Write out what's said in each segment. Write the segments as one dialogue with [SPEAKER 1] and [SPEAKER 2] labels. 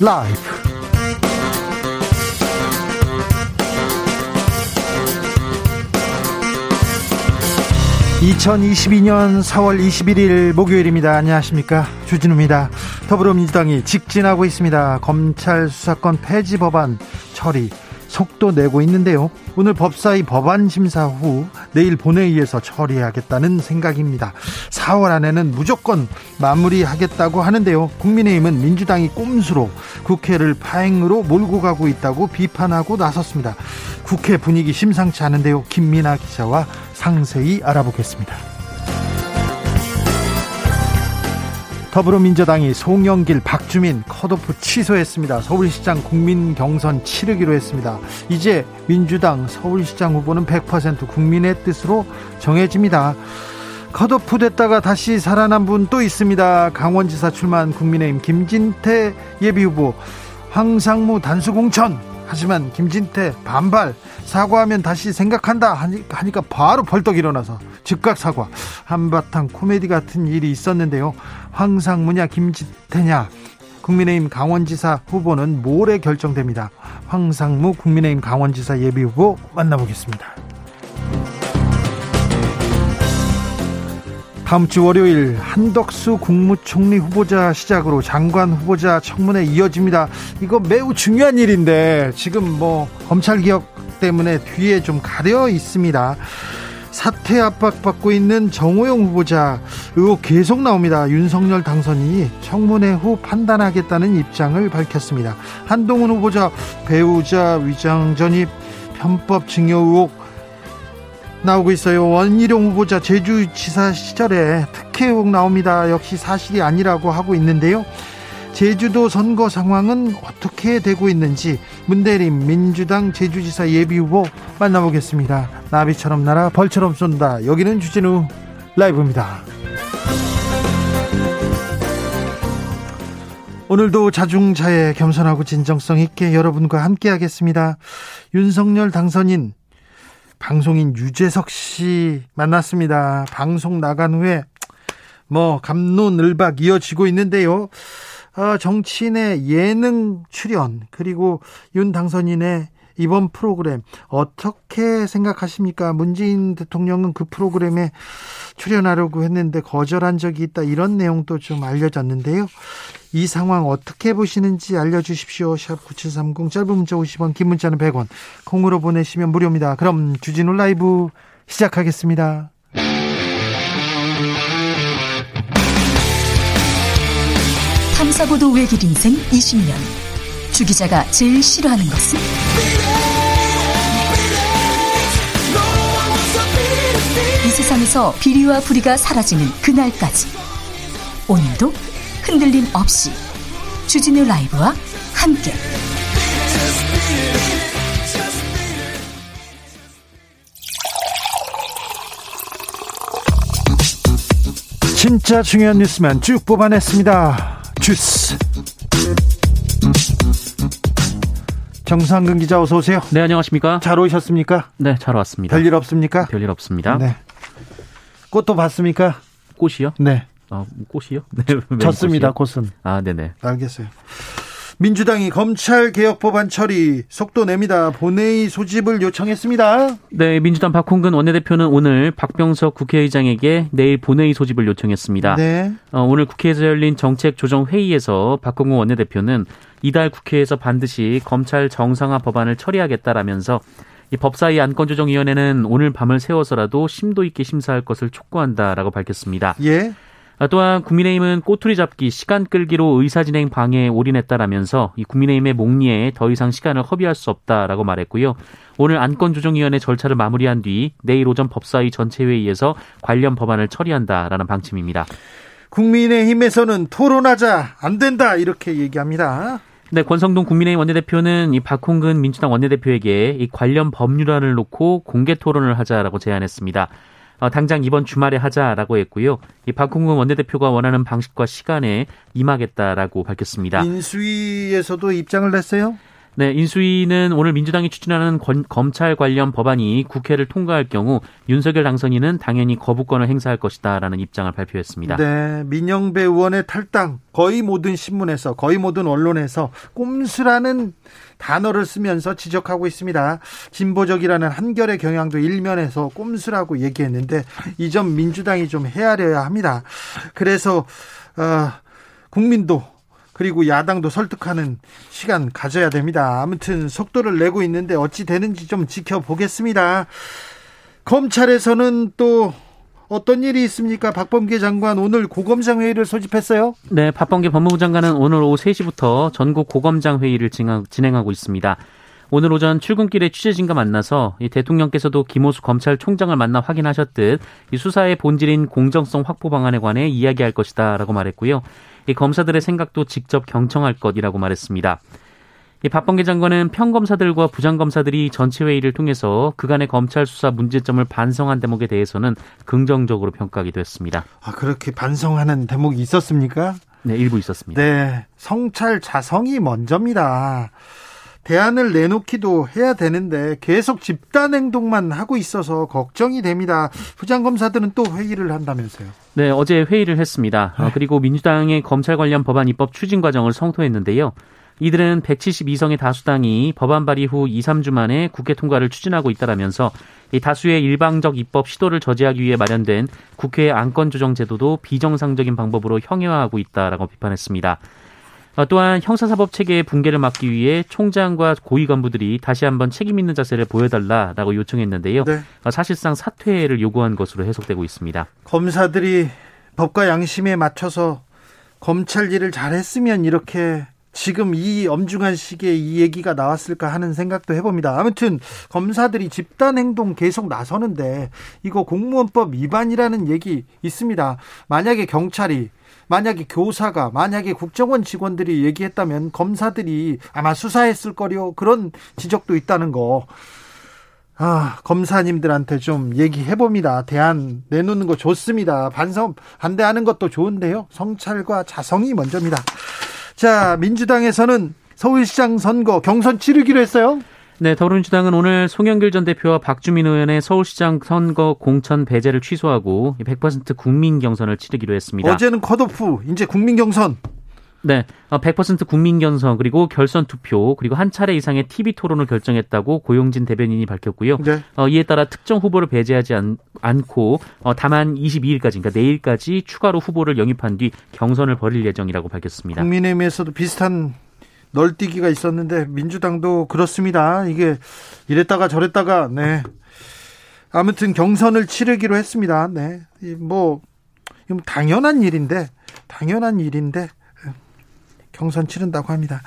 [SPEAKER 1] 라이브. 2022년 4월 21일 목요일입니다. 안녕하십니까. 주진우입니다. 더불어민주당이 직진하고 있습니다. 검찰 수사권 폐지 법안 처리 속도 내고 있는데요. 오늘 법사위 법안 심사 후 내일 본회의에서 처리하겠다는 생각입니다. 4월 안에는 무조건 마무리하겠다고 하는데요. 국민의힘은 민주당이 꼼수로 국회를 파행으로 몰고 가고 있다고 비판하고 나섰습니다. 국회 분위기 심상치 않은데요. 김민아 기자와 상세히 알아보겠습니다. 더불어민주당이 송영길, 박주민 컷오프 취소했습니다. 서울시장 국민 경선 치르기로 했습니다. 이제 민주당 서울시장 후보는 100% 국민의 뜻으로 정해집니다. 컷오프 됐다가 다시 살아난 분 또 있습니다. 강원지사 출마한 국민의힘 김진태 예비후보 황상무 단수공천 하지만 김진태 반발 사과하면 다시 생각한다 하니까 바로 벌떡 일어나서 즉각 사과. 한바탕 코미디 같은 일이 있었는데요. 황상무냐 김진태냐? 국민의힘 강원지사 후보는 모레 결정됩니다. 황상무 국민의힘 강원지사 예비후보 만나보겠습니다 다음 주 월요일 한덕수 국무총리 후보자 시작으로 장관 후보자 청문회 이어집니다. 이거 매우 중요한 일인데 지금 뭐 검찰 개혁 때문에 뒤에 좀 가려 있습니다. 사퇴 압박받고 있는 정호영 후보자 의혹 계속 나옵니다. 윤석열 당선인이 청문회 후 판단하겠다는 입장을 밝혔습니다. 한동훈 후보자 배우자 위장 전입 편법 증여 의혹 나오고 있어요. 원희룡 후보자 제주지사 시절에 특혜 의혹 나옵니다. 역시 사실이 아니라고 하고 있는데요. 제주도 선거 상황은 어떻게 되고 있는지 문대림 민주당 제주지사 예비후보 만나보겠습니다. 나비처럼 날아 벌처럼 쏜다. 여기는 주진우 라이브입니다. 오늘도 자중자애 겸손하고 진정성 있게 여러분과 함께 하겠습니다. 윤석열 당선인 방송인 유재석 씨 만났습니다. 방송 나간 후에 뭐 감론을박 이어지고 있는데요. 어, 정치인의 예능 출연 그리고 윤 당선인의 이번 프로그램 어떻게 생각하십니까? 문재인 대통령은 그 프로그램에 출연하려고 했는데 거절한 적이 있다 이런 내용도 좀 알려졌는데요. 이 상황 어떻게 보시는지 알려주십시오. 샵 9730 짧은 문자 50원 긴 문자는 100원 콩으로 보내시면 무료입니다. 그럼 주진우 라이브 시작하겠습니다.
[SPEAKER 2] 탐사보도 외길 인생 20년 주 기자가 제일 싫어하는 것은? 이 세상에서 비리와 부리가 사라지는 그날까지 오늘도 흔들림 없이 주진우 라이브와 함께
[SPEAKER 1] 진짜 중요한 뉴스만 쭉 뽑아냈습니다. 주스. 정상근 기자 어서 오세요.
[SPEAKER 3] 네, 안녕하십니까?
[SPEAKER 1] 잘 오셨습니까?
[SPEAKER 3] 네, 잘 왔습니다.
[SPEAKER 1] 별일 없습니까?
[SPEAKER 3] 별일 없습니다.
[SPEAKER 1] 네. 꽃도 봤습니까?
[SPEAKER 3] 꽃이요?
[SPEAKER 1] 네.
[SPEAKER 3] 아, 꽃이요? 네.
[SPEAKER 1] 졌습니다, 꽃은.
[SPEAKER 3] 아, 네네.
[SPEAKER 1] 알겠어요. 민주당이 검찰 개혁 법안 처리 속도 냅니다. 본회의 소집을 요청했습니다.
[SPEAKER 3] 네, 민주당 박홍근 원내대표는 오늘 박병석 국회의장에게 내일 본회의 소집을 요청했습니다.
[SPEAKER 1] 네.
[SPEAKER 3] 어, 오늘 국회에서 열린 정책 조정 회의에서 박홍근 원내대표는 이달 국회에서 반드시 검찰 정상화 법안을 처리하겠다라면서 이 법사위 안건조정위원회는 오늘 밤을 새워서라도 심도 있게 심사할 것을 촉구한다라고 밝혔습니다.
[SPEAKER 1] 예.
[SPEAKER 3] 아, 또한 국민의힘은 꼬투리 잡기, 시간 끌기로 의사진행 방해에 올인했다라면서 이 국민의힘의 목리에 더 이상 시간을 허비할 수 없다라고 말했고요. 오늘 안건조정위원회 절차를 마무리한 뒤 내일 오전 법사위 전체 회의에서 관련 법안을 처리한다라는 방침입니다.
[SPEAKER 1] 국민의힘에서는 토론하자 안 된다 이렇게 얘기합니다.
[SPEAKER 3] 네, 권성동 국민의힘 원내대표는 이 박홍근 민주당 원내대표에게 이 관련 법률안을 놓고 공개 토론을 하자라고 제안했습니다. 어, 당장 이번 주말에 하자라고 했고요. 이 박홍근 원내대표가 원하는 방식과 시간에 임하겠다라고 밝혔습니다.
[SPEAKER 1] 인수위에서도 입장을 냈어요?
[SPEAKER 3] 네, 인수위는 오늘 민주당이 추진하는 권, 검찰 관련 법안이 국회를 통과할 경우 윤석열 당선인은 당연히 거부권을 행사할 것이다라는 입장을 발표했습니다.
[SPEAKER 1] 네, 민영배 의원의 탈당 거의 모든 신문에서 거의 모든 언론에서 꼼수라는 단어를 쓰면서 지적하고 있습니다. 진보적이라는 한결의 경향도 일면에서 꼼수라고 얘기했는데 이 점 민주당이 좀 헤아려야 합니다. 그래서 어, 국민도 그리고 야당도 설득하는 시간 가져야 됩니다. 아무튼 속도를 내고 있는데 어찌 되는지 좀 지켜보겠습니다. 검찰에서는 또 어떤 일이 있습니까? 박범계 장관 오늘 고검장 회의를 소집했어요?
[SPEAKER 3] 네, 박범계 법무부 장관은 오늘 오후 3시부터 전국 고검장 회의를 진행하고 있습니다. 오늘 오전 출근길에 취재진과 만나서 이 대통령께서도 김호수 검찰총장을 만나 확인하셨듯 이 수사의 본질인 공정성 확보 방안에 관해 이야기할 것이다라고 말했고요. 이 검사들의 생각도 직접 경청할 것이라고 말했습니다. 이 박범계 장관은 평검사들과 부장검사들이 전체 회의를 통해서 그간의 검찰 수사 문제점을 반성한 대목에 대해서는 긍정적으로 평가하기도 했습니다.
[SPEAKER 1] 아 그렇게 반성하는 대목이 있었습니까?
[SPEAKER 3] 네, 일부 있었습니다.
[SPEAKER 1] 네, 성찰 자성이 먼저입니다. 대안을 내놓기도 해야 되는데 계속 집단 행동만 하고 있어서 걱정이 됩니다. 부장검사들은 또 회의를 한다면서요.
[SPEAKER 3] 네, 어제 회의를 했습니다. 네. 그리고 민주당의 검찰 관련 법안 입법 추진 과정을 성토했는데요. 이들은 172성의 다수당이 법안 발의 후 2, 3주 만에 국회 통과를 추진하고 있다라면서 이 다수의 일방적 입법 시도를 저지하기 위해 마련된 국회 안건 조정 제도도 비정상적인 방법으로 형해화하고 있다라고 비판했습니다. 어, 또한 형사사법 체계의 붕괴를 막기 위해 총장과 고위 간부들이 다시 한번 책임 있는 자세를 보여달라라고 요청했는데요. 네. 어, 사실상 사퇴를 요구한 것으로 해석되고 있습니다.
[SPEAKER 1] 검사들이 법과 양심에 맞춰서 검찰 일을 잘했으면 이렇게 지금 이 엄중한 시기에 이 얘기가 나왔을까 하는 생각도 해봅니다. 아무튼 검사들이 집단 행동 계속 나서는데 이거 공무원법 위반이라는 얘기 있습니다. 만약에 경찰이 만약에 교사가 만약에 국정원 직원들이 얘기했다면 검사들이 아마 수사했을 거요 그런 지적도 있다는 거. 아, 검사님들한테 좀 얘기해 봅니다. 대안 내놓는 거 좋습니다. 반성 반대하는 것도 좋은데요. 성찰과 자성이 먼저입니다. 자, 민주당에서는 서울시장 선거 경선 치르기로 했어요.
[SPEAKER 3] 네, 더불어민주당은 오늘 송영길 전 대표와 박주민 의원의 서울시장 선거 공천 배제를 취소하고 100% 국민 경선을 치르기로 했습니다.
[SPEAKER 1] 어제는 컷오프, 이제 국민 경선.
[SPEAKER 3] 네, 100% 어, 국민 경선 그리고 결선 투표 그리고 한 차례 이상의 TV 토론을 결정했다고 고용진 대변인이 밝혔고요. 네. 어, 이에 따라 특정 후보를 배제하지 않, 고 어, 다만 22일까지 그러니까 내일까지 추가로 후보를 영입한 뒤 경선을 벌일 예정이라고 밝혔습니다.
[SPEAKER 1] 국민의힘에서도 비슷한 널뛰기가 있었는데 민주당도 그렇습니다. 이게 이랬다가 저랬다가 네. 아무튼 경선을 치르기로 했습니다. 네. 뭐 당연한 일인데 당연한 일인데 경선 치른다고 합니다.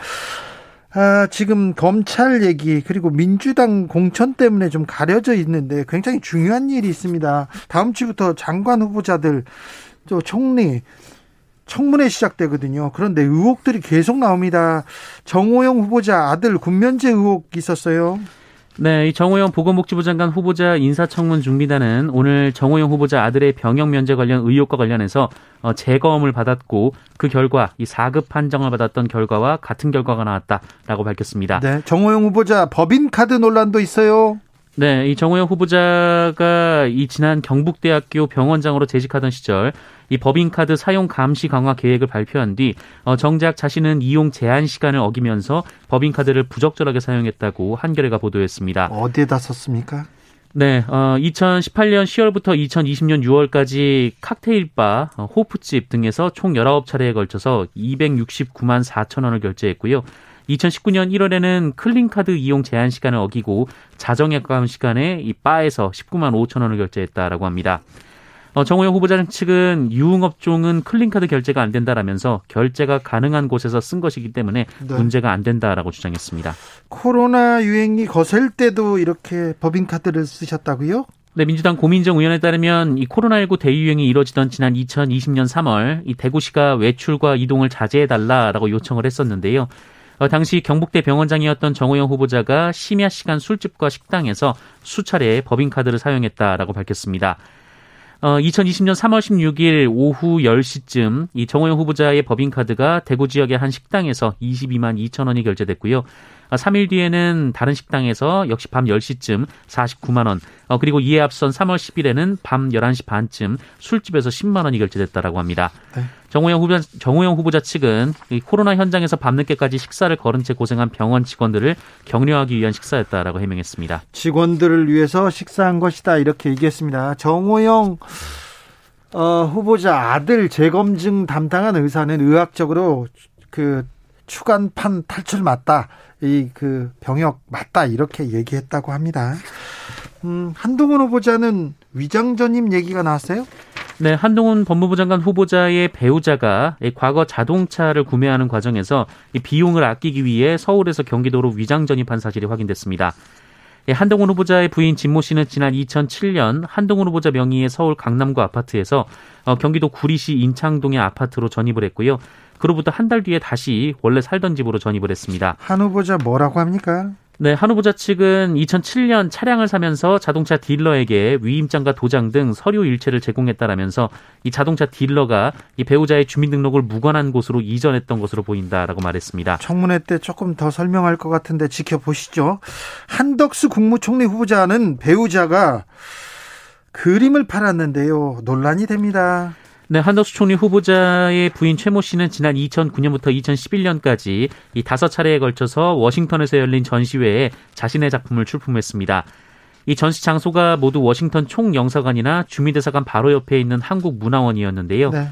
[SPEAKER 1] 아, 지금 검찰 얘기 그리고 민주당 공천 때문에 좀 가려져 있는데 굉장히 중요한 일이 있습니다. 다음 주부터 장관 후보자들 또 총리 청문회 시작되거든요. 그런데 의혹들이 계속 나옵니다. 정호영 후보자 아들 군면제 의혹 있었어요.
[SPEAKER 3] 네, 이 정호영 보건복지부 장관 후보자 인사청문 중비단은 오늘 정호영 후보자 아들의 병역 면제 관련 의혹과 관련해서 어, 재검을 받았고 그 결과 이 4급 판정을 받았던 결과와 같은 결과가 나왔다라고 밝혔습니다.
[SPEAKER 1] 네, 정호영 후보자 법인 카드 논란도 있어요.
[SPEAKER 3] 네, 이 정호영 후보자가 이 지난 경북대학교 병원장으로 재직하던 시절 이 법인카드 사용 감시 강화 계획을 발표한 뒤 어, 정작 자신은 이용 제한 시간을 어기면서 법인카드를 부적절하게 사용했다고 한겨레가 보도했습니다.
[SPEAKER 1] 어디에다 썼습니까?
[SPEAKER 3] 네, 어, 2018년 10월부터 2020년 6월까지 칵테일바, 어, 호프집 등에서 총 19차례에 걸쳐서 269만 4천 원을 결제했고요. 2019년 1월에는 클린카드 이용 제한 시간을 어기고 자정에 가까운 시간에 이 바에서 19만 5천 원을 결제했다라고 합니다. 어, 정호영 후보자 측은 유흥업종은 클린카드 결제가 안 된다라면서 결제가 가능한 곳에서 쓴 것이기 때문에 네. 문제가 안 된다라고 주장했습니다.
[SPEAKER 1] 코로나 유행이 거셀 때도 이렇게 법인카드를 쓰셨다고요?
[SPEAKER 3] 네, 민주당 고민정 의원에 따르면 이 코로나19 대유행이 이뤄지던 지난 2020년 3월 이 대구시가 외출과 이동을 자제해달라라고 요청을 했었는데요. 어, 당시 경북대 병원장이었던 정호영 후보자가 심야 시간 술집과 식당에서 수차례 법인카드를 사용했다라고 밝혔습니다. 어, 2020년 3월 16일 오후 10시쯤 이 정호영 후보자의 법인카드가 대구 지역의 한 식당에서 22만 2천 원이 결제됐고요. 3일 뒤에는 다른 식당에서 역시 밤 10시쯤 49만 원, 어, 그리고 이에 앞선 3월 10일에는 밤 11시 반쯤 술집에서 10만 원이 결제됐다라고 합니다. 네. 정호영 후보자, 정호영 후보자 측은 코로나 현장에서 밤늦게까지 식사를 거른 채 고생한 병원 직원들을 격려하기 위한 식사였다라고 해명했습니다.
[SPEAKER 1] 직원들을 위해서 식사한 것이다 이렇게 얘기했습니다. 정호영 어, 후보자 아들 재검증 담당한 의사는 의학적으로 그 추간판 탈출 맞다. 이 그 병역 맞다. 이렇게 얘기했다고 합니다. 음, 한동훈 후보자는 위장 전입 얘기가 나왔어요?
[SPEAKER 3] 네, 한동훈 법무부 장관 후보자의 배우자가 과거 자동차를 구매하는 과정에서 비용을 아끼기 위해 서울에서 경기도로 위장 전입한 사실이 확인됐습니다. 예, 한동훈 후보자의 부인 진모 씨는 지난 2007년 한동훈 후보자 명의의 서울 강남구 아파트에서 어, 경기도 구리시 인창동의 아파트로 전입을 했고요. 그로부터 한 달 뒤에 다시 원래 살던 집으로 전입을 했습니다.
[SPEAKER 1] 한 후보자 뭐라고 합니까?
[SPEAKER 3] 네, 한 후보자 측은 2007년 차량을 사면서 자동차 딜러에게 위임장과 도장 등 서류 일체를 제공했다라면서 이 자동차 딜러가 이 배우자의 주민등록을 무관한 곳으로 이전했던 것으로 보인다라고 말했습니다.
[SPEAKER 1] 청문회 때 조금 더 설명할 것 같은데 지켜보시죠. 한덕수 국무총리 후보자는 배우자가 그림을 팔았는데요. 논란이 됩니다.
[SPEAKER 3] 네, 한덕수 총리 후보자의 부인 최모 씨는 지난 2009년부터 2011년까지 이 다섯 차례에 걸쳐서 워싱턴에서 열린 전시회에 자신의 작품을 출품했습니다. 이 전시 장소가 모두 워싱턴 총영사관이나 주미대사관 바로 옆에 있는 한국문화원이었는데요. 네.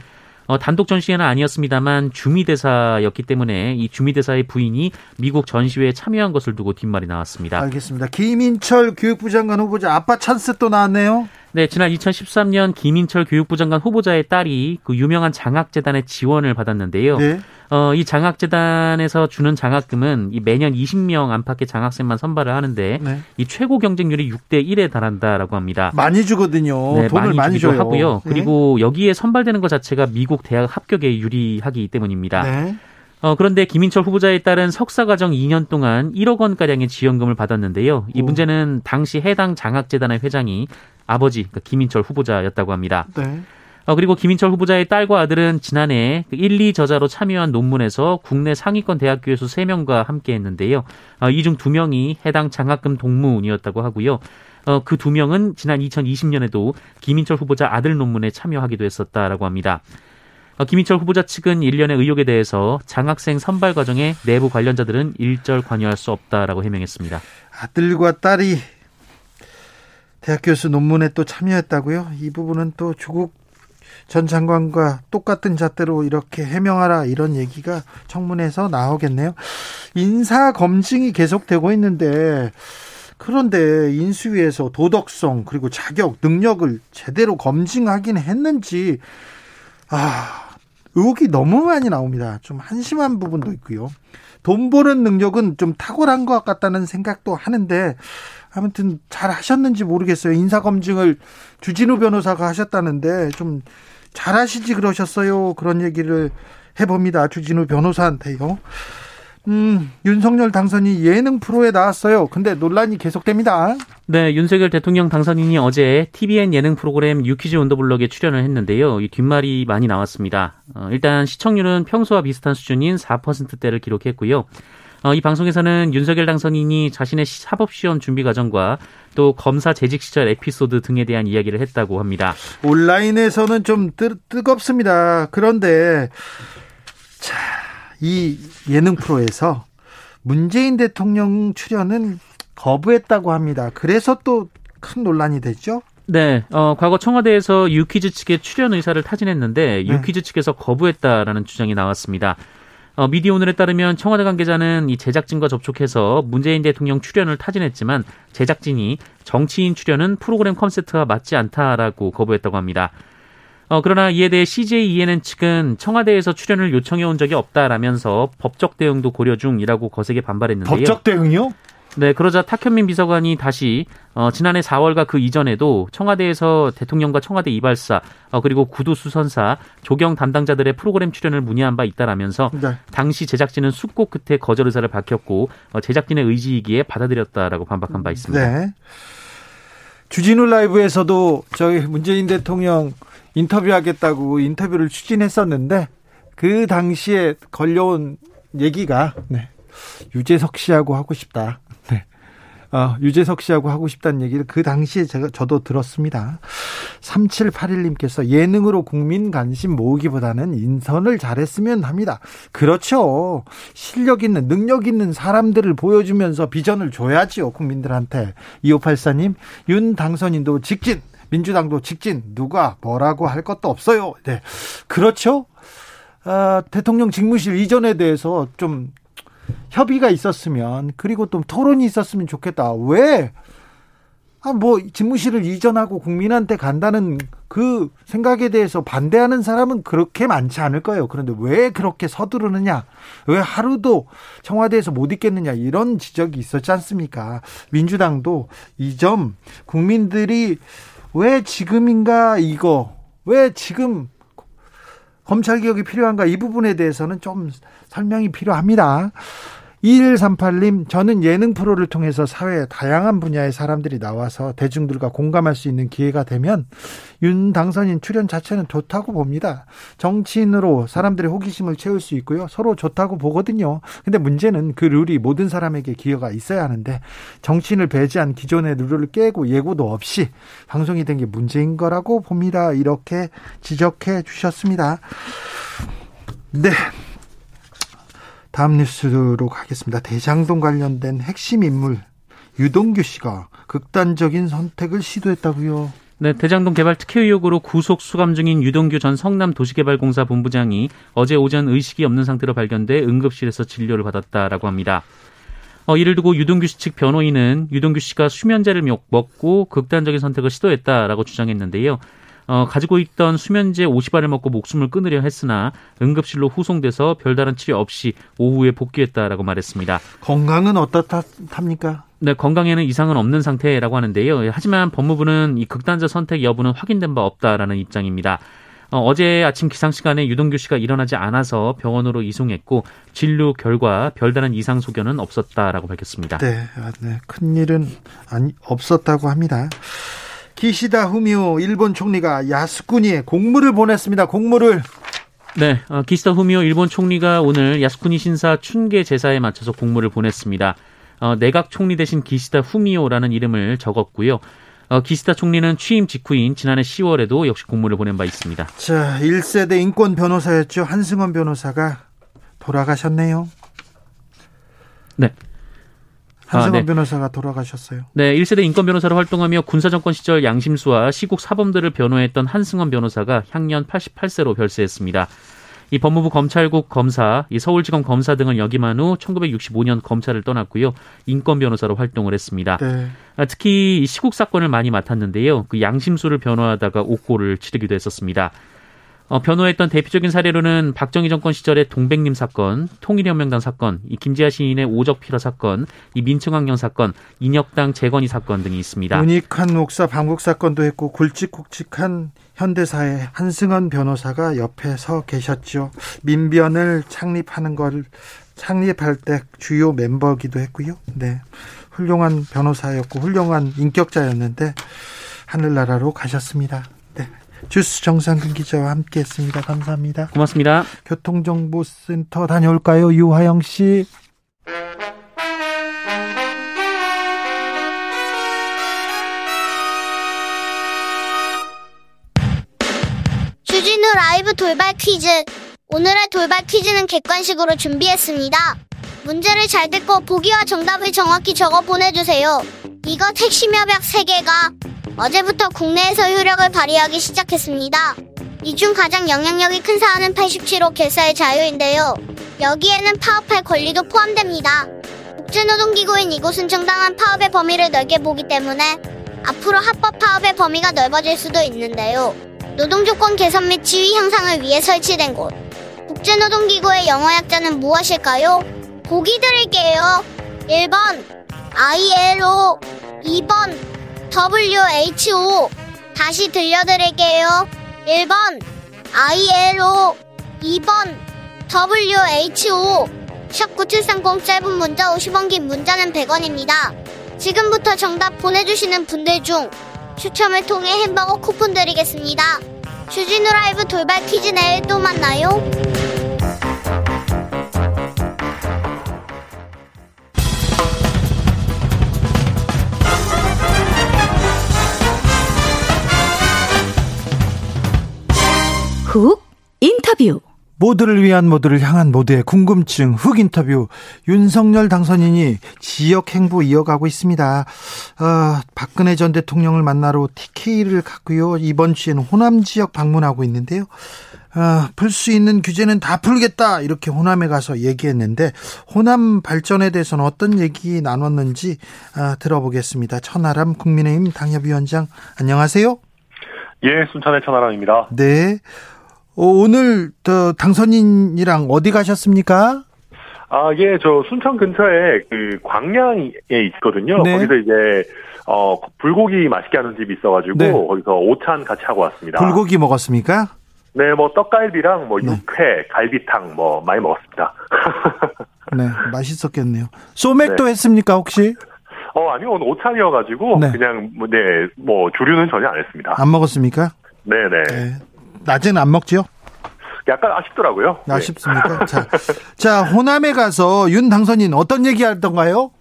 [SPEAKER 3] 어, 단독 전시회는 아니었습니다만 주미대사였기 때문에 이 주미대사의 부인이 미국 전시회에 참여한 것을 두고 뒷말이 나왔습니다.
[SPEAKER 1] 알겠습니다. 김인철 교육부 장관 후보자 아빠 찬스 또 나왔네요.
[SPEAKER 3] 네, 지난 2013년 김인철 교육부 장관 후보자의 딸이 그 유명한 장학재단의 지원을 받았는데요. 네. 어, 이 장학재단에서 주는 장학금은 이 매년 20명 안팎의 장학생만 선발을 하는데 네. 이 최고 경쟁률이 6대 1에 달한다라고 합니다.
[SPEAKER 1] 많이 주거든요. 네, 돈을 많이, 많이 줘요.
[SPEAKER 3] 하고요. 네. 그리고 여기에 선발되는 것 자체가 미국 대학 합격에 유리하기 때문입니다. 네. 어, 그런데 김인철 후보자에 따른 석사과정 2년 동안 1억 원가량의 지원금을 받았는데요. 이 오. 문제는 당시 해당 장학재단의 회장이 아버지 그러니까 김인철 후보자였다고 합니다. 네. 어, 그리고 김인철 후보자의 딸과 아들은 지난해 1, 그2 저자로 참여한 논문에서 국내 상위권 대학 교수 3명과 함께 했는데요. 어, 이중 2명이 해당 장학금 동문이었다고 하고요. 어, 그 2명은 지난 2020년에도 김인철 후보자 아들 논문에 참여하기도 했었다라고 합니다. 어, 김인철 후보자 측은 일련의 의혹에 대해서 장학생 선발 과정에 내부 관련자들은 일절 관여할 수 없다라고 해명했습니다.
[SPEAKER 1] 아들과 딸이 대학 교수 논문에 또 참여했다고요? 이 부분은 또 조국 전 장관과 똑같은 잣대로 이렇게 해명하라 이런 얘기가 청문회에서 나오겠네요. 인사 검증이 계속되고 있는데 그런데 인수위에서 도덕성 그리고 자격 능력을 제대로 검증하긴 했는지 아 의혹이 너무 많이 나옵니다. 좀 한심한 부분도 있고요. 돈 버는 능력은 좀 탁월한 것 같다는 생각도 하는데 아무튼 잘 하셨는지 모르겠어요. 인사 검증을 주진우 변호사가 하셨다는데 좀 잘하시지 그러셨어요. 그런 얘기를 해봅니다. 주진우 변호사한테요. 음, 윤석열 당선이 예능 프로에 나왔어요. 근데 논란이 계속됩니다.
[SPEAKER 3] 네, 윤석열 대통령 당선인이 어제 TVN 예능 프로그램 유퀴즈 온더블럭에 출연을 했는데요. 이 뒷말이 많이 나왔습니다. 어, 일단 시청률은 평소와 비슷한 수준인 4%대를 기록했고요. 어, 이 방송에서는 윤석열 당선인이 자신의 사법시험 준비 과정과 또 검사 재직 시절 에피소드 등에 대한 이야기를 했다고 합니다.
[SPEAKER 1] 온라인에서는 좀 뜨, 뜨겁습니다. 그런데 자, 이 예능 프로에서 문재인 대통령 출연은 거부했다고 합니다. 그래서 또 큰 논란이 됐죠?
[SPEAKER 3] 네, 어, 과거 청와대에서 유퀴즈 측의 출연 의사를 타진했는데 네. 유퀴즈 측에서 거부했다라는 주장이 나왔습니다. 어, 미디어 오늘에 따르면 청와대 관계자는 이 제작진과 접촉해서 문재인 대통령 출연을 타진했지만 제작진이 정치인 출연은 프로그램 컨셉트와 맞지 않다라고 거부했다고 합니다. 어, 그러나 이에 대해 CJ ENN 측은 청와대에서 출연을 요청해 온 적이 없다라면서 법적 대응도 고려 중이라고 거세게 반발했는데요.
[SPEAKER 1] 법적 대응이요?
[SPEAKER 3] 네, 그러자 탁현민 비서관이 다시 어, 지난해 4월과 그 이전에도 청와대에서 대통령과 청와대 이발사 어, 그리고 구두 수선사 조경 담당자들의 프로그램 출연을 문의한 바 있다라면서 네. 당시 제작진은 숙고 끝에 거절 의사를 밝혔고 어, 제작진의 의지이기에 받아들였다라고 반박한 바 있습니다. 네.
[SPEAKER 1] 주진우 라이브에서도 저희 문재인 대통령 인터뷰하겠다고 인터뷰를 추진했었는데 그 당시에 걸려온 얘기가 네. 유재석 씨하고 하고 싶다. 네. 어, 유재석 씨하고 하고 싶다는 얘기를 그 당시에 제가 저도 들었습니다. 3781님께서 예능으로 국민 관심 모으기보다는 인선을 잘했으면 합니다. 그렇죠. 실력 있는 능력 있는 사람들을 보여주면서 비전을 줘야지요. 국민들한테. 2584님 윤 당선인도 직진 민주당도 직진 누가 뭐라고 할 것도 없어요. 네. 그렇죠. 아, 대통령 직무실 이전에 대해서 좀 협의가 있었으면 그리고 또 토론이 있었으면 좋겠다. 왜? 아, 뭐, 집무실을 이전하고 국민한테 간다는 그 생각에 대해서 반대하는 사람은 그렇게 많지 않을 거예요. 그런데 왜 그렇게 서두르느냐? 왜 하루도 청와대에서 못 있겠느냐? 이런 지적이 있었지 않습니까? 민주당도 이 점 국민들이 왜 지금인가 이거, 왜 지금 검찰 개혁이 필요한가 이 부분에 대해서는 좀 설명이 필요합니다. 2138님, 저는 예능 프로를 통해서 사회 다양한 분야의 사람들이 나와서 대중들과 공감할 수 있는 기회가 되면 윤 당선인 출연 자체는 좋다고 봅니다. 정치인으로 사람들의 호기심을 채울 수 있고요. 서로 좋다고 보거든요. 근데 문제는 그 룰이 모든 사람에게 기회가 있어야 하는데 정치인을 배제한 기존의 룰을 깨고 예고도 없이 방송이 된 게 문제인 거라고 봅니다. 이렇게 지적해 주셨습니다. 네. 다음 뉴스로 가겠습니다. 대장동 관련된 핵심 인물 유동규 씨가 극단적인 선택을 시도했다고요.
[SPEAKER 3] 네, 대장동 개발 특혜 의혹으로 구속 수감 중인 유동규 전 성남 도시개발공사 본부장이 어제 오전 의식이 없는 상태로 발견돼 응급실에서 진료를 받았다라고 합니다. 어, 이를 두고 유동규 씨 측 변호인은 유동규 씨가 수면제를 먹고 극단적인 선택을 시도했다라고 주장했는데요. 어, 가지고 있던 수면제 50알을 먹고 목숨을 끊으려 했으나 응급실로 후송돼서 별다른 치료 없이 오후에 복귀했다라고 말했습니다.
[SPEAKER 1] 건강은 어떻답니까?
[SPEAKER 3] 네, 건강에는 이상은 없는 상태라고 하는데요. 하지만 법무부는 이 극단적 선택 여부는 확인된 바 없다라는 입장입니다. 어, 제 아침 기상 시간에 유동규 씨가 일어나지 않아서 병원으로 이송했고 진료 결과 별다른 이상 소견은 없었다라고 밝혔습니다.
[SPEAKER 1] 네, 아, 네. 큰 일은 아니 없었다고 합니다. 기시다 후미오 일본 총리가 야스쿠니에 공물을 보냈습니다. 공물을
[SPEAKER 3] 네, 어, 기시다 후미오 일본 총리가 오늘 야스쿠니 신사 춘계 제사에 맞춰서 공물을 보냈습니다. 어, 내각 총리 대신 기시다 후미오라는 이름을 적었고요. 어, 기시다 총리는 취임 직후인 지난해 10월에도 역시 공물을 보낸 바 있습니다.
[SPEAKER 1] 자, 1세대 인권 변호사였죠. 한승원 변호사가 돌아가셨네요.
[SPEAKER 3] 네.
[SPEAKER 1] 한승원 아, 네. 변호사가 돌아가셨어요.
[SPEAKER 3] 네, 1세대 인권 변호사로 활동하며 군사 정권 시절 양심수와 시국 사범들을 변호했던 한승원 변호사가 향년 88세로 별세했습니다. 이 법무부 검찰국 검사, 이 서울지검 검사 등을 역임한 후 1965년 검찰을 떠났고요. 인권 변호사로 활동을 했습니다. 네. 아, 특히 시국 사건을 많이 맡았는데요. 그 양심수를 변호하다가 옥고를 치르기도 했었습니다. 어, 변호했던 대표적인 사례로는 박정희 정권 시절의 동백님 사건, 통일혁명당 사건, 이 김지아 시인의 오적 필화 사건, 이 민청학령 사건, 인혁당 재건이 사건 등이 있습니다.
[SPEAKER 1] 문익한 목사 방북 사건도 했고 굵직굵직한 현대사의 한승원 변호사가 옆에 서 계셨죠. 민변을 창립하는 걸 창립할 때 주요 멤버기도 했고요. 네. 훌륭한 변호사였고 훌륭한 인격자였는데 하늘나라로 가셨습니다. 주스 정상근 기자와 함께했습니다. 감사합니다.
[SPEAKER 3] 고맙습니다.
[SPEAKER 1] 교통정보센터 다녀올까요, 유화영 씨?
[SPEAKER 4] 주진우 라이브 돌발 퀴즈. 오늘의 돌발 퀴즈는 객관식으로 준비했습니다. 문제를 잘 듣고 보기와 정답을 정확히 적어 보내주세요. 이것 핵심 협약 3개가 어제부터 국내에서 효력을 발휘하기 시작했습니다. 이 중 가장 영향력이 큰 사안은 87호 개사의 자유인데요. 여기에는 파업할 권리도 포함됩니다. 국제노동기구인 이곳은 정당한 파업의 범위를 넓게 보기 때문에 앞으로 합법 파업의 범위가 넓어질 수도 있는데요. 노동조건 개선 및 지위 향상을 위해 설치된 곳. 국제노동기구의 영어 약자는 무엇일까요? 보기 드릴게요. 1번 ILO 2번 WHO 다시 들려드릴게요. 1번 ILO 2번 WHO 샵 9730 짧은 문자 50원 긴 문자는 100원입니다. 지금부터 정답 보내주시는 분들 중 추첨을 통해 햄버거 쿠폰 드리겠습니다. 주진우 라이브 돌발 퀴즈 내일 또 만나요.
[SPEAKER 2] 훅 인터뷰
[SPEAKER 1] 모두를 위한 모두를 향한 모두의 궁금증 흑 인터뷰 윤석열 당선인이 지역 행보 이어가고 있습니다. 어, 박근혜 전 대통령을 만나러 TK를 갔고요. 이번 주에는 호남 지역 방문하고 있는데요. 어, 풀수 있는 규제는 다 풀겠다 이렇게 호남에 가서 얘기했는데 호남 발전에 대해서는 어떤 얘기 나눴는지 어, 들어보겠습니다. 천하람 국민의힘 당협위원장 안녕하세요.
[SPEAKER 5] 예, 순천의 천하람입니다.
[SPEAKER 1] 네. 어, 오늘 저 당선인이랑 어디 가셨습니까?
[SPEAKER 5] 아, 예, 저 순천 근처에 그 광양에 있거든요.
[SPEAKER 1] 네.
[SPEAKER 5] 거기서 이제 어 불고기 맛있게 하는 집이 있어가지고
[SPEAKER 1] 네.
[SPEAKER 5] 거기서 오찬 같이 하고 왔습니다.
[SPEAKER 1] 불고기 먹었습니까?
[SPEAKER 5] 네, 뭐 떡갈비랑 뭐
[SPEAKER 1] 네.
[SPEAKER 5] 육회, 갈비탕 뭐 많이 먹었습니다.
[SPEAKER 1] 네, 맛있었겠네요. 소맥도
[SPEAKER 5] 네.
[SPEAKER 1] 했습니까 혹시?
[SPEAKER 5] 어, 아니요, 오늘 오찬이어가지고
[SPEAKER 1] 네.
[SPEAKER 5] 그냥 뭐, 네, 뭐 주류는 전혀 안 했습니다.
[SPEAKER 1] 안 먹었습니까?
[SPEAKER 5] 네, 네.
[SPEAKER 1] 네. 낮에는 안 먹죠?
[SPEAKER 5] 약간 아쉽더라고요. 네.
[SPEAKER 1] 아쉽습니까? 자, 자 호남에 가서 윤 당선인 어떤 얘기 하던가요?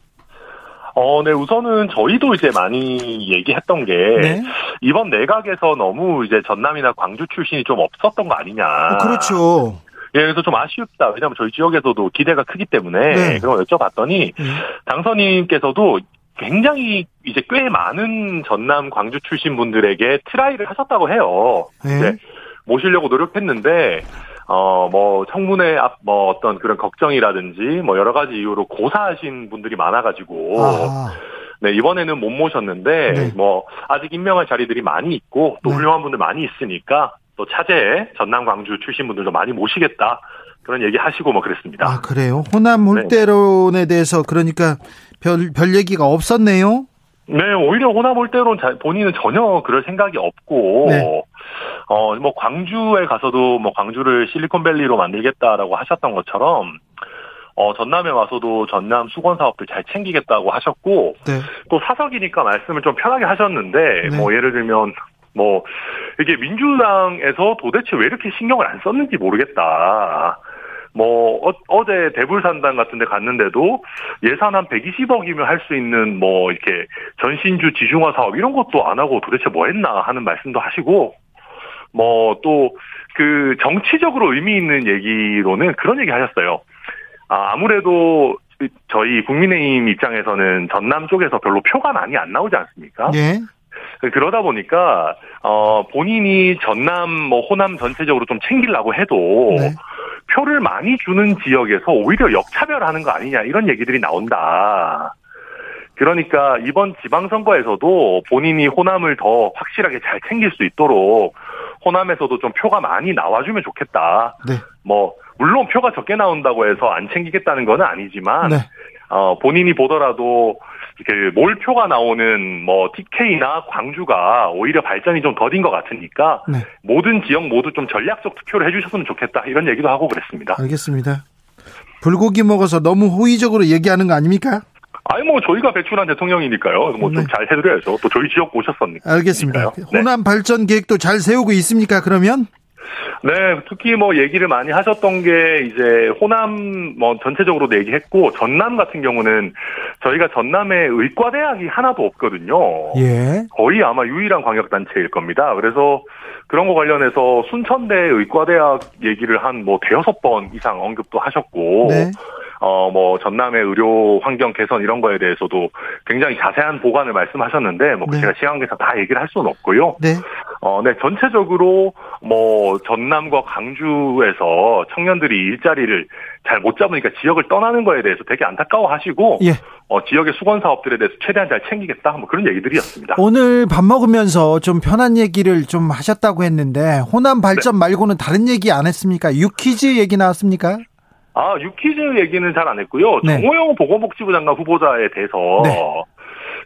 [SPEAKER 5] 어, 네, 우선은 저희도 이제 많이 얘기했던 게
[SPEAKER 1] 네.
[SPEAKER 5] 이번 내각에서 너무 이제 전남이나 광주 출신이 좀 없었던 거 아니냐.
[SPEAKER 1] 어, 그렇죠.
[SPEAKER 5] 예, 그래서 좀 아쉽다. 왜냐하면 저희 지역에서도 기대가 크기 때문에
[SPEAKER 1] 네.
[SPEAKER 5] 그런 걸 여쭤봤더니
[SPEAKER 1] 네.
[SPEAKER 5] 당선인께서도 굉장히 이제 꽤 많은 전남 광주 출신 분들에게 try를 하셨다고 해요.
[SPEAKER 1] 네.
[SPEAKER 5] 네. 모시려고 노력했는데 어 뭐 청문회 앞 뭐 어떤 그런 걱정이라든지 뭐 여러 가지 이유로 고사하신 분들이 많아가지고
[SPEAKER 1] 아,
[SPEAKER 5] 네 이번에는 못 모셨는데
[SPEAKER 1] 네.
[SPEAKER 5] 뭐 아직 임명할 자리들이 많이 있고 또
[SPEAKER 1] 네.
[SPEAKER 5] 훌륭한 분들 많이 있으니까 또 차제에 전남 광주 출신 분들도 많이 모시겠다 그런 얘기 하시고 뭐 그랬습니다.
[SPEAKER 1] 아 그래요? 호남 홀대론에 대해서 그러니까 별, 별 얘기가 없었네요.
[SPEAKER 5] 네, 오히려 호남 자- 본인은 전혀 그럴 생각이 없고,
[SPEAKER 1] 네.
[SPEAKER 5] 어, 뭐, 광주에 가서도 뭐, 광주를 실리콘밸리로 만들겠다라고 하셨던 것처럼, 어, 전남에 와서도 전남 수건 사업들 잘 챙기겠다고 하셨고,
[SPEAKER 1] 네.
[SPEAKER 5] 또 사석이니까 말씀을 좀 편하게 하셨는데,
[SPEAKER 1] 네.
[SPEAKER 5] 뭐, 예를 들면, 뭐, 이게 민주당에서 도대체 왜 이렇게 신경을 안 썼는지 모르겠다. 뭐, 어, 제 대불산당 같은 데 갔는데도 예산 한 120억이면 할 수 있는 뭐, 이렇게 전신주 지중화 사업 이런 것도 안 하고 도대체 뭐 했나 하는 말씀도 하시고, 뭐, 또, 그 정치적으로 의미 있는 얘기로는 그런 얘기 하셨어요. 아, 아무래도 저희 국민의힘 입장에서는 전남 쪽에서 별로 표가 많이 안 나오지 않습니까?
[SPEAKER 1] 예.
[SPEAKER 5] 그러다 보니까 어 본인이 전남 뭐 호남 전체적으로 좀 챙기려고 해도
[SPEAKER 1] 네.
[SPEAKER 5] 표를 많이 주는 지역에서 오히려 역차별하는 거 아니냐 이런 얘기들이 나온다. 그러니까 이번 지방선거에서도 본인이 호남을 더 확실하게 잘 챙길 수 있도록 호남에서도 좀 표가 많이 나와주면 좋겠다.
[SPEAKER 1] 네.
[SPEAKER 5] 뭐 물론 표가 적게 나온다고 해서 안 챙기겠다는 건 아니지만
[SPEAKER 1] 네.
[SPEAKER 5] 어, 본인이 보더라도 그 몰표가 나오는 뭐 TK나 광주가 오히려 발전이 좀 더딘 것 같으니까
[SPEAKER 1] 네.
[SPEAKER 5] 모든 지역 모두 좀 전략적 투표를 해주셨으면 좋겠다 이런 얘기도 하고 그랬습니다.
[SPEAKER 1] 알겠습니다. 불고기 먹어서 너무 호의적으로 얘기하는 거 아닙니까?
[SPEAKER 5] 아니 뭐 저희가 배출한 대통령이니까요. 뭐좀
[SPEAKER 1] 네.
[SPEAKER 5] 잘 해드려야죠. 또 저희 지역 오셨었니까.
[SPEAKER 1] 알겠습니다.
[SPEAKER 5] 네.
[SPEAKER 1] 호남 발전 계획도 잘 세우고 있습니까? 그러면?
[SPEAKER 5] 네, 특히 뭐 얘기를 많이 하셨던 게 이제 호남 뭐 전체적으로도 얘기했고 전남 같은 경우는 저희가 전남에 의과대학이 하나도 없거든요.
[SPEAKER 1] 예.
[SPEAKER 5] 거의 아마 유일한 광역단체일 겁니다. 그래서 그런 거 관련해서 순천대 의과대학 얘기를 한 뭐 대여섯 번 이상 언급도 하셨고,
[SPEAKER 1] 네.
[SPEAKER 5] 어, 뭐 전남의 의료 환경 개선 이런 거에 대해서도 굉장히 자세한 보관을 말씀하셨는데, 뭐
[SPEAKER 1] 네.
[SPEAKER 5] 제가 시간 관계상 다 얘기를 할 수는 없고요.
[SPEAKER 1] 네.
[SPEAKER 5] 어, 네, 전체적으로 뭐 전남과 광주에서 청년들이 일자리를 잘 못 잡으니까 지역을 떠나는 거에 대해서 되게 안타까워하시고,
[SPEAKER 1] 예.
[SPEAKER 5] 어, 지역의 수건 사업들에 대해서 최대한 잘 챙기겠다, 뭐 그런 얘기들이었습니다.
[SPEAKER 1] 오늘 밥 먹으면서 좀 편한 얘기를 좀 하셨다고 했는데 호남 발전
[SPEAKER 5] 네.
[SPEAKER 1] 말고는 다른 얘기 안 했습니까? 유퀴즈 얘기 나왔습니까?
[SPEAKER 5] 아, 유퀴즈 얘기는 잘 안 했고요.
[SPEAKER 1] 네.
[SPEAKER 5] 정호영 보건복지부 장관 후보자에 대해서
[SPEAKER 1] 네.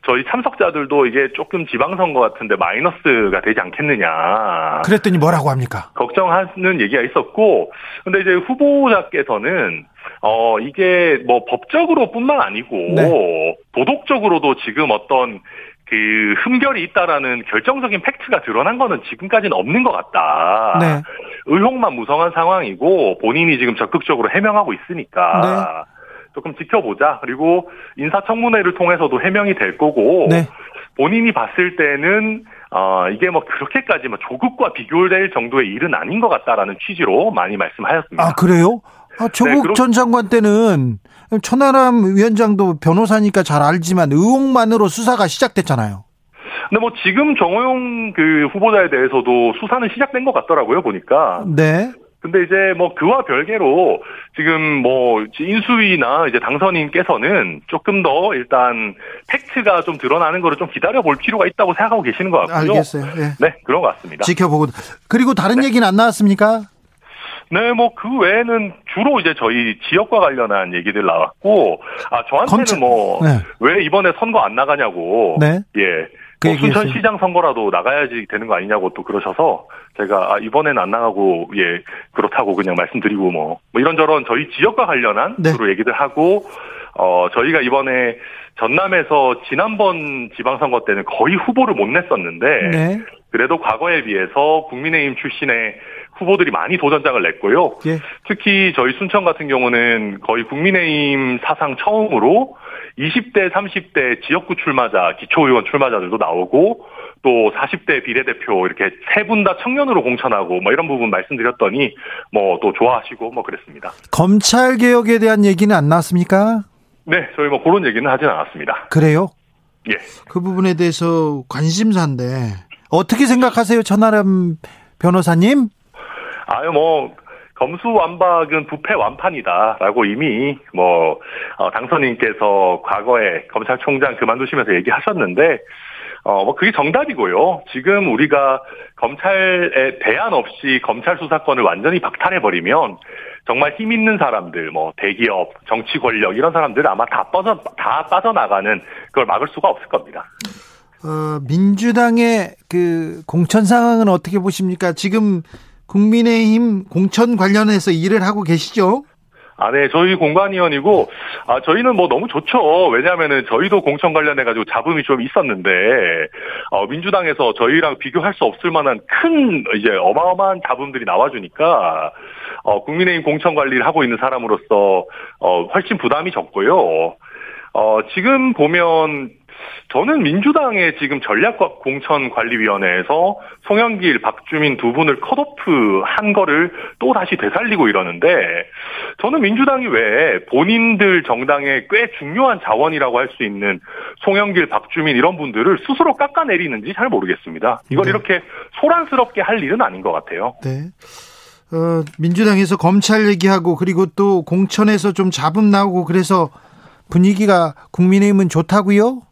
[SPEAKER 5] 저희 참석자들도 이게 조금 지방선거 같은데 마이너스가 되지 않겠느냐.
[SPEAKER 1] 그랬더니 뭐라고 합니까?
[SPEAKER 5] 걱정하는 얘기가 있었고, 근데 이제 후보자께서는, 어, 이게 뭐 법적으로뿐만 아니고,
[SPEAKER 1] 네.
[SPEAKER 5] 도덕적으로도 지금 어떤 그 흠결이 있다라는 결정적인 팩트가 드러난 거는 지금까지는 없는 것 같다.
[SPEAKER 1] 네.
[SPEAKER 5] 의혹만 무성한 상황이고, 본인이 지금 적극적으로 해명하고 있으니까, 조금 지켜보자. 그리고 인사청문회를 통해서도 해명이 될 거고
[SPEAKER 1] 네.
[SPEAKER 5] 본인이 봤을 때는 어, 이게 뭐 그렇게까지 뭐 조국과 비교될 정도의 일은 아닌 것 같다라는 취지로 많이 말씀하셨습니다.
[SPEAKER 1] 아, 그래요? 아, 조국
[SPEAKER 5] 네,
[SPEAKER 1] 전 장관 때는 천하람 위원장도 변호사니까 잘 알지만 의혹만으로 수사가 시작됐잖아요.
[SPEAKER 5] 근데 뭐 지금 정호용 그 후보자에 대해서도 수사는 시작된 것 같더라고요 보니까.
[SPEAKER 1] 네.
[SPEAKER 5] 근데 이제 뭐 그와 별개로 지금 뭐 인수위나 이제 당선인께서는 조금 더 일단 팩트가 좀 드러나는 거를 좀 기다려 볼 필요가 있다고 생각하고 계시는 것 같고요.
[SPEAKER 1] 알겠어요. 예.
[SPEAKER 5] 네, 그런 것 같습니다.
[SPEAKER 1] 지켜보고. 그리고 다른 얘기는 안 나왔습니까?
[SPEAKER 5] 네, 뭐 그 외에는 주로 이제 저희 지역과 관련한 얘기들 나왔고, 아 저한테는
[SPEAKER 1] 검찰-
[SPEAKER 5] 뭐왜
[SPEAKER 1] 네.
[SPEAKER 5] 이번에 선거 안 나가냐고,
[SPEAKER 1] 네.
[SPEAKER 5] 예,
[SPEAKER 1] 그
[SPEAKER 5] 뭐. 순천시장 선거라도 나가야지 되는 거 아니냐고 또 그러셔서 제가 아, 이번엔 안 나가고 예 그렇다고 그냥 말씀드리고 뭐, 뭐 이런저런 저희 지역과 관련한
[SPEAKER 1] 네.
[SPEAKER 5] 주로 얘기들 하고 어 저희가 이번에 전남에서 지난번 지방선거 때는 거의 후보를 못 냈었는데
[SPEAKER 1] 네.
[SPEAKER 5] 그래도 과거에 비해서 국민의힘 출신의 후보들이 많이 도전장을 냈고요.
[SPEAKER 1] 예.
[SPEAKER 5] 특히 저희 순천 같은 경우는 거의 국민의힘 사상 처음으로 20대, 30대 지역구 출마자, 기초의원 출마자들도 나오고 또 40대 비례대표 이렇게 세 분 다 청년으로 공천하고 뭐 이런 부분 말씀드렸더니 뭐 또 좋아하시고 뭐 그랬습니다.
[SPEAKER 1] 검찰 개혁에 대한 얘기는 안 나왔습니까?
[SPEAKER 5] 네, 저희 뭐 그런 얘기는 하진 않았습니다.
[SPEAKER 1] 그래요?
[SPEAKER 5] 예.
[SPEAKER 1] 그 부분에 대해서 관심사인데 어떻게 생각하세요, 천하람 변호사님?
[SPEAKER 5] 아유 뭐 검수완박은 부패 완판이다라고 이미 뭐 어, 당선인께서 과거에 검찰총장 그만두시면서 얘기하셨는데 어 뭐 그게 정답이고요. 지금 우리가 검찰에 대안 없이 검찰 수사권을 완전히 박탈해 버리면 정말 힘 있는 사람들, 뭐 대기업, 정치 권력 이런 사람들 아마 다 빠져 다 빠져나가는 그걸 막을 수가 없을 겁니다.
[SPEAKER 1] 어, 민주당의 그 공천 상황은 어떻게 보십니까? 지금 국민의힘 공천 관련해서 일을 하고 계시죠?
[SPEAKER 5] 아, 네, 저희 공관위원이고, 아, 저희는 뭐 너무 좋죠. 왜냐면은 저희도 공천 관련해가지고 잡음이 좀 있었는데, 어, 민주당에서 저희랑 비교할 수 없을 만한 큰, 이제 어마어마한 잡음들이 나와주니까, 어, 국민의힘 공천 관리를 하고 있는 사람으로서, 어, 훨씬 부담이 적고요. 어, 지금 보면, 저는 민주당의 지금 전략공천관리위원회에서 송영길, 박주민 두 분을 컷오프 한 거를 또 다시 되살리고 이러는데 저는 민주당이 왜 본인들 정당의 꽤 중요한 자원이라고 할 수 있는 송영길, 박주민 이런 분들을 스스로 깎아내리는지 잘 모르겠습니다. 이걸
[SPEAKER 1] 네.
[SPEAKER 5] 이렇게 소란스럽게 할 일은 아닌 것 같아요.
[SPEAKER 1] 네. 어, 민주당에서 검찰 얘기하고 그리고 또 공천에서 좀 잡음 나오고 그래서 분위기가 국민의힘은 좋다고요?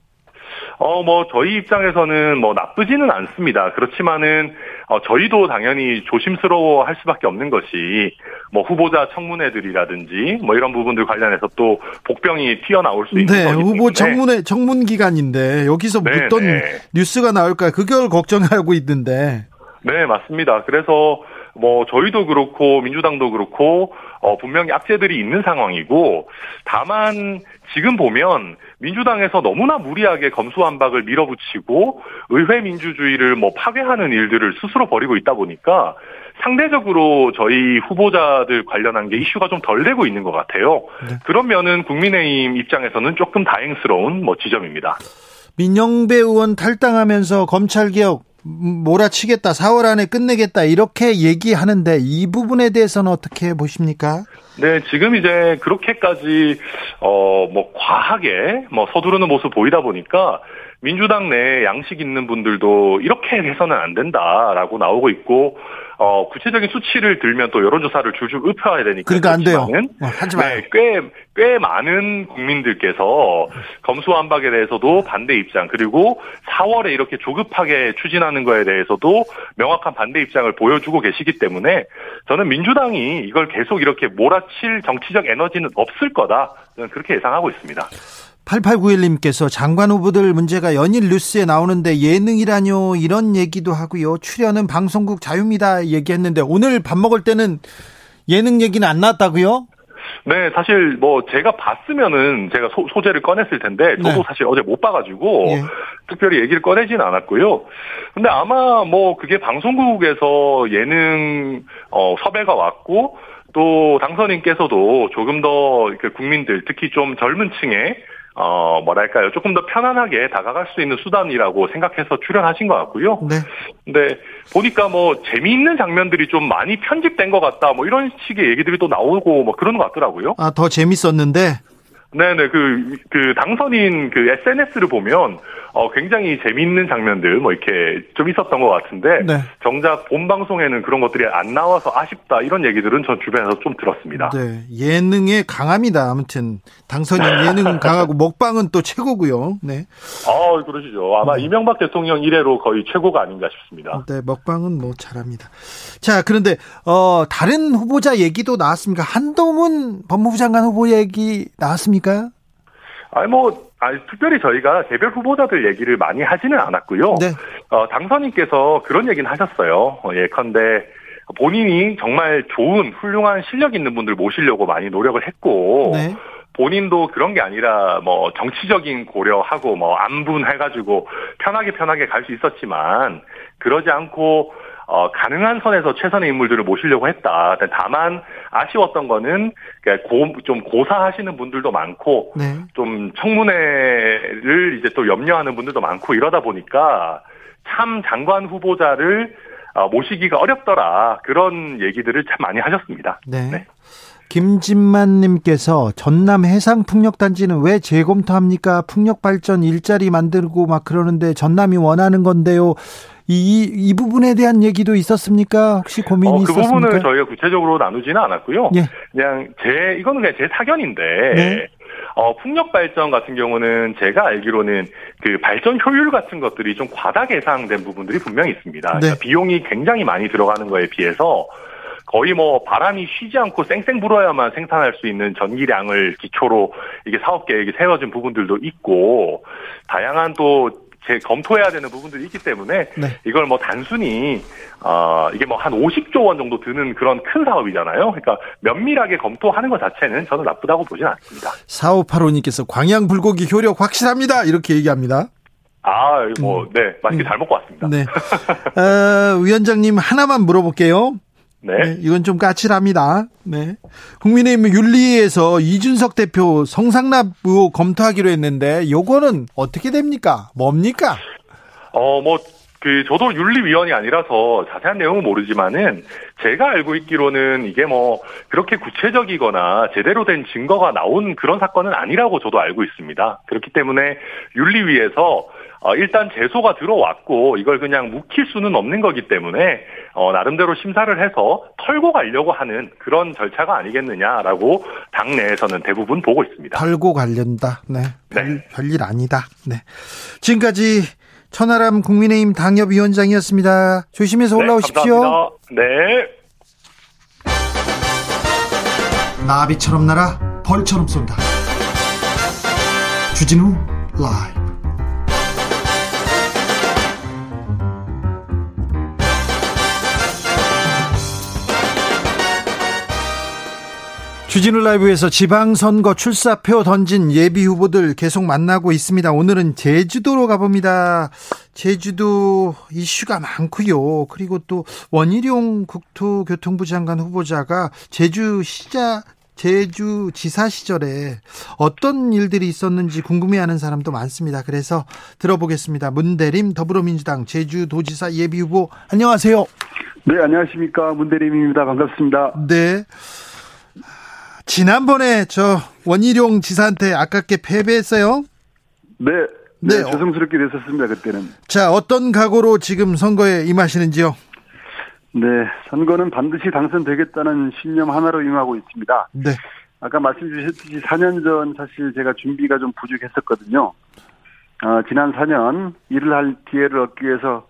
[SPEAKER 5] 어, 뭐, 저희 입장에서는 뭐 나쁘지는 않습니다. 그렇지만은, 어, 저희도 당연히 조심스러워 할 수밖에 없는 것이, 뭐, 후보자 청문회들이라든지, 뭐, 이런 부분들 관련해서 또 복병이 튀어나올 수 있는
[SPEAKER 1] 네,
[SPEAKER 5] 거기
[SPEAKER 1] 후보
[SPEAKER 5] 때문에
[SPEAKER 1] 청문회 청문 기간인데 여기서
[SPEAKER 5] 네,
[SPEAKER 1] 어떤
[SPEAKER 5] 네.
[SPEAKER 1] 뉴스가 나올까 그걸 걱정하고 있는데.
[SPEAKER 5] 네, 맞습니다. 그래서 뭐 저희도 그렇고 민주당도 그렇고 어 분명히 악재들이 있는 상황이고 다만 지금 보면 민주당에서 너무나 무리하게 검수완박을 밀어붙이고 의회 민주주의를 뭐 파괴하는 일들을 스스로 벌이고 있다 보니까 상대적으로 저희 후보자들 관련한 게 이슈가 좀 덜 되고 있는 것 같아요.
[SPEAKER 1] 네.
[SPEAKER 5] 그런 면은 국민의힘 입장에서는 조금 다행스러운 뭐 지점입니다.
[SPEAKER 1] 민영배 의원 탈당하면서 검찰 개혁 몰아치겠다, 4월 안에 끝내겠다 이렇게 얘기하는데 이 부분에 대해서는 어떻게 보십니까?
[SPEAKER 5] 네, 지금 이제 그렇게까지 어 뭐 과하게 뭐 서두르는 모습 보이다 보니까 민주당 내에 양식 있는 분들도 이렇게 해서는 안 된다라고 나오고 있고 어 구체적인 수치를 들면 또 여론조사를 줄줄 읊어야 되니까
[SPEAKER 1] 그러니까 안 돼요. 어, 하지 마요.
[SPEAKER 5] 네, 꽤, 꽤 많은 국민들께서 검수완박에 대해서도 반대 입장, 그리고 4월에 이렇게 조급하게 추진하는 거에 대해서도 명확한 반대 입장을 보여주고 계시기 때문에 저는 민주당이 이걸 계속 이렇게 몰아칠 정치적 에너지는 없을 거다. 저는 그렇게 예상하고 있습니다.
[SPEAKER 1] 8891님께서 장관 후보들 문제가 연일 뉴스에 나오는데 예능이라뇨 이런 얘기도 하고요. 출연은 방송국 자유입니다 얘기했는데 오늘 밥 먹을 때는 예능 얘기는 안 나왔다고요?
[SPEAKER 5] 네, 사실 뭐 제가 봤으면은 제가 소, 재를 꺼냈을 텐데 저도
[SPEAKER 1] 네.
[SPEAKER 5] 사실 어제 못 봐가지고
[SPEAKER 1] 예.
[SPEAKER 5] 특별히 얘기를 꺼내지는 않았고요. 근데 아마 뭐 그게 방송국에서 예능 어 섭외가 왔고 또 당선인께서도 조금 더 국민들 특히 좀 젊은 층에 어, 뭐랄까요. 조금 더 편안하게 다가갈 수 있는 수단이라고 생각해서 출연하신 것 같고요. 네. 근데 보니까 뭐 재미있는 장면들이 좀 많이 편집된 것 같다. 뭐 이런 식의 얘기들이 또 나오고 뭐 그런 것 같더라고요.
[SPEAKER 1] 아, 더 재밌었는데?
[SPEAKER 5] 네네 그, 그 당선인 그 SNS를 보면 어 굉장히 재미있는 장면들 뭐 이렇게 좀 있었던 것 같은데 네. 정작 본 방송에는 그런 것들이 안 나와서 아쉽다 이런 얘기들은 전 주변에서 좀 들었습니다.
[SPEAKER 1] 네 예능에 강합니다. 아무튼 당선인 예능은 강하고 먹방은 또 최고고요. 네.
[SPEAKER 5] 아 그러시죠. 아마 네. 이명박 대통령 이래로 거의 최고가 아닌가 싶습니다.
[SPEAKER 1] 네 먹방은 뭐 잘합니다. 자 그런데 어 다른 후보자 얘기도 나왔습니까? 한동훈 법무부 장관 후보 얘기 나왔습니까?
[SPEAKER 5] 아니 뭐 아니, 특별히 저희가 개별 후보자들 얘기를 많이 하지는 않았고요. 네. 어, 당선인께서 그런 얘기는 하셨어요. 어, 예컨대 본인이 정말 좋은 훌륭한 실력 있는 분들 모시려고 많이 노력을 했고 네. 본인도 그런 게 아니라 뭐 정치적인 고려하고 뭐 안분 해가지고 편하게 편하게 갈 수 있었지만 그러지 않고 어, 가능한 선에서 최선의 인물들을 모시려고 했다. 다만 아쉬웠던 거는 고, 좀 고사하시는 분들도 많고 네. 좀 청문회를 이제 또 염려하는 분들도 많고 이러다 보니까 참 장관 후보자를 어, 모시기가 어렵더라 그런 얘기들을 참 많이 하셨습니다.
[SPEAKER 1] 네. 네. 김진만님께서 전남 해상 풍력단지는 왜 재검토합니까? 풍력 발전 일자리 만들고 막 그러는데 전남이 원하는 건데요. 이, 이 부분에 대한 얘기도 있었습니까? 혹시 고민이 어, 그 있었습니까? 그
[SPEAKER 5] 부분을 저희가 구체적으로 나누지는 않았고요. 예. 그냥 제, 이거는 그냥 제 사견인데, 네. 어, 풍력 발전 같은 경우는 제가 알기로는 그 발전 효율 같은 것들이 좀 과다 계상된 부분들이 분명히 있습니다. 네. 그러니까 비용이 굉장히 많이 들어가는 거에 비해서 거의 뭐 바람이 쉬지 않고 쌩쌩 불어야만 생산할 수 있는 전기량을 기초로 이게 사업 계획이 세워진 부분들도 있고 다양한 또제 검토해야 되는 부분들이 있기 때문에 네. 이걸 뭐 단순히 어 이게 뭐 한 50조 원 정도 드는 그런 큰 사업이잖아요. 그러니까 면밀하게 검토하는 것 자체는 저는 나쁘다고 보지는 않습니다.
[SPEAKER 1] 4585님께서 광양 불고기 효력 확실합니다. 이렇게 얘기합니다.
[SPEAKER 5] 아, 뭐, 음. 네, 맛있게 음. 잘 먹고 왔습니다. 네.
[SPEAKER 1] 어, 위원장님 하나만 물어볼게요. 네. 네. 이건 좀 까칠합니다. 네. 국민의힘 윤리에서 이준석 대표 성상납 의혹 검토하기로 했는데 요거는 어떻게 됩니까? 뭡니까?
[SPEAKER 5] 어, 뭐, 그, 저도 윤리위원이 아니라서 자세한 내용은 모르지만은 제가 알고 있기로는 이게 뭐 그렇게 구체적이거나 제대로 된 증거가 나온 그런 사건은 아니라고 저도 알고 있습니다. 그렇기 때문에 윤리위에서 어, 일단 제소가 들어왔고 이걸 그냥 묵힐 수는 없는 거기 때문에 어, 나름대로 심사를 해서 털고 가려고 하는 그런 절차가 아니겠느냐라고 당내에서는 대부분 보고 있습니다.
[SPEAKER 1] 털고 가련다. 네. 별, 네. 별일 아니다. 네. 지금까지 천하람 국민의힘 당협위원장이었습니다. 조심해서 네, 올라오십시오.
[SPEAKER 5] 감사합니다. 네.
[SPEAKER 1] 나비처럼 날아 벌처럼 쏜다. 주진우 라이브. 주진우 라이브에서 지방선거 출사표 던진 예비 후보들 계속 만나고 있습니다. 오늘은 제주도로 가봅니다. 제주도 이슈가 많고요. 그리고 또 원희룡 국토교통부 장관 후보자가 제주 시자 제주 지사 시절에 어떤 일들이 있었는지 궁금해하는 사람도 많습니다. 그래서 들어보겠습니다. 문대림 더불어민주당 제주도지사 예비 후보 안녕하세요.
[SPEAKER 6] 네, 안녕하십니까 문대림입니다. 반갑습니다.
[SPEAKER 1] 네. 지난번에 저 원희룡 지사한테 아깝게 패배했어요.
[SPEAKER 6] 네. 네, 네 조성스럽게 됐었습니다 그때는.
[SPEAKER 1] 자 어떤 각오로 지금 선거에 임하시는지요?
[SPEAKER 6] 네, 선거는 반드시 당선되겠다는 신념 하나로 임하고 있습니다. 네. 아까 말씀 주셨듯이 4년 전 사실 제가 준비가 좀 부족했었거든요. 어, 지난 4년 일을 할 기회를 얻기 위해서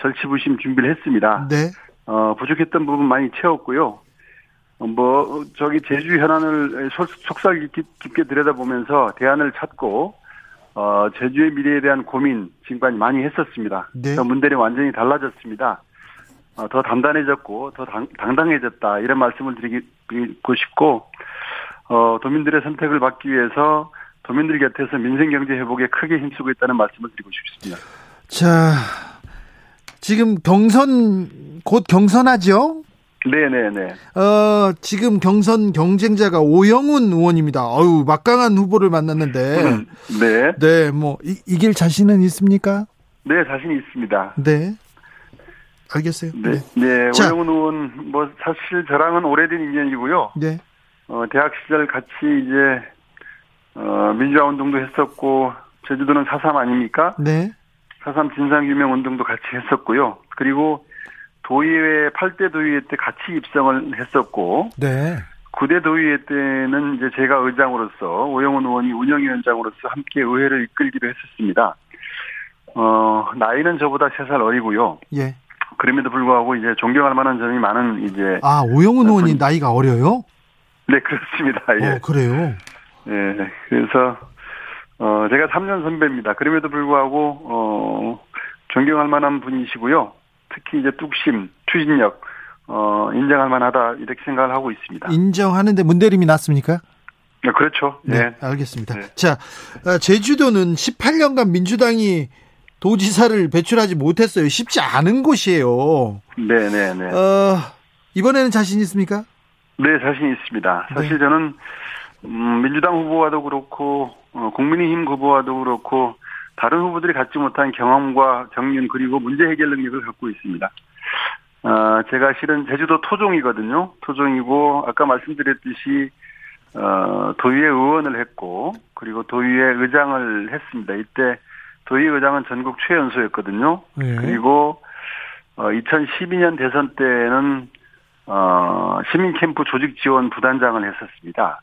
[SPEAKER 6] 절치부심 준비를 했습니다. 네. 어, 부족했던 부분 많이 채웠고요. 뭐 저기 제주 현안을 속삭이 깊게 들여다보면서 대안을 찾고 어 제주의 미래에 대한 고민 지금까지 많이 했었습니다. 네. 문대리 완전히 달라졌습니다. 어, 더 단단해졌고 더 당, 당당해졌다 이런 말씀을 드리고 싶고 어 도민들의 선택을 받기 위해서 도민들 곁에서 민생 경제 회복에 크게 힘쓰고 있다는 말씀을 드리고 싶습니다.
[SPEAKER 1] 자 지금 경선 곧 경선하죠?
[SPEAKER 6] 네네네.
[SPEAKER 1] 어, 지금 경선 경쟁자가 오영훈 의원입니다. 어유 막강한 후보를 만났는데.
[SPEAKER 6] 음, 네.
[SPEAKER 1] 네, 뭐, 이, 이길 자신은 있습니까?
[SPEAKER 6] 네, 자신 있습니다.
[SPEAKER 1] 네. 알겠어요.
[SPEAKER 6] 네. 네. 자, 오영훈 의원, 뭐, 사실 저랑은 오래된 인연이고요.
[SPEAKER 1] 네.
[SPEAKER 6] 어, 대학 시절 같이 이제, 어, 민주화 운동도 했었고, 제주도는 사삼 아닙니까?
[SPEAKER 1] 네.
[SPEAKER 6] 사삼 진상규명 운동도 같이 했었고요. 그리고 도의회 8대 도의회 때 같이 입성을 했었고
[SPEAKER 1] 네.
[SPEAKER 6] 9대 도의회 때는 이제 제가 의장으로서 오영훈 의원이 운영위원장으로서 함께 의회를 이끌기도 했었습니다. 어, 나이는 저보다 3살 어리고요.
[SPEAKER 1] 예.
[SPEAKER 6] 그럼에도 불구하고 이제 존경할 만한 점이 많은 이제
[SPEAKER 1] 아, 오영훈 의원이 분... 나이가 어려요?
[SPEAKER 6] 네, 그렇습니다. 예.
[SPEAKER 1] 어, 그래요.
[SPEAKER 6] 예. 그래서 어, 제가 3년 선배입니다. 그럼에도 불구하고 어, 존경할 만한 분이시고요. 특히 이제 뚝심, 추진력, 어, 인정할 만하다, 이렇게 생각을 하고 있습니다.
[SPEAKER 1] 인정하는데 문대림이 났습니까?
[SPEAKER 6] 네, 그렇죠.
[SPEAKER 1] 네. 네 알겠습니다. 네. 자, 어, 제주도는 18년간 민주당이 도지사를 배출하지 못했어요. 쉽지 않은 곳이에요.
[SPEAKER 6] 네 네네. 네, 네.
[SPEAKER 1] 어, 이번에는 자신 있습니까?
[SPEAKER 6] 네, 자신 있습니다. 사실 네. 저는, 음, 민주당 후보와도 그렇고, 어, 국민의힘 후보와도 그렇고, 다른 후보들이 갖지 못한 경험과 정륜 그리고 문제 해결 능력을 갖고 있습니다. 어, 제가 실은 제주도 토종이거든요. 토종이고 아까 말씀드렸듯이 어, 도의회 의원을 했고 그리고 도의회 의장을 했습니다. 이때 도의회 의장은 전국 최연소였거든요. 네. 그리고 어, 2012년 대선 때는 어, 시민 캠프 조직 지원 부단장을 했었습니다.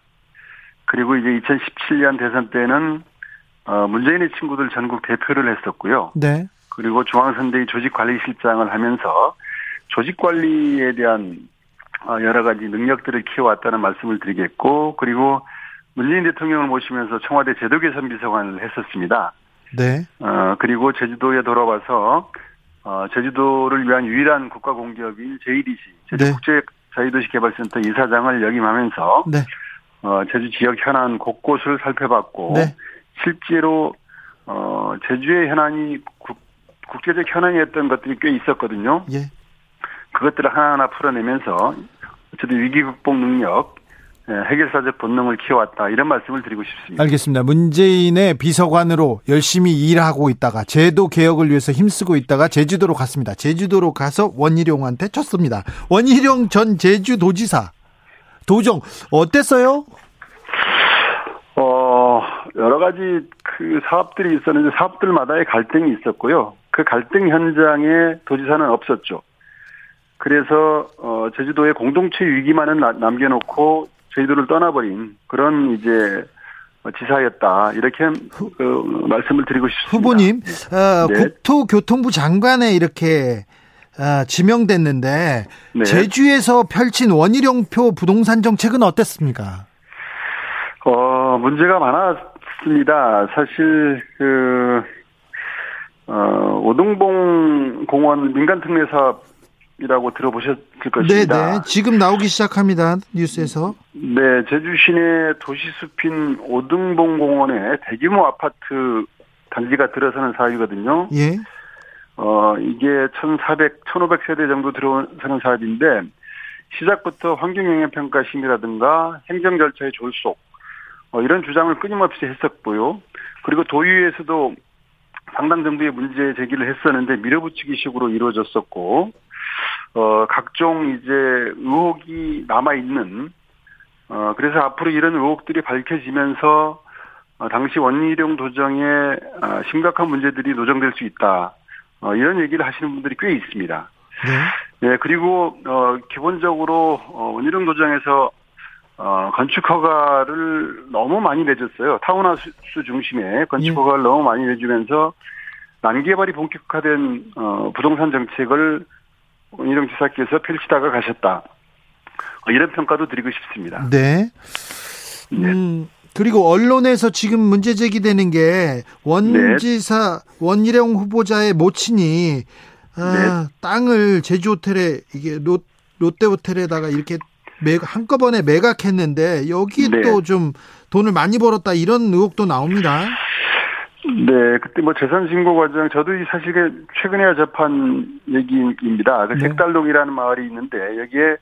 [SPEAKER 6] 그리고 이제 2017년 대선 때는 어, 문재인의 친구들 전국 대표를 했었고요.
[SPEAKER 1] 네.
[SPEAKER 6] 그리고 중앙선대위 조직관리실장을 하면서 조직관리에 대한 어, 여러 가지 능력들을 키워왔다는 말씀을 드리겠고, 그리고 문재인 대통령을 모시면서 청와대 제도개선 비서관을 했었습니다.
[SPEAKER 1] 네.
[SPEAKER 6] 어, 그리고 제주도에 돌아와서, 어, 제주도를 위한 유일한 국가 공기업인 JDC, 제주국제자유도시개발센터 네. 이사장을 역임하면서,
[SPEAKER 1] 네.
[SPEAKER 6] 어, 제주 지역 현안 곳곳을 살펴봤고,
[SPEAKER 1] 네.
[SPEAKER 6] 실제로 어 제주의 현안이 국, 국제적 현안이었던 것들이 꽤 있었거든요.
[SPEAKER 1] 예.
[SPEAKER 6] 그것들을 하나하나 풀어내면서 어쨌든 위기 극복 능력, 예, 해결사적 본능을 키워왔다 이런 말씀을 드리고 싶습니다.
[SPEAKER 1] 알겠습니다. 문재인의 비서관으로 열심히 일하고 있다가 제도 개혁을 위해서 힘쓰고 있다가 제주도로 갔습니다. 제주도로 가서 원희룡한테 쳤습니다. 원희룡 전 제주도지사 도정 어땠어요?
[SPEAKER 6] 어, 여러 가지 그 사업들이 있었는데 사업들마다의 갈등이 있었고요. 그 갈등 현장에 도지사는 없었죠. 그래서 어 제주도의 공동체 위기만은 남겨놓고 제주도를 떠나버린 그런 이제 지사였다 이렇게 그 말씀을 드리고 싶습니다.
[SPEAKER 1] 후보님, 어, 네. 국토교통부 장관에 이렇게 어, 지명됐는데 네. 제주에서 펼친 원희룡표 부동산 정책은 어땠습니까?
[SPEAKER 6] 어, 문제가 많 았습니다. 사실, 그, 어, 오동봉 공원 민간 특례 사업이라고 들어보셨을 것입니다.
[SPEAKER 1] 네네. 지금 나오기 시작합니다. 뉴스에서.
[SPEAKER 6] 네. 제주 시내 도시 숲인 오등봉 공원에 대규모 아파트 단지가 들어서는 사업이거든요.
[SPEAKER 1] 예.
[SPEAKER 6] 어, 이게 1,400, 1,500세대 정도 들어서는 사업인데, 시작부터 환경영향평가 심의라든가 행정 절차의 졸속, 어, 이런 주장을 끊임없이 했었고요. 그리고 도의회에서도 상당 정도의 문제 제기를 했었는데 밀어붙이기식으로 이루어졌었고, 어, 각종 이제 의혹이 남아 있는, 어, 그래서 앞으로 이런 의혹들이 밝혀지면서, 어, 당시 원희룡 도정에 어, 심각한 문제들이 노정될 수 있다. 어, 이런 얘기를 하시는 분들이 꽤 있습니다.
[SPEAKER 1] 네.
[SPEAKER 6] 네 그리고, 어, 기본적으로, 어, 원희룡 도정에서 어, 건축 허가를 너무 많이 내줬어요. 타운하우스 중심에 건축 예. 허가를 예. 너무 많이 내주면서 난개발이 본격화된 어, 부동산 정책을 이동 지사께서 펼치다가 가셨다. 어, 이런 평가도 드리고 싶습니다.
[SPEAKER 1] 네. 네. 음, 그리고 언론에서 지금 문제 제기되는 게 원지사 네. 원희룡 후보자의 모친이 아, 네. 땅을 제주 호텔에 이게 롯, 롯데 호텔에다가 이렇게 매, 한꺼번에 매각했는데 여기 네. 또좀 돈을 많이 벌었다 이런 의혹도 나옵니다.
[SPEAKER 6] 네, 그때 뭐 재산 신고 과정 저도 사실 최근에 접한 얘기입니다. 그 네. 색달동이라는 마을이 있는데 여기에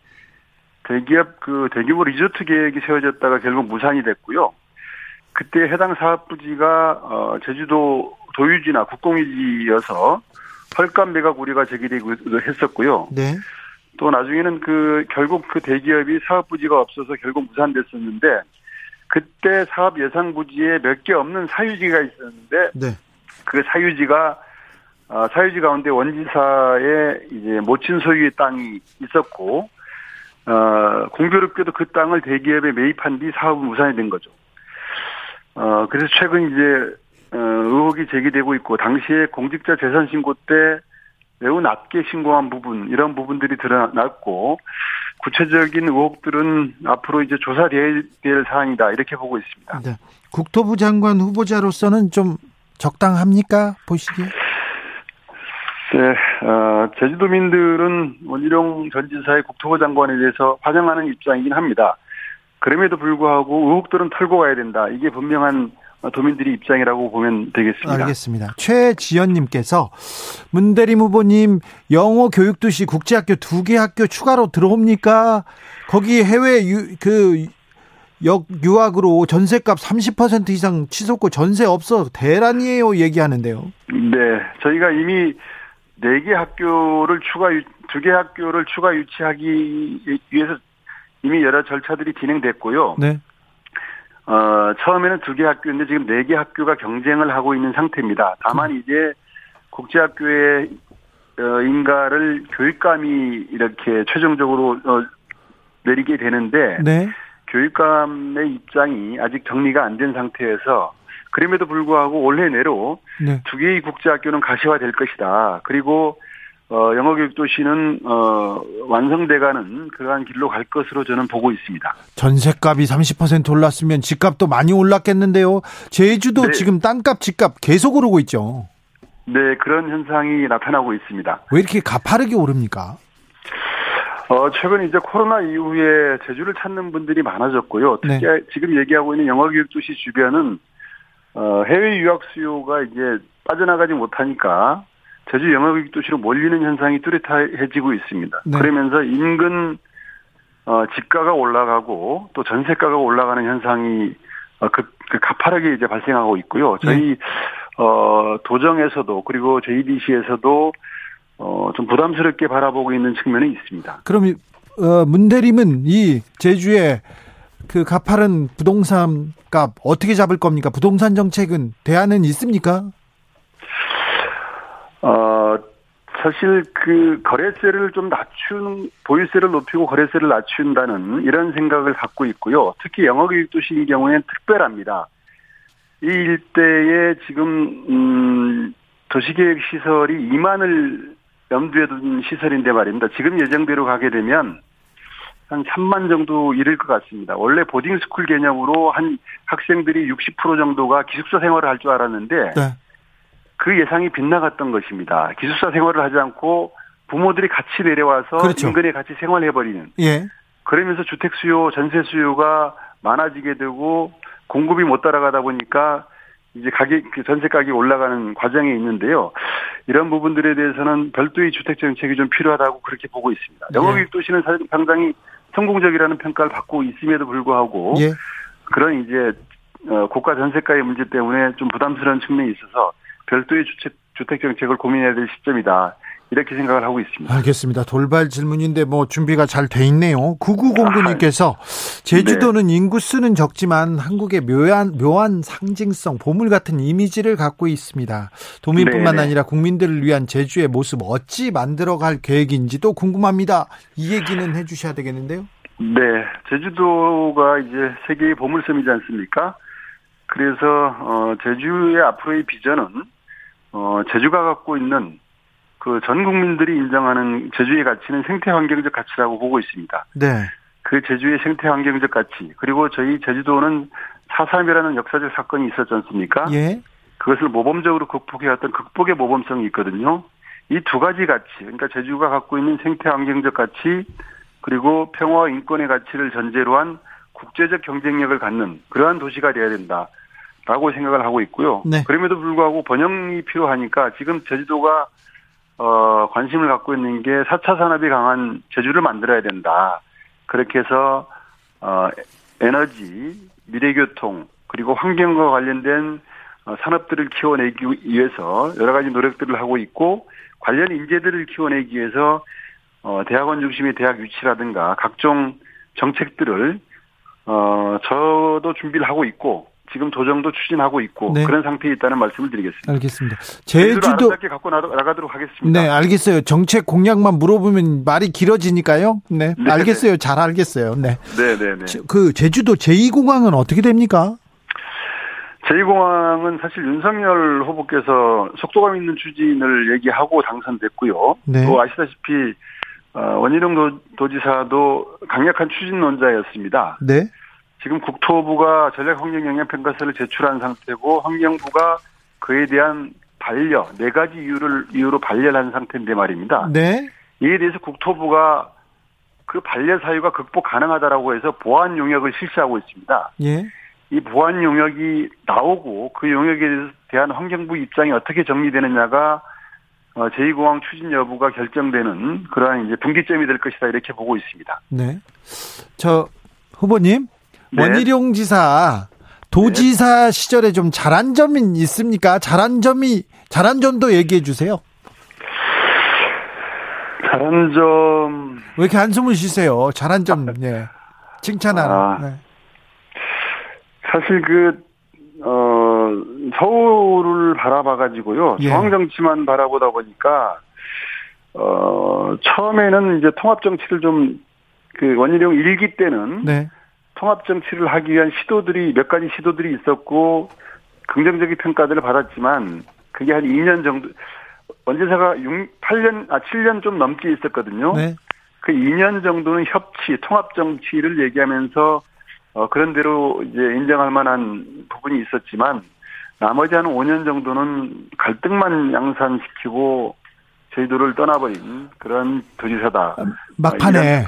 [SPEAKER 6] 대기업 그 대규모 리조트 계획이 세워졌다가 결국 무산이 됐고요. 그때 해당 사업 부지가 어 제주도 도유지나 국공유지여서 헐값 매각 우려가 제기되고 했었고요. 네. 또 나중에는 그 결국 그 대기업이 사업 부지가 없어서 결국 무산됐었는데 그때 사업 예상 부지에 몇 개 없는 사유지가 있었는데 네. 그 사유지가 어, 사유지 가운데 원지사에 이제 모친 소유의 땅이 있었고 어, 공교롭게도 그 땅을 대기업에 매입한 뒤 사업은 무산이 된 거죠. 어, 그래서 최근 이제 어, 의혹이 제기되고 있고 당시에 공직자 재산 신고 때 매우 낮게 신고한 부분 이런 부분들이 드러났고 구체적인 의혹들은 앞으로 이제 조사돼야 될 사안이다 이렇게 보고 있습니다. 네.
[SPEAKER 1] 국토부 장관 후보자로서는 좀 적당합니까 보시기에?
[SPEAKER 6] 네, 어, 제주도민들은 원희룡 전 지사의 국토부 장관에 대해서 환영하는 입장이긴 합니다. 그럼에도 불구하고 의혹들은 털고 가야 된다. 이게 분명한 도민들이 입장이라고 보면 되겠습니다.
[SPEAKER 1] 알겠습니다. 최지연님께서 문대림 후보님 영어 교육도시 국제학교 두 개 학교 추가로 들어옵니까? 거기 해외 유, 그 역 유학으로 전세값 30% 이상 치솟고 전세 없어 대란이에요 얘기하는데요.
[SPEAKER 6] 네, 저희가 이미 네 개 학교를 추가 두 개 학교를 추가 유치하기 위해서 이미 여러 절차들이 진행됐고요. 네. 어, 처음에는 두 개 학교인데 지금 네 개 학교가 경쟁을 하고 있는 상태입니다. 다만 음. 이제 국제학교의 어, 인가를 교육감이 이렇게 최종적으로 어, 내리게 되는데 네. 교육감의 입장이 아직 정리가 안 된 상태에서 그럼에도 불구하고 올해 내로 네. 두 개의 국제학교는 가시화될 것이다. 그리고 어, 영어교육도시는 어, 완성돼가는 그러한 길로 갈 것으로 저는 보고 있습니다.
[SPEAKER 1] 전세값이 30% 올랐으면 집값도 많이 올랐겠는데요. 제주도 네. 지금 땅값, 집값 계속 오르고 있죠.
[SPEAKER 6] 네, 그런 현상이 나타나고 있습니다.
[SPEAKER 1] 왜 이렇게 가파르게 오릅니까?
[SPEAKER 6] 어, 최근 이제 코로나 이후에 제주를 찾는 분들이 많아졌고요. 특히 네. 지금 얘기하고 있는 영어교육도시 주변은 어, 해외 유학 수요가 이제 빠져나가지 못하니까 제주 영업이익 도시로 몰리는 현상이 뚜렷해지고 있습니다. 네. 그러면서 인근 어, 집가가 올라가고 또 전세가가 올라가는 현상이 어, 그, 그 가파르게 이제 발생하고 있고요. 저희 네. 어, 도정에서도 그리고 JDC에서도 어, 좀 부담스럽게 바라보고 있는 측면이 있습니다.
[SPEAKER 1] 그럼 어, 문대림은 이 제주의 그 가파른 부동산 값 어떻게 잡을 겁니까? 부동산 정책은 대안은 있습니까?
[SPEAKER 6] 어, 사실 그 거래세를 좀 낮춘 보유세를 높이고 거래세를 낮춘다는 이런 생각을 갖고 있고요. 특히 영어교육 도시인 경우에는 특별합니다. 이 일대에 지금 음 도시계획 시설이 2만을 염두에 둔 시설인데 말입니다. 지금 예정대로 가게 되면 한 3만 정도 이를 것 같습니다. 원래 보딩스쿨 개념으로 한 학생들이 60% 정도가 기숙사 생활을 할 줄 알았는데 네. 그 예상이 빗나갔던 것입니다. 기숙사 생활을 하지 않고 부모들이 같이 내려와서 그렇죠. 인근에 같이 생활해버리는. 예. 그러면서 주택 수요, 전세 수요가 많아지게 되고 공급이 못 따라가다 보니까 이제 가격, 그 전세 가격이 올라가는 과정에 있는데요. 이런 부분들에 대해서는 별도의 주택 정책이 좀 필요하다고 그렇게 보고 있습니다. 예. 영업이익 도시는 상당히 성공적이라는 평가를 받고 있음에도 불구하고 예. 그런 이제 어, 고가 전세가의 문제 때문에 좀 부담스러운 측면이 있어서 별도의 주택, 주택 정책을 고민해야 될 시점이다. 이렇게 생각을 하고 있습니다.
[SPEAKER 1] 알겠습니다. 돌발 질문인데 뭐 준비가 잘 돼 있네요. 9909님께서 제주도는 네. 인구수는 적지만 한국의 묘한 묘한 상징성, 보물 같은 이미지를 갖고 있습니다. 도민뿐만 네, 네. 아니라 국민들을 위한 제주의 모습 어찌 만들어갈 계획인지도 궁금합니다. 이 얘기는 해주셔야 되겠는데요.
[SPEAKER 6] 네, 제주도가 이제 세계의 보물섬이지 않습니까? 그래서 어, 제주의 앞으로의 비전은 어, 제주가 갖고 있는 그 전 국민들이 인정하는 제주의 가치는 생태 환경적 가치라고 보고 있습니다. 네. 그 제주의 생태 환경적 가치 그리고 저희 제주도는 4.3이라는 역사적 사건이 있었지 않습니까? 예. 그것을 모범적으로 극복해왔던 극복의 모범성이 있거든요. 이 두 가지 가치, 그러니까 제주가 갖고 있는 생태 환경적 가치 그리고 평화와 인권의 가치를 전제로 한 국제적 경쟁력을 갖는 그러한 도시가 되어야 된다. 라고 생각을 하고 있고요. 네. 그럼에도 불구하고 번영이 필요하니까 지금 제주도가 어, 관심을 갖고 있는 게 4차 산업이 강한 제주를 만들어야 된다. 그렇게 해서 어, 에너지, 미래교통, 그리고 환경과 관련된 어, 산업들을 키워내기 위해서 여러 가지 노력들을 하고 있고 관련 인재들을 키워내기 위해서 어, 대학원 중심의 대학 유치라든가 각종 정책들을 어, 저도 준비를 하고 있고 지금 도정도 추진하고 있고 네. 그런 상태에 있다는 말씀을 드리겠습니다.
[SPEAKER 1] 알겠습니다. 제주도
[SPEAKER 6] 아름답게 갖고 나가도록 하겠습니다.
[SPEAKER 1] 네, 알겠어요. 정책 공약만 물어보면 말이 길어지니까요. 네, 네 알겠어요. 잘 알겠어요. 네.
[SPEAKER 6] 네, 네, 네.
[SPEAKER 1] 그 제주도 제2공항은 어떻게 됩니까?
[SPEAKER 6] 제2공항은 사실 윤석열 후보께서 속도감 있는 추진을 얘기하고 당선됐고요. 네. 또 아시다시피 어, 원희룡 도지사도 강력한 추진론자였습니다. 네. 지금 국토부가 전략 환경 영향 평가서를 제출한 상태고 환경부가 그에 대한 반려 네 가지 이유를 이유로 반려한 상태인데 말입니다. 네. 이에 대해서 국토부가 그 반려 사유가 극복 가능하다라고 해서 보안 용역을 실시하고 있습니다. 예. 이 보안 용역이 나오고 그 용역에 대한 환경부 입장이 어떻게 정리되느냐가 어, 제2공항 추진 여부가 결정되는 그러한 이제 분기점이 될 것이다 이렇게 보고 있습니다.
[SPEAKER 1] 네. 저 후보님 네. 원희룡 지사 도지사 네. 시절에 좀 잘한 점이 있습니까? 잘한 점이 잘한 점도 얘기해 주세요.
[SPEAKER 6] 잘한 점.
[SPEAKER 1] 왜 이렇게 한숨을 쉬세요? 잘한 점, 예. 칭찬하는. 아, 네.
[SPEAKER 6] 사실 그, 어, 서울을 바라봐가지고요. 예. 중앙정치만 바라보다 보니까, 어, 처음에는 이제 통합정치를 좀, 그 원희룡 일기 때는, 네. 통합 정치를 하기 위한 시도들이 몇 가지 시도들이 있었고 긍정적인 평가들을 받았지만 그게 한 2년 정도 원지사가 6, 8년 아 7년 좀 넘게 있었거든요. 네. 그 2년 정도는 협치, 통합 정치를 얘기하면서 어 그런 대로 이제 인정할 만한 부분이 있었지만 나머지 한 5년 정도는 갈등만 양산시키고 저희들을 떠나버린 그런 도지사다.
[SPEAKER 1] 막판에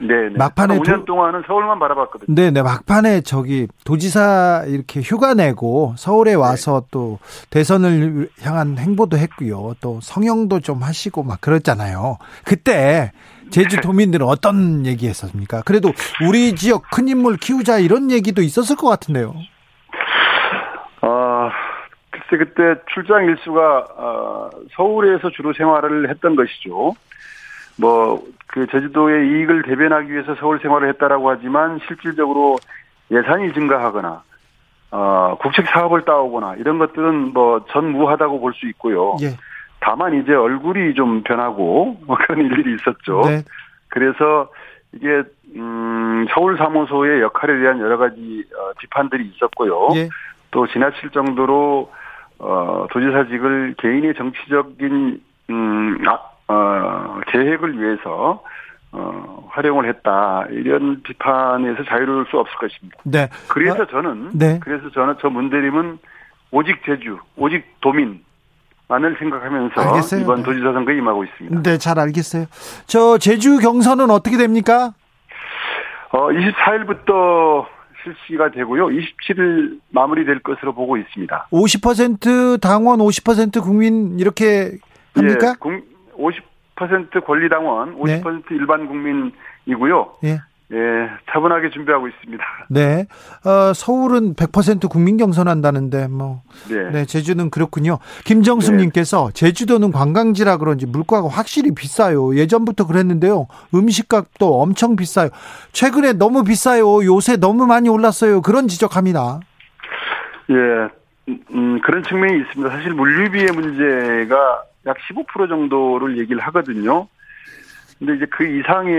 [SPEAKER 6] 네, 네. 막판에 5년 도, 동안은 서울만 바라봤거든요.
[SPEAKER 1] 네, 네. 막판에 저기 도지사 이렇게 휴가 내고 서울에 네. 와서 네. 또 대선을 향한 행보도 했고요. 또 성형도 좀 하시고 막 그랬잖아요. 그때 제주 네. 도민들은 어떤 얘기했었습니까? 그래도 우리 지역 큰 인물 키우자 이런 얘기도 있었을 것 같은데요.
[SPEAKER 6] 아, 글쎄 그때 출장 일수가 어, 서울에서 주로 생활을 했던 것이죠. 뭐, 그 제주도의 이익을 대변하기 위해서 서울 생활을 했다라고 하지만 실질적으로 예산이 증가하거나, 어, 국책 사업을 따오거나 이런 것들은 뭐 전무하다고 볼 수 있고요. 예. 다만 이제 얼굴이 좀 변하고 뭐 그런 일들이 있었죠. 네. 그래서 이게 음 서울 사무소의 역할에 대한 여러 가지 어, 비판들이 있었고요. 예. 또 지나칠 정도로 어 도지사직을 개인의 정치적인 음 아, 어, 계획을 위해서 어, 활용을 했다. 이런 비판에서 자유로울 수 없을 것입니다. 네. 그래서 어, 저는, 네. 그래서 저는 저 문대림은 오직 제주, 오직 도민, 만을 생각하면서 알겠어요. 이번 네. 도지사 선거에 임하고 있습니다.
[SPEAKER 1] 네, 잘 알겠어요. 저 제주 경선은 어떻게 됩니까?
[SPEAKER 6] 어, 24일부터 실시가 되고요. 27일 마무리될 것으로 보고 있습니다.
[SPEAKER 1] 50% 당원, 50% 국민 이렇게 합니까? 예,
[SPEAKER 6] 50% 권리당원, 50% 네. 일반 국민이고요. 예. 예, 차분하게 준비하고 있습니다.
[SPEAKER 1] 네. 어, 서울은 100% 국민 경선한다는데, 뭐. 네. 네 제주는 그렇군요. 김정숙 네. 님께서 제주도는 관광지라 그런지 물가가 확실히 비싸요. 예전부터 그랬는데요. 음식값도 엄청 비싸요. 최근에 너무 비싸요. 요새 너무 많이 올랐어요. 그런 지적합니다.
[SPEAKER 6] 예. 음, 음 그런 측면이 있습니다. 사실 물류비의 문제가 약 15% 정도를 얘기를 하거든요. 근데 이제 그 이상의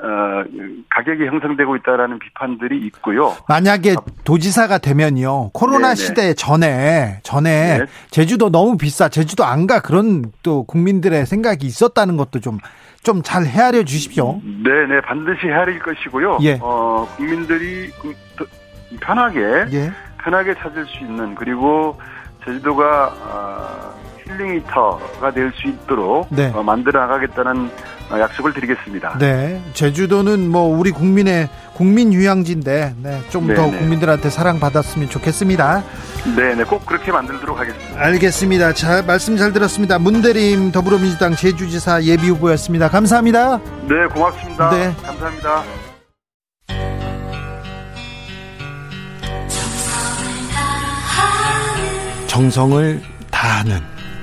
[SPEAKER 6] 어 가격이 형성되고 있다라는 비판들이 있고요.
[SPEAKER 1] 만약에 도지사가 되면요. 코로나 네네. 시대 전에 전에 네. 제주도 너무 비싸. 제주도 안 가. 그런 또 국민들의 생각이 있었다는 것도 좀 좀 잘 헤아려 주십시오.
[SPEAKER 6] 네, 네. 반드시 헤아릴 것이고요. 예. 어 국민들이 편하게 예. 편하게 찾을 수 있는 그리고 제주도가 어, 힐링이터가 될 수 있도록 네. 어, 만들어 나가겠다는 어, 약속을 드리겠습니다.
[SPEAKER 1] 네, 제주도는 뭐 우리 국민의 국민 휴양지인데 네, 좀더 네, 네. 국민들한테 사랑받았으면 좋겠습니다.
[SPEAKER 6] 네, 네, 꼭 그렇게 만들도록 하겠습니다.
[SPEAKER 1] 알겠습니다. 자, 말씀 잘 들었습니다. 문대림 더불어민주당 제주지사 예비 후보였습니다. 감사합니다.
[SPEAKER 6] 네, 고맙습니다. 네, 감사합니다.
[SPEAKER 1] 정성을 다하는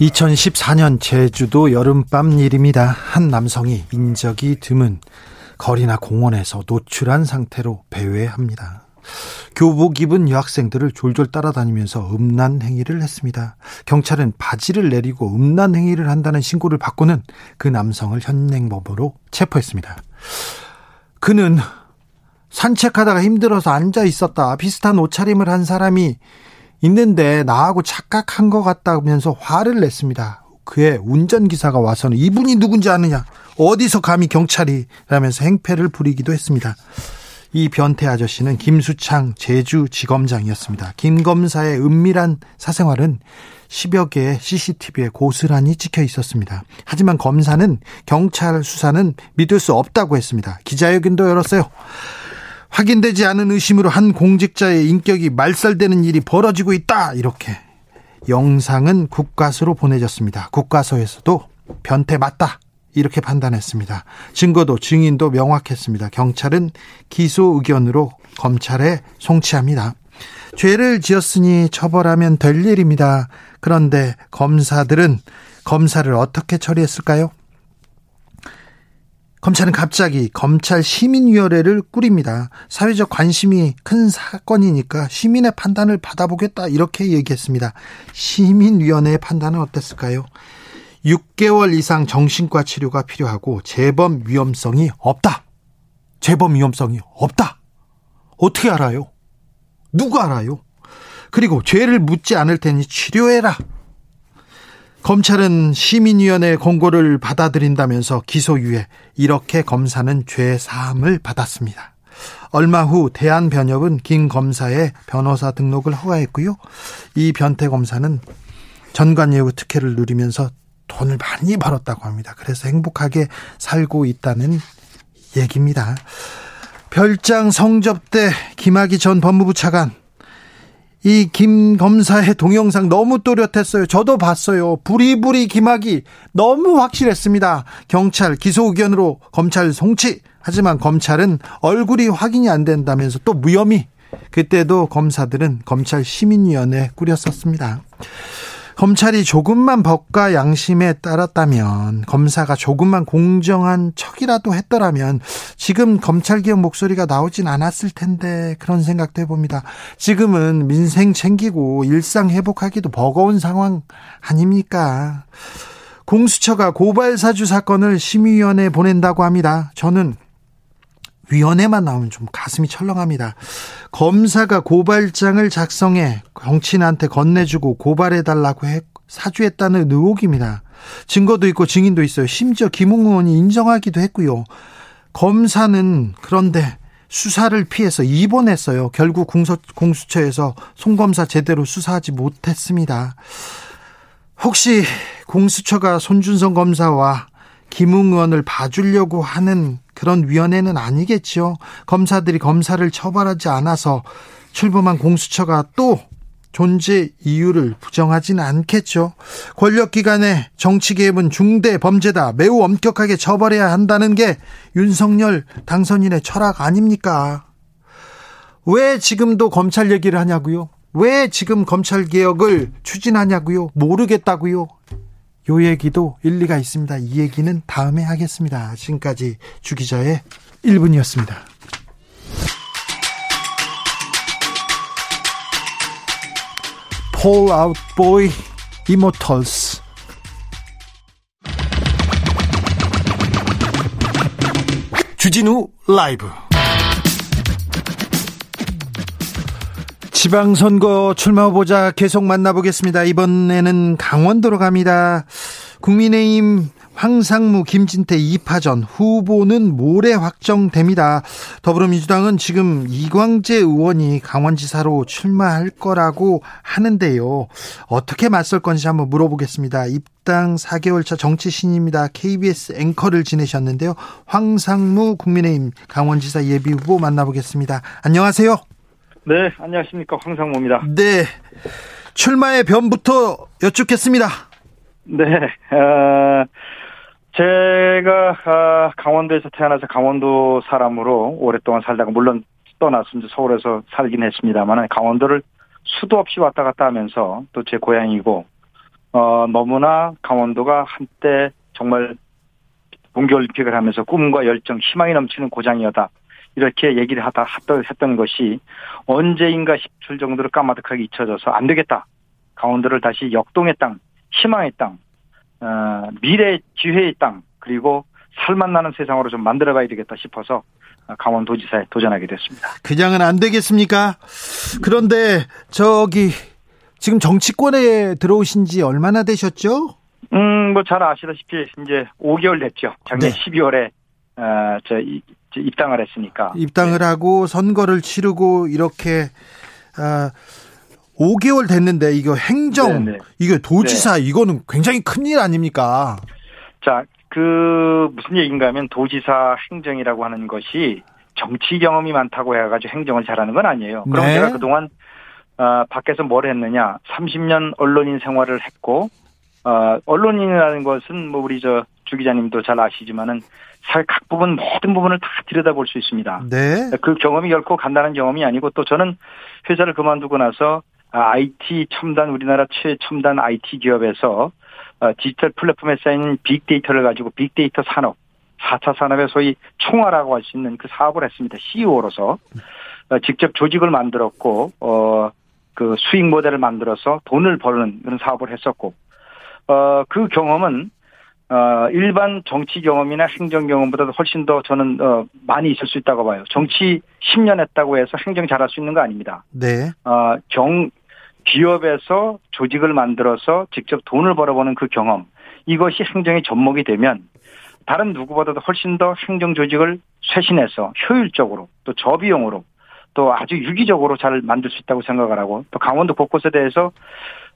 [SPEAKER 1] 2014년 제주도 여름밤 일입니다. 한 남성이 인적이 드문 거리나 공원에서 노출한 상태로 배회합니다. 교복 입은 여학생들을 졸졸 따라다니면서 음란 행위를 했습니다. 경찰은 바지를 내리고 음란 행위를 한다는 신고를 받고는 그 남성을 현행범으로 체포했습니다. 그는 산책하다가 힘들어서 앉아 있었다. 비슷한 옷차림을 한 사람이 있는데 나하고 착각한 것 같다면서 화를 냈습니다. 그의 운전기사가 와서는 이분이 누군지 아느냐? 어디서 감히 경찰이? 라면서 행패를 부리기도 했습니다. 이 변태 아저씨는 김수창 제주지검장이었습니다. 김 검사의 은밀한 사생활은 10여 개의 CCTV에 고스란히 찍혀 있었습니다. 하지만 검사는 경찰 수사는 믿을 수 없다고 했습니다. 기자회견도 열었어요. 확인되지 않은 의심으로 한 공직자의 인격이 말살되는 일이 벌어지고 있다. 이렇게 영상은 국과수로 보내졌습니다. 국과서에서도 변태 맞다. 이렇게 판단했습니다. 증거도 증인도 명확했습니다. 경찰은 기소 의견으로 검찰에 송치합니다. 죄를 지었으니 처벌하면 될 일입니다. 그런데 검사들은 검사를 어떻게 처리했을까요? 검찰은 갑자기 검찰 시민위원회를 꾸립니다. 사회적 관심이 큰 사건이니까 시민의 판단을 받아보겠다 이렇게 얘기했습니다. 시민위원회의 판단은 어땠을까요? 6개월 이상 정신과 치료가 필요하고 재범 위험성이 없다. 재범 위험성이 없다. 어떻게 알아요? 누가 알아요? 그리고 죄를 묻지 않을 테니 치료해라. 검찰은 시민위원회 공고를 받아들인다면서 기소유예 이렇게 검사는 죄 사함을 받았습니다. 얼마 후 대한변협은 김 검사의 변호사 등록을 허가했고요. 이 변태 검사는 전관예우 특혜를 누리면서 돈을 많이 벌었다고 합니다. 그래서 행복하게 살고 있다는 얘기입니다. 별장 성접대 김학의 전 법무부 차관 이 김 검사의 동영상 너무 또렷했어요. 저도 봤어요. 부리부리 김학이 너무 확실했습니다. 경찰 기소 의견으로 검찰 송치. 하지만 검찰은 얼굴이 확인이 안 된다면서 또 무혐의. 그때도 검사들은 검찰 시민위원회 꾸렸었습니다. 검찰이 조금만 법과 양심에 따랐다면 검사가 조금만 공정한 척이라도 했더라면 지금 검찰개혁 목소리가 나오진 않았을 텐데 그런 생각도 해봅니다. 지금은 민생 챙기고 일상 회복하기도 버거운 상황 아닙니까? 공수처가 고발 사주 사건을 심의위원회에 보낸다고 합니다. 저는 위원회만 나오면 좀 가슴이 철렁합니다. 검사가 고발장을 작성해 정치인한테 건네주고 고발해달라고 해 사주했다는 의혹입니다. 증거도 있고 증인도 있어요. 심지어 김웅 의원이 인정하기도 했고요. 검사는 그런데 수사를 피해서 입원했어요. 결국 공수, 공수처에서 송검사 제대로 수사하지 못했습니다. 혹시 공수처가 손준성 검사와 김웅 의원을 봐주려고 하는 그런 위원회는 아니겠지요. 검사들이 검사를 처벌하지 않아서 출범한 공수처가 또 존재 이유를 부정하지는 않겠죠. 권력기관의 정치개입은 중대 범죄다. 매우 엄격하게 처벌해야 한다는 게 윤석열 당선인의 철학 아닙니까? 왜 지금도 검찰 얘기를 하냐고요? 왜 지금 검찰 개혁을 추진하냐고요? 모르겠다고요? 요 얘기도 일리가 있습니다. 이 얘기는 다음에 하겠습니다. 지금까지 주기자의 1분이었습니다. Fall Out Boy Immortals 주진우 라이브 지방선거 출마 후보자 계속 만나보겠습니다. 이번에는 강원도로 갑니다. 국민의힘 황상무, 김진태 2파전 후보는 모레 확정됩니다. 더불어민주당은 지금 이광재 의원이 강원지사로 출마할 거라고 하는데요. 어떻게 맞설 건지 한번 물어보겠습니다. 입당 4개월 차 정치 신입니다. KBS 앵커를 지내셨는데요. 황상무 국민의힘 강원지사 예비 후보 만나보겠습니다. 안녕하세요.
[SPEAKER 7] 네, 안녕하십니까. 황상무입니다.
[SPEAKER 1] 네. 출마의 변부터 여쭙겠습니다.
[SPEAKER 7] 네, 어, 제가 어, 강원도에서 태어나서 강원도 사람으로 오랫동안 살다가 물론 이제 서울에서 살긴 했습니다만 강원도를 수도 없이 왔다 갔다 하면서 또 제 고향이고 어 너무나 강원도가 한때 정말 동계올림픽을 하면서 꿈과 열정, 희망이 넘치는 고장이었다. 이렇게 얘기를 하다 했던 것이 언제인가 싶을 정도로 까마득하게 잊혀져서 안 되겠다. 강원도를 다시 역동의 땅, 희망의 땅, 어, 미래 기회의 땅 그리고 살맛 나는 세상으로 좀 만들어봐야 되겠다 싶어서 강원도지사에 도전하게 됐습니다.
[SPEAKER 1] 그냥은 안 되겠습니까? 그런데 저기 지금 정치권에 들어오신 지 얼마나 되셨죠?
[SPEAKER 7] 음, 뭐 잘 아시다시피 이제 5개월 됐죠. 작년 네. 12월에 어, 저 입당을 했으니까.
[SPEAKER 1] 입당을 네. 하고 선거를 치르고 이렇게 어, 5개월 됐는데 이거 행정 네네. 이거 도지사 네. 이거는 굉장히 큰일 아닙니까?
[SPEAKER 7] 자, 그 무슨 얘기인가 하면 도지사 행정이라고 하는 것이 정치 경험이 많다고 해가지고 행정을 잘하는 건 아니에요. 그럼 네. 제가 그동안 어, 밖에서 뭘 했느냐? 30년 언론인 생활을 했고 어, 언론인이라는 것은 뭐 우리 저 주 기자님도 잘 아시지만은 사회 각 부분 모든 부분을 다 들여다볼 수 있습니다.
[SPEAKER 1] 네.
[SPEAKER 7] 그 경험이 결코 간단한 경험이 아니고 또 저는 회사를 그만두고 나서 IT 아, 첨단 우리나라 최첨단 IT 기업에서 어, 디지털 플랫폼에 쌓인 빅데이터를 가지고 빅데이터 산업 4차 산업의 소위 총괄라고 할 수 있는 그 사업을 했습니다. CEO로서 어, 직접 조직을 만들었고 어 그 수익 모델을 만들어서 돈을 버는 그런 사업을 했었고 어 그 경험은 어 일반 정치 경험이나 행정 경험보다도 훨씬 더 저는 어 많이 있을 수 있다고 봐요. 정치 10년 했다고 해서 행정 잘할 수 있는 거 아닙니다.
[SPEAKER 1] 네.
[SPEAKER 7] 어 경 기업에서 조직을 만들어서 직접 돈을 벌어보는 그 경험 이것이 행정의 접목이 되면 다른 누구보다도 훨씬 더 행정 조직을 쇄신해서 효율적으로 또 저비용으로 또 아주 유기적으로 잘 만들 수 있다고 생각을 하고 또 강원도 곳곳에 대해서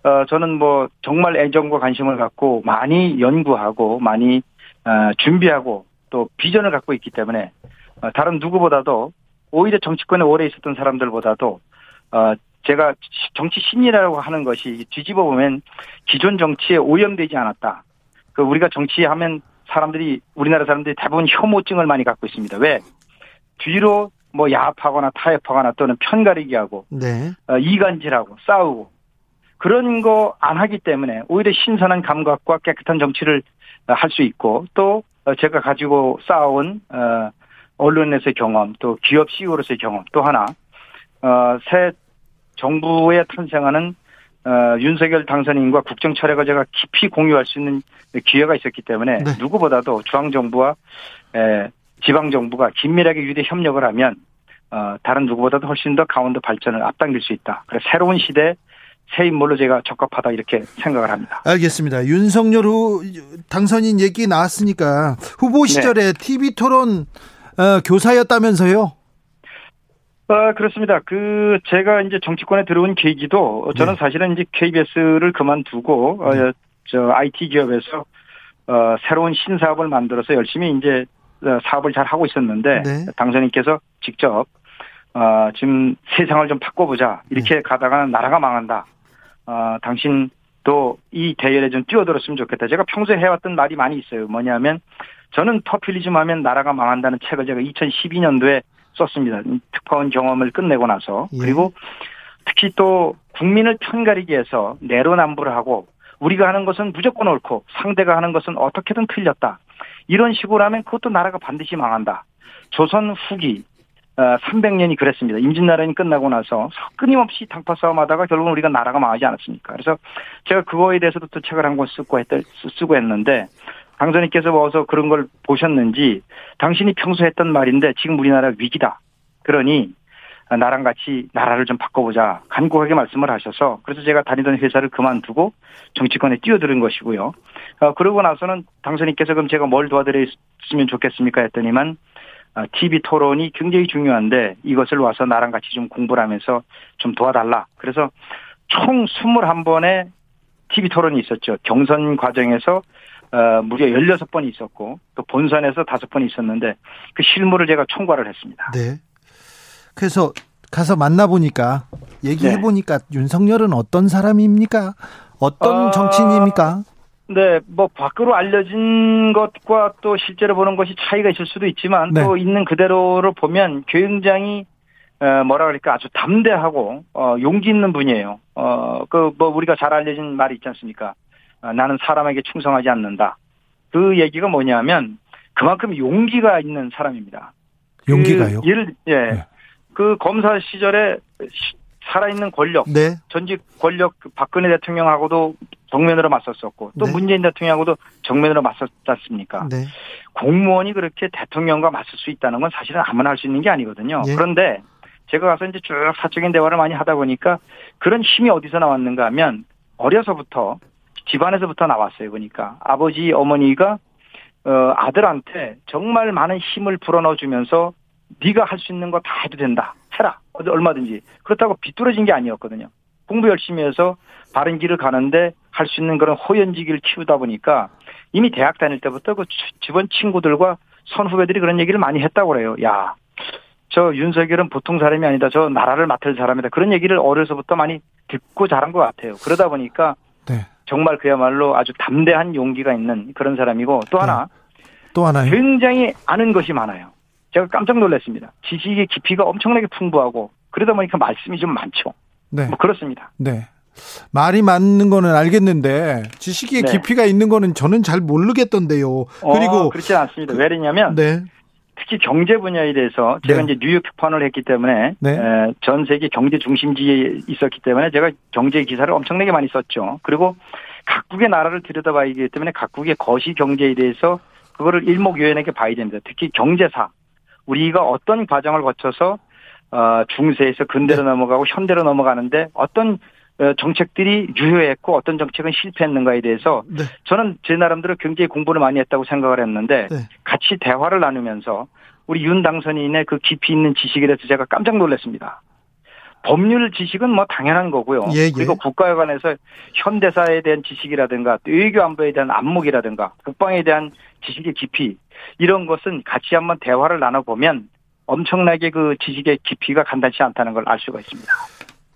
[SPEAKER 7] 어 저는 뭐 정말 애정과 관심을 갖고 많이 연구하고 많이 어 준비하고 또 비전을 갖고 있기 때문에 어 다른 누구보다도 오히려 정치권에 오래 있었던 사람들보다도 어 제가 정치 신이라고 하는 것이 뒤집어 보면 기존 정치에 오염되지 않았다. 그 우리가 정치하면 사람들이 우리나라 사람들이 대부분 혐오증을 많이 갖고 있습니다. 왜? 뒤로 뭐 야합하거나 타협하거나 또는 편가르기 하고
[SPEAKER 1] 네.
[SPEAKER 7] 어, 이간질하고 싸우고 그런 거 안 하기 때문에 오히려 신선한 감각과 깨끗한 정치를 어, 할수 있고 또 어, 제가 가지고 쌓아온 어, 언론에서의 경험 또 기업 CEO로서의 경험 또 하나 어, 새 정부에 탄생하는 어, 윤석열 당선인과 국정 철학을 제가 깊이 공유할 수 있는 기회가 있었기 때문에 네. 누구보다도 중앙 정부와 에, 지방 정부가 긴밀하게 유대 협력을 하면 어, 다른 누구보다도 훨씬 더 강원도 발전을 앞당길 수 있다. 그래서 새로운 시대 새 인물로 제가 적합하다 이렇게 생각을 합니다.
[SPEAKER 1] 알겠습니다. 윤석열 후 당선인 얘기 나왔으니까 후보 시절에 네. TV 토론 어, 교사였다면서요?
[SPEAKER 7] 아, 그렇습니다. 그, 제가 이제 정치권에 들어온 계기도 저는 네. 사실은 이제 KBS를 그만두고, 어, 네. 어, 저, IT 기업에서, 어, 새로운 신사업을 만들어서 열심히 이제 어, 사업을 잘 하고 있었는데, 네. 당선인께서 직접, 어, 지금 세상을 좀 바꿔보자. 이렇게 네. 가다가 나라가 망한다. 어, 당신 도 이 대열에 좀 뛰어들었으면 좋겠다. 제가 평소에 해왔던 말이 많이 있어요. 뭐냐면, 저는 터필리즘 하면 나라가 망한다는 책을 제가 2012년도에 썼습니다. 특파원 경험을 끝내고 나서 예. 그리고 특히 또 국민을 편가리기 위해서 내로남불을 하고 우리가 하는 것은 무조건 옳고 상대가 하는 것은 어떻게든 틀렸다. 이런 식으로 하면 그것도 나라가 반드시 망한다. 조선 후기 300년이 그랬습니다. 임진나라니 끝나고 나서 끊임없이 당파 싸움하다가 결국은 우리가 나라가 망하지 않았습니까? 그래서 제가 그거에 대해서도 또 책을 한 권 쓰고 했 쓰고 했는데 당선인께서 어서 그런 걸 보셨는지 당신이 평소 했던 말인데 지금 우리나라 위기다. 그러니 나랑 같이 나라를 좀 바꿔보자 간곡하게 말씀을 하셔서 그래서 제가 다니던 회사를 그만두고 정치권에 뛰어드는 것이고요. 어, 그러고 나서는 당선인께서 그럼 제가 뭘 도와드렸으면 좋겠습니까 했더니만 TV 어, 토론이 굉장히 중요한데 이것을 와서 나랑 같이 좀 공부를 하면서 좀 도와달라. 그래서 총 21번의 TV 토론이 있었죠. 경선 과정에서 어, 무려 16번이 있었고 또 본선에서 5번이 있었는데 그 실무를 제가 총괄을 했습니다.
[SPEAKER 1] 네. 그래서 가서 만나보니까 얘기해보니까 네. 윤석열은 어떤 사람입니까? 어떤 어... 정치인입니까?
[SPEAKER 7] 네, 뭐 밖으로 알려진 것과 또 실제로 보는 것이 차이가 있을 수도 있지만 네. 또 있는 그대로를 보면 굉장히 어, 뭐라 그럴까 아주 담대하고 어, 용기 있는 분이에요. 어, 그 뭐 우리가 잘 알려진 말이 있지 않습니까? 어, 나는 사람에게 충성하지 않는다. 그 얘기가 뭐냐면 그만큼 용기가 있는 사람입니다.
[SPEAKER 1] 용기가요?
[SPEAKER 7] 그 예를 예. 네. 그 검사 시절에 살아있는 권력, 네. 전직 권력 박근혜 대통령하고도 정면으로 맞섰었고 또 네. 문재인 대통령하고도 정면으로 맞섰지 않습니까? 네. 공무원이 그렇게 대통령과 맞설 수 있다는 건 사실은 아무나 할 수 있는 게 아니거든요. 예. 그런데 제가 가서 이제 쭉 사적인 대화를 많이 하다 보니까 그런 힘이 어디서 나왔는가 하면 어려서부터 집안에서부터 나왔어요. 그러니까 아버지 어머니가 어, 아들한테 정말 많은 힘을 불어넣어 주면서 네가 할 수 있는 거 다 해도 된다. 해라. 얼마든지. 그렇다고 비뚤어진 게 아니었거든요. 공부 열심히 해서 바른 길을 가는데 할 수 있는 그런 호연지기를 키우다 보니까 이미 대학 다닐 때부터 그 주변 친구들과 선후배들이 그런 얘기를 많이 했다고 그래요. 야, 저 윤석열은 보통 사람이 아니다. 저 나라를 맡을 사람이다. 그런 얘기를 어려서부터 많이 듣고 자란 것 같아요. 그러다 보니까 네. 정말 그야말로 아주 담대한 용기가 있는 그런 사람이고 또 네. 하나
[SPEAKER 1] 또 하나
[SPEAKER 7] 굉장히 아는 것이 많아요. 제가 깜짝 놀랐습니다. 지식의 깊이가 엄청나게 풍부하고 그러다 보니까 말씀이 좀 많죠. 네. 뭐 그렇습니다.
[SPEAKER 1] 네. 말이 맞는 거는 알겠는데 지식의 네. 깊이가 있는 거는 저는 잘 모르겠던데요.
[SPEAKER 7] 어, 그리고 그렇지 않습니다. 그, 왜냐면 네. 특히 경제 분야에 대해서 제가 네. 이제 뉴욕 특판을 했기 때문에 네. 에, 전 세계 경제 중심지에 있었기 때문에 제가 경제 기사를 엄청나게 많이 썼죠. 그리고 각국의 나라를 들여다봐야기 때문에 각국의 거시 경제에 대해서 그거를 일목요연하게 봐야 됩니다. 특히 경제사 우리가 어떤 과정을 거쳐서 어, 중세에서 근대로 네. 넘어가고 현대로 넘어가는데 어떤 어, 정책들이 유효했고 어떤 정책은 실패했는가에 대해서 네. 저는 제 나름대로 굉장히 공부를 많이 했다고 생각을 했는데 네. 같이 대화를 나누면서 우리 윤 당선인의 그 깊이 있는 지식에 대해서 제가 깜짝 놀랐습니다. 법률 지식은 뭐 당연한 거고요. 예, 예. 그리고 국가에 관해서 현대사에 대한 지식이라든가 외교 안보에 대한 안목이라든가 국방에 대한 지식의 깊이 이런 것은 같이 한번 대화를 나눠보면 엄청나게 그 지식의 깊이가 간단치 않다는 걸 알 수가 있습니다.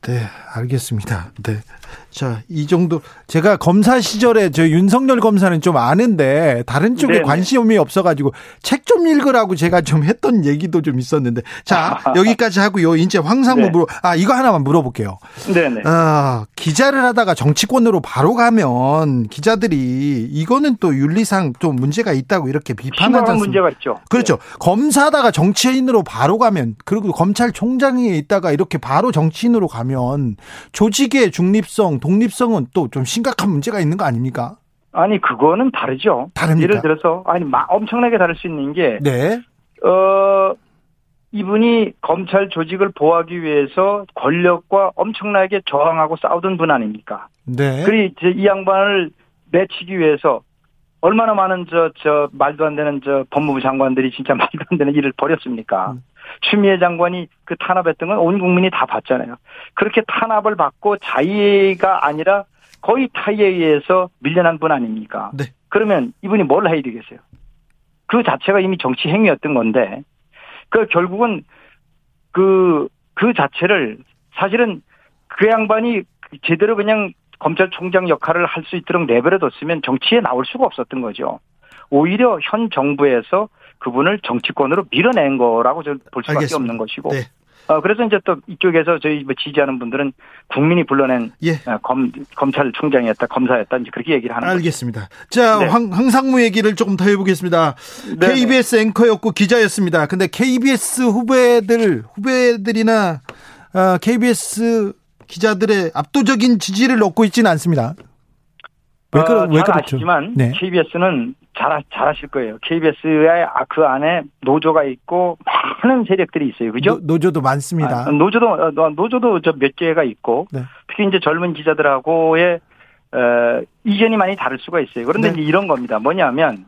[SPEAKER 1] 네, 알겠습니다. 네. 자, 이 정도 제가 검사 시절에 저 윤석열 검사는 좀 아는데 다른 쪽에 네네. 관심이 없어 가지고 책 좀 읽으라고 제가 좀 했던 얘기도 좀 있었는데. 자, 여기까지 하고요. 이제 황상무 네. 아, 이거 하나만 물어볼게요. 네, 네. 아, 기자를 하다가 정치권으로 바로 가면 기자들이 이거는 또 윤리상 좀 문제가 있다고 이렇게 비판하지 않습니까?
[SPEAKER 7] 문제가 있죠.
[SPEAKER 1] 그렇죠. 네. 검사하다가 정치인으로 바로 가면 그리고 검찰총장에 있다가 이렇게 바로 정치인으로 가면 조직의 중립성 독립성, 독립성은 또 좀 심각한 문제가 있는 거 아닙니까?
[SPEAKER 7] 아니 그거는 다르죠.
[SPEAKER 1] 다릅니까?
[SPEAKER 7] 예를 들어서 아니 엄청나게 다를 수 있는 게 네. 어 이분이 검찰 조직을 보호하기 위해서 권력과 엄청나게 저항하고 싸우던 분 아닙니까? 네. 그리 이 양반을 내치기 위해서 얼마나 많은 저, 저, 말도 안 되는 저 법무부 장관들이 진짜 말도 안 되는 일을 벌였습니까? 음. 추미애 장관이 그 탄압했던 건 온 국민이 다 봤잖아요. 그렇게 탄압을 받고 자의가 아니라 거의 타의에 의해서 밀려난 분 아닙니까? 네. 그러면 이분이 뭘 해야 되겠어요? 그 자체가 이미 정치 행위였던 건데, 그 결국은 그, 그 자체를 사실은 그 양반이 제대로 그냥 검찰총장 역할을 할 수 있도록 내버려뒀으면 정치에 나올 수가 없었던 거죠. 오히려 현 정부에서 그분을 정치권으로 밀어낸 거라고 볼 수밖에 알겠습니다. 없는 것이고. 네. 어, 그래서 이제 또 이쪽에서 저희 뭐 지지하는 분들은 국민이 불러낸 예. 어, 검, 검찰총장이었다, 검사였다, 이제 그렇게 얘기를 하는
[SPEAKER 1] 알겠습니다. 거죠. 자, 네. 황, 황상무 얘기를 조금 더 해보겠습니다. 네 KBS 앵커였고 기자였습니다. 근데 KBS 후배들, 후배들이나 어, KBS 기자들의 압도적인 지지를 얻고 있지는 않습니다.
[SPEAKER 7] 왜, 그, 어, 왜 그렇죠? 아시지만 네. KBS는 잘, 잘 아실 거예요. KBS의 아, 그 안에 노조가 있고 많은 세력들이 있어요. 그죠?
[SPEAKER 1] 노, 조도 많습니다.
[SPEAKER 7] 아, 노조도, 어, 노조도 저 몇 개가 있고 네. 특히 이제 젊은 기자들하고의 어, 이견이 많이 다를 수가 있어요. 그런데 네. 이제 이런 겁니다. 뭐냐면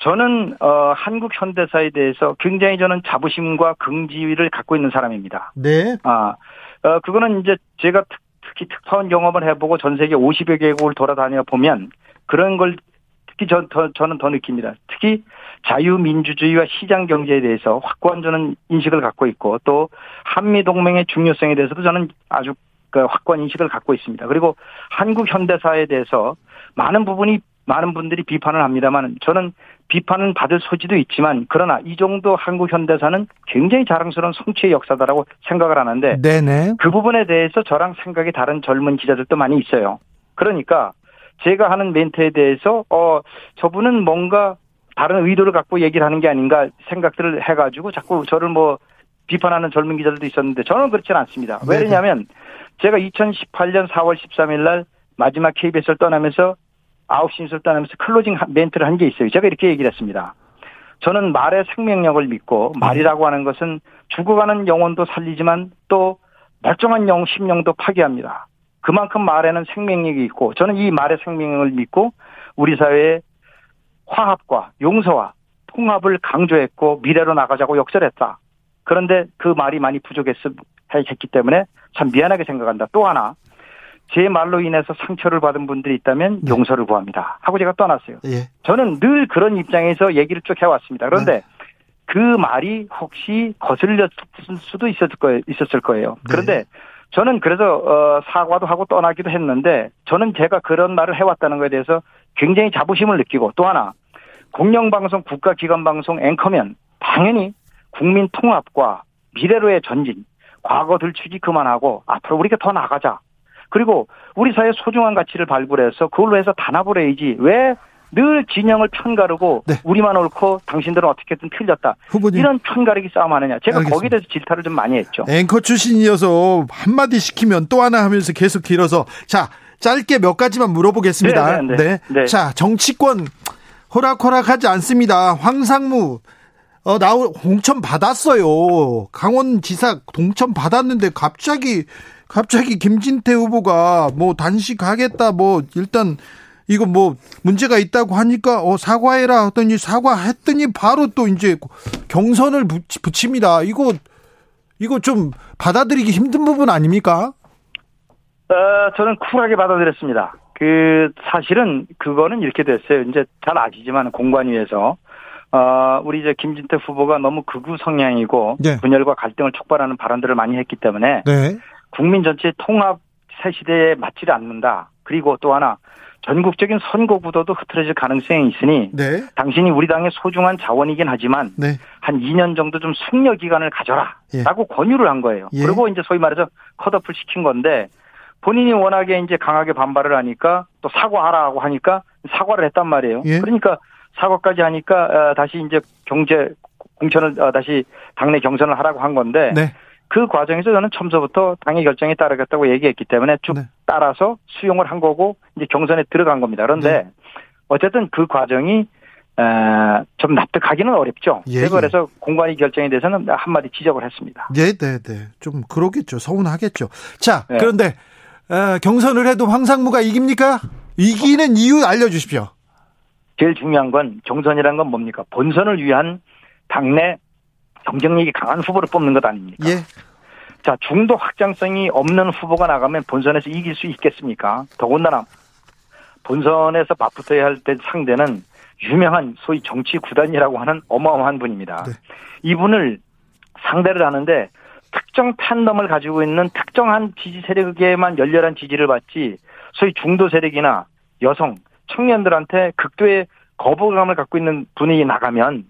[SPEAKER 7] 저는 어, 한국 현대사에 대해서 굉장히 저는 자부심과 긍지를 갖고 있는 사람입니다.
[SPEAKER 1] 네.
[SPEAKER 7] 아, 어, 그거는 이제 제가 특, 특히 특파원 경험을 해보고 전 세계 50여 개국을 돌아다녀 보면 그런 걸 특히 저, 더, 저는 더 느낍니다. 특히 자유민주주의와 시장 경제에 대해서 확고한 저는 인식을 갖고 있고 또 한미 동맹의 중요성에 대해서도 저는 아주 그 확고한 인식을 갖고 있습니다. 그리고 한국 현대사에 대해서 많은 부분이 많은 분들이 비판을 합니다만 저는 비판은 받을 소지도 있지만 그러나 이 정도 한국 현대사는 굉장히 자랑스러운 성취의 역사다라고 생각을 하는데 네네. 그 부분에 대해서 저랑 생각이 다른 젊은 기자들도 많이 있어요. 그러니까 제가 하는 멘트에 대해서 어 저분은 뭔가 다른 의도를 갖고 얘기를 하는 게 아닌가 생각들을 해가지고 자꾸 저를 뭐 비판하는 젊은 기자들도 있었는데 저는 그렇지는 않습니다. 왜냐하면 제가 2018년 4월 13일 날 마지막 KBS를 떠나면서 9시 뉴스를 떠나면서 클로징 멘트를 한 게 있어요. 제가 이렇게 얘기를 했습니다. 저는 말의 생명력을 믿고 말이라고 하는 것은 죽어가는 영혼도 살리지만 또 멀쩡한 영, 심령도 파괴합니다. 그만큼 말에는 생명력이 있고 저는 이 말의 생명력을 믿고 우리 사회의 화합과 용서와 통합을 강조했고 미래로 나가자고 역설했다. 그런데 그 말이 많이 부족했기 때문에 참 미안하게 생각한다. 또 하나 제 말로 인해서 상처를 받은 분들이 있다면 네. 용서를 구합니다. 하고 제가 떠났어요. 예. 저는 늘 그런 입장에서 얘기를 쭉 해왔습니다. 그런데 네. 그 말이 혹시 거슬렸을 수도 있었을 거예요. 네. 그런데 저는 그래서 어, 사과도 하고 떠나기도 했는데 저는 제가 그런 말을 해왔다는 것에 대해서 굉장히 자부심을 느끼고 또 하나 공영방송 국가기관방송 앵커면 당연히 국민 통합과 미래로의 전진 과거 들추기 그만하고 앞으로 우리가 더 나가자. 그리고 우리 사회 소중한 가치를 발굴해서 그걸로 해서 단합을 해야지. 왜 늘 진영을 편가르고 네. 우리만 옳고 당신들은 어떻게든 틀렸다. 후보님. 이런 편가르기 싸움 하느냐. 제가 알겠습니다. 거기에 대해서 질타를 좀 많이 했죠.
[SPEAKER 1] 앵커 출신이어서 한마디 시키면 또 하나 하면서 계속 길어서 자 짧게 몇 가지만 물어보겠습니다. 네. 네, 네. 네. 자 정치권 호락호락하지 않습니다. 황상무 어, 나오, 공천 받았어요. 강원지사 동천 받았는데 갑자기 갑자기 김진태 후보가 뭐 단식하겠다 뭐 일단 이거 뭐 문제가 있다고 하니까 어 사과해라 하더니 사과했더니 바로 또 이제 경선을 붙입니다. 이거 이거 좀 받아들이기 힘든 부분 아닙니까?
[SPEAKER 7] 어, 저는 쿨하게 받아들였습니다. 그 사실은 그거는 이렇게 됐어요. 이제 잘 아시지만 공관위에서 어, 우리 이제 김진태 후보가 너무 극우 성향이고 네. 분열과 갈등을 촉발하는 발언들을 많이 했기 때문에 네. 국민 전체 통합 새 시대에 맞지 않는다. 그리고 또 하나 전국적인 선거 구도도 흐트러질 가능성이 있으니 네. 당신이 우리 당의 소중한 자원이긴 하지만 네. 한 2년 정도 좀 숙려 기간을 가져라라고 예. 권유를 한 거예요. 예. 그리고 이제 소위 말해서 컷오프를 시킨 건데 본인이 워낙에 이제 강하게 반발을 하니까 또 사과하라고 하니까 사과를 했단 말이에요. 예. 그러니까 사과까지 하니까 어, 다시 이제 경제 공천을 어, 다시 당내 경선을 하라고 한 건데 네. 그 과정에서 저는 처음서부터 당의 결정에 따르겠다고 얘기했기 때문에 쭉 네. 따라서 수용을 한 거고 이제 경선에 들어간 겁니다. 그런데 네. 어쨌든 그 과정이 좀 납득하기는 어렵죠. 예, 그래서 예. 공관위 결정에 대해서는 한마디 지적을 했습니다.
[SPEAKER 1] 네, 네, 네. 좀 그러겠죠. 서운하겠죠. 자, 네. 그런데 경선을 해도 황상무가 이깁니까? 이기는 이유 알려주십시오.
[SPEAKER 7] 제일 중요한 건 경선이라는 건 뭡니까? 본선을 위한 당내 경쟁력이 강한 후보를 뽑는 것 아닙니까? 예. 자, 중도 확장성이 없는 후보가 나가면 본선에서 이길 수 있겠습니까? 더군다나 본선에서 맞붙어야 할 때 상대는 유명한 소위 정치 구단이라고 하는 어마어마한 분입니다. 네. 이분을 상대를 하는데 특정 팬덤을 가지고 있는 특정한 지지 세력에만 열렬한 지지를 받지 소위 중도 세력이나 여성, 청년들한테 극도의 거부감을 갖고 있는 분이 나가면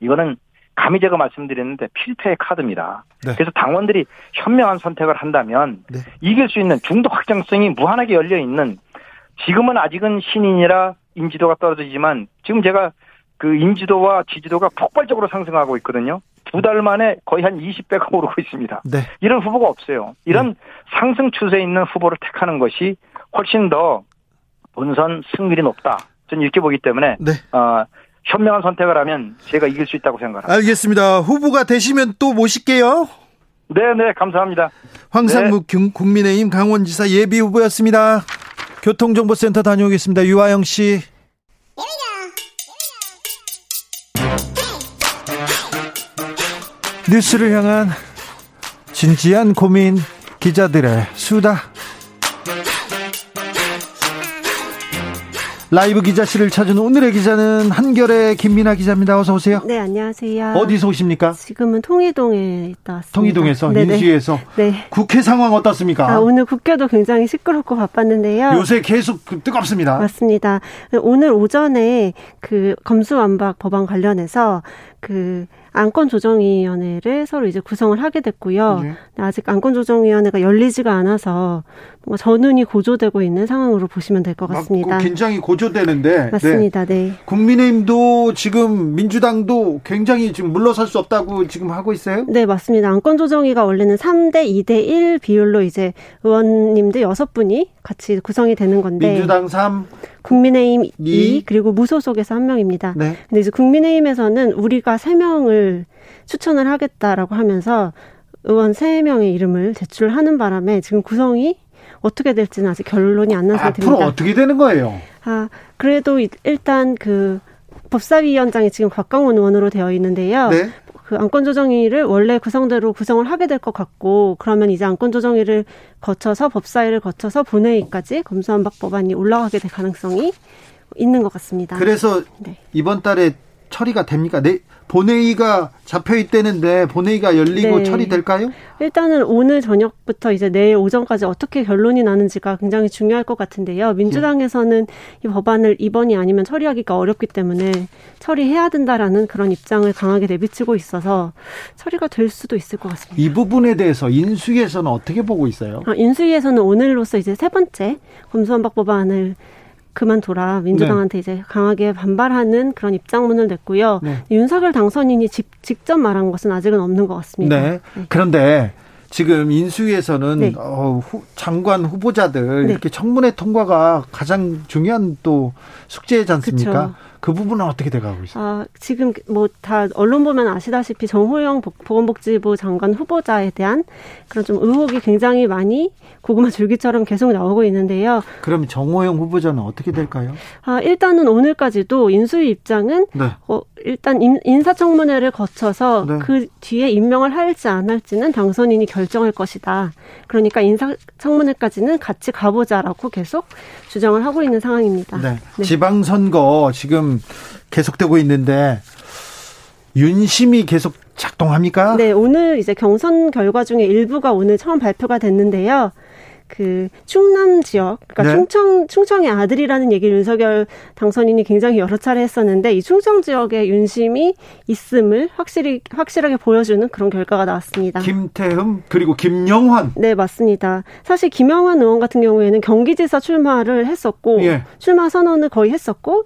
[SPEAKER 7] 이거는 감히 제가 말씀드렸는데 필패의 카드입니다.
[SPEAKER 1] 네.
[SPEAKER 7] 그래서 당원들이 현명한 선택을 한다면
[SPEAKER 1] 네.
[SPEAKER 7] 이길 수 있는 중도 확장성이 무한하게 열려 있는 지금은 아직은 신인이라 인지도가 떨어지지만 지금 제가 그 인지도와 지지도가 폭발적으로 상승하고 있거든요. 두 달 만에 거의 한 20배가 오르고 있습니다.
[SPEAKER 1] 네.
[SPEAKER 7] 이런 후보가 없어요. 이런 상승 추세에 있는 후보를 택하는 것이 훨씬 더 본선 승률이 높다. 저는 이렇게 보기 때문에
[SPEAKER 1] 네.
[SPEAKER 7] 어, 현명한 선택을 하면 제가 이길 수 있다고 생각합니다.
[SPEAKER 1] 알겠습니다. 후보가 되시면 또 모실게요.
[SPEAKER 7] 네, 네, 감사합니다.
[SPEAKER 1] 황상무 네. 국민의힘 강원지사 예비 후보였습니다. 교통정보센터 다녀오겠습니다. 유아영 씨. 뉴스를 향한 진지한 고민 기자들의 수다. 라이브 기자실을 찾은 오늘의 기자는 한결의 김민아 기자입니다. 어서 오세요.
[SPEAKER 8] 네, 안녕하세요.
[SPEAKER 1] 어디서 오십니까?
[SPEAKER 8] 지금은 통이동에 있다 왔습니다.
[SPEAKER 1] 통이동에서 네네. 인수위에서. 네. 국회 상황 어떻습니까?
[SPEAKER 8] 아, 오늘 국회도 굉장히 시끄럽고 바빴는데요.
[SPEAKER 1] 요새 계속 뜨겁습니다.
[SPEAKER 8] 맞습니다. 오늘 오전에 그 검수완박 법안 관련해서 그 안건조정위원회를 서로 이제 구성을 하게 됐고요. 네. 아직 안건조정위원회가 열리지가 않아서 뭔가 전운이 고조되고 있는 상황으로 보시면 될 것 같습니다.
[SPEAKER 1] 긴장이 고조되는데
[SPEAKER 8] 맞습니다. 네. 네.
[SPEAKER 1] 국민의힘도 지금 민주당도 굉장히 지금 물러설 수 없다고 지금 하고 있어요?
[SPEAKER 8] 네, 맞습니다. 안건조정위가 원래는 3대 2대 1 비율로 이제 의원님들 6분이 같이 구성이 되는 건데
[SPEAKER 1] 민주당 3
[SPEAKER 8] 국민의힘 2, 2 그리고 무소속에서 한 명입니다. 네. 근데 이제 국민의힘에서는 우리가 3명을 추천을 하겠다라고 하면서 의원 3명의 이름을 제출하는 바람에 지금 구성이 어떻게 될지는 아직 결론이 안 난 상태입니다.
[SPEAKER 1] 앞으로 어떻게 되는 거예요?
[SPEAKER 8] 아, 그래도 일단 그 법사위원장이 지금 곽광원 의원으로 되어 있는데요. 네. 그 안건조정위를 원래 구성대로 구성을 하게 될 것 같고 그러면 이제 안건조정위를 거쳐서 법사위를 거쳐서 본회의까지 검수완박 법안이 올라가게 될 가능성이 있는 것 같습니다.
[SPEAKER 1] 그래서 네. 이번 달에 처리가 됩니까? 네, 본회의가 잡혀 있다는데 본회의가 열리고 네. 처리될까요?
[SPEAKER 8] 일단은 오늘 저녁부터 이제 내일 오전까지 어떻게 결론이 나는지가 굉장히 중요할 것 같은데요. 민주당에서는 이 법안을 이번이 아니면 처리하기가 어렵기 때문에 처리해야 된다라는 그런 입장을 강하게 내비치고 있어서 처리가 될 수도 있을 것 같습니다.
[SPEAKER 1] 이 부분에 대해서 인수위에서는 어떻게 보고 있어요?
[SPEAKER 8] 아, 인수위에서는 오늘로서 이제 세 번째 검수완박 법안을 그만둬라 민주당한테 네. 이제 강하게 반발하는 그런 입장문을 냈고요. 네. 윤석열 당선인이 직, 직접 말한 것은 아직은 없는 것 같습니다.
[SPEAKER 1] 네. 네. 그런데 지금 인수위에서는 네. 어, 후, 장관 후보자들 네. 이렇게 청문회 통과가 가장 중요한 또 숙제지 않습니까? 그쵸. 그 부분은 어떻게 돼가고 있어요?
[SPEAKER 8] 아, 지금 뭐 다 언론 보면 아시다시피 정호영 보건복지부 장관 후보자에 대한 그런 좀 의혹이 굉장히 많이 고구마 줄기처럼 계속 나오고 있는데요.
[SPEAKER 1] 그럼 정호영 후보자는 어떻게 될까요?
[SPEAKER 8] 아, 일단은 오늘까지도 인수위 입장은 네. 어, 일단 인 사청문회를 거쳐서 네. 그 뒤에 임명을 할지 안 할지는 당선인이 결정할 것이다. 그러니까 인사청문회까지는 같이 가보자라고 계속 주장을 하고 있는 상황입니다.
[SPEAKER 1] 네. 네. 지방선거 지금 계속되고 있는데 윤심이 계속 작동합니까?
[SPEAKER 8] 네, 오늘 이제 경선 결과 중에 일부가 오늘 처음 발표가 됐는데요. 그 충남 지역, 그러니까 네. 충청 충청의 아들이라는 얘기를 윤석열 당선인이 굉장히 여러 차례 했었는데 이 충청 지역에 윤심이 있음을 확실히 확실하게 보여주는 그런 결과가 나왔습니다.
[SPEAKER 1] 김태흠 그리고 김영환.
[SPEAKER 8] 네 맞습니다. 사실 김영환 의원 같은 경우에는 경기지사 출마를 했었고 예. 출마 선언을 거의 했었고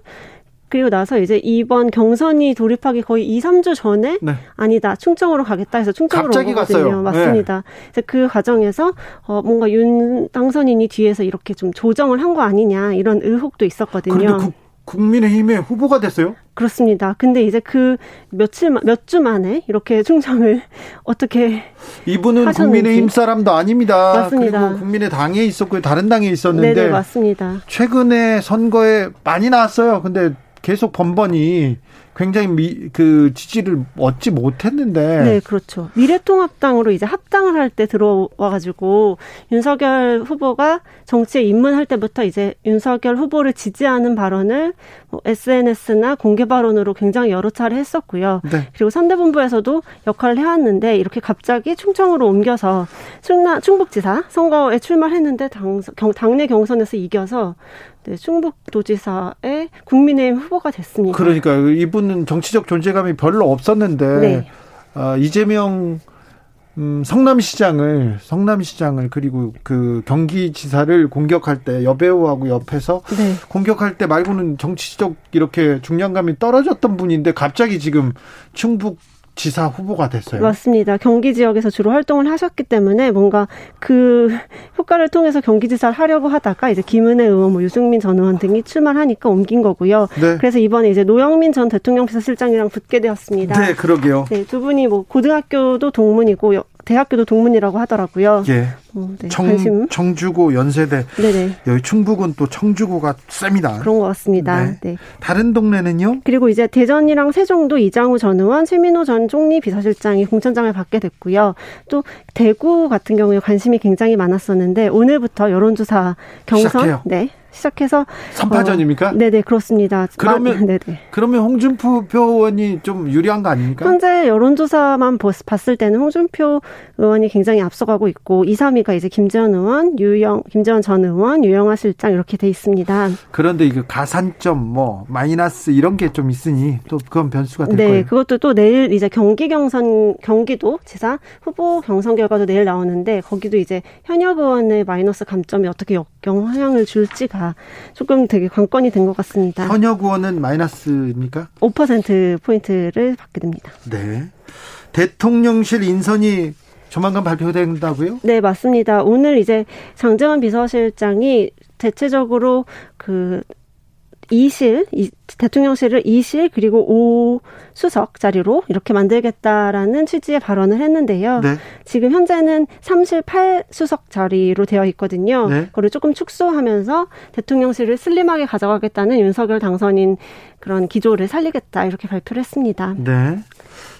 [SPEAKER 8] 그리고 나서 이제 이번 경선이 돌입하기 거의 2, 3주 전에 네. 아니다 충청으로 가겠다 해서 충청으로
[SPEAKER 1] 갑자기
[SPEAKER 8] 갔어요.
[SPEAKER 1] 네.
[SPEAKER 8] 맞습니다. 네. 그 과정에서 어 뭔가 윤 당선인이 뒤에서 이렇게 좀 조정을 한 거 아니냐 이런 의혹도 있었거든요.
[SPEAKER 1] 그런데 국, 국민의힘의 후보가 됐어요?
[SPEAKER 8] 그렇습니다. 근데 이제 그 며칠 몇 주 만에 이렇게 충청을 어떻게
[SPEAKER 1] 이분은
[SPEAKER 8] 하셨는지.
[SPEAKER 1] 국민의힘 사람도 아닙니다.
[SPEAKER 8] 맞습니다.
[SPEAKER 1] 그리고 국민의 당에 있었고 다른 당에 있었는데
[SPEAKER 8] 네네, 맞습니다.
[SPEAKER 1] 최근에 선거에 많이 나왔어요. 근데 계속 번번이 굉장히 미, 그 지지를 얻지 못했는데.
[SPEAKER 8] 네, 그렇죠. 미래통합당으로 이제 합당을 할 때 들어와가지고 윤석열 후보가 정치에 입문할 때부터 이제 윤석열 후보를 지지하는 발언을 뭐 SNS나 공개 발언으로 굉장히 여러 차례 했었고요. 네. 그리고 선대본부에서도 역할을 해왔는데 이렇게 갑자기 충청으로 옮겨서 충남 충북지사 선거에 출마했는데 당, 경, 당내 경선에서 이겨서 네, 충북도지사의 국민의힘 후보가 됐습니다.
[SPEAKER 1] 그러니까 이분은 정치적 존재감이 별로 없었는데 네. 어, 이재명 음, 성남시장을 성남시장을 그리고 그 경기지사를 공격할 때 여배우하고 옆에서 네. 공격할 때 말고는 정치적 이렇게 중량감이 떨어졌던 분인데 갑자기 지금 충북 지사 후보가 됐어요.
[SPEAKER 8] 맞습니다. 경기 지역에서 주로 활동을 하셨기 때문에 뭔가 그 효과를 통해서 경기지사를 하려고 하다가 이제 김은혜 의원, 뭐 유승민 전 의원 등이 출마를 하니까 옮긴 거고요. 네. 그래서 이번에 이제 노영민 전 대통령 비서실장이랑 붙게 되었습니다.
[SPEAKER 1] 네, 그러게요.
[SPEAKER 8] 네, 두 분이 뭐 고등학교도 동문이고 대학교도 동문이라고 하더라고요.
[SPEAKER 1] 예. 어, 네, 청, 관심. 청주고 연세대. 네네. 여기 충북은 또 청주고가 셉니다.
[SPEAKER 8] 그런 것 같습니다. 네.
[SPEAKER 1] 네. 다른 동네는요?
[SPEAKER 8] 그리고 이제 대전이랑 세종도 이장우 전 의원, 최민호 전 총리 비서실장이 공천장을 받게 됐고요. 또 대구 같은 경우에 관심이 굉장히 많았었는데 오늘부터 여론조사 경선
[SPEAKER 1] 시작해요.
[SPEAKER 8] 네. 시작해서
[SPEAKER 1] 3파전입니까?
[SPEAKER 8] 어, 네네 그렇습니다.
[SPEAKER 1] 그러면 네네. 그러면 홍준표 의원이 좀 유리한 거 아닙니까?
[SPEAKER 8] 현재 여론조사만 봤을 때는 홍준표 의원이 굉장히 앞서가고 있고 2, 3위가 이제 김재원 의원, 유영 김재원 전 의원, 유영아 실장 이렇게 돼 있습니다.
[SPEAKER 1] 그런데 이거 가산점 뭐 마이너스 이런 게 좀 있으니 또 그건 변수가 될
[SPEAKER 8] 네,
[SPEAKER 1] 거예요.
[SPEAKER 8] 그것도 또 내일 이제 경기 경선 경기도 지사 후보 경선 결과도 내일 나오는데 거기도 이제 현역 의원의 마이너스 감점이 어떻게 역 영향을 줄지가 조금 되게 관건이 된 것 같습니다.
[SPEAKER 1] 현역 의원은 마이너스입니까?
[SPEAKER 8] 5% 포인트를 받게 됩니다.
[SPEAKER 1] 네. 대통령실 인선이 조만간 발표된다고요?
[SPEAKER 8] 네, 맞습니다. 오늘 이제 장재원 비서실장이 대체적으로 그 2실, 대통령실을 2실 그리고 5 수석 자리로 이렇게 만들겠다라는 취지의 발언을 했는데요. 네. 지금 현재는 3실 8수석 자리로 되어 있거든요. 네. 그걸 조금 축소하면서 대통령실을 슬림하게 가져가겠다는 윤석열 당선인 그런 기조를 살리겠다 이렇게 발표를 했습니다.
[SPEAKER 1] 네.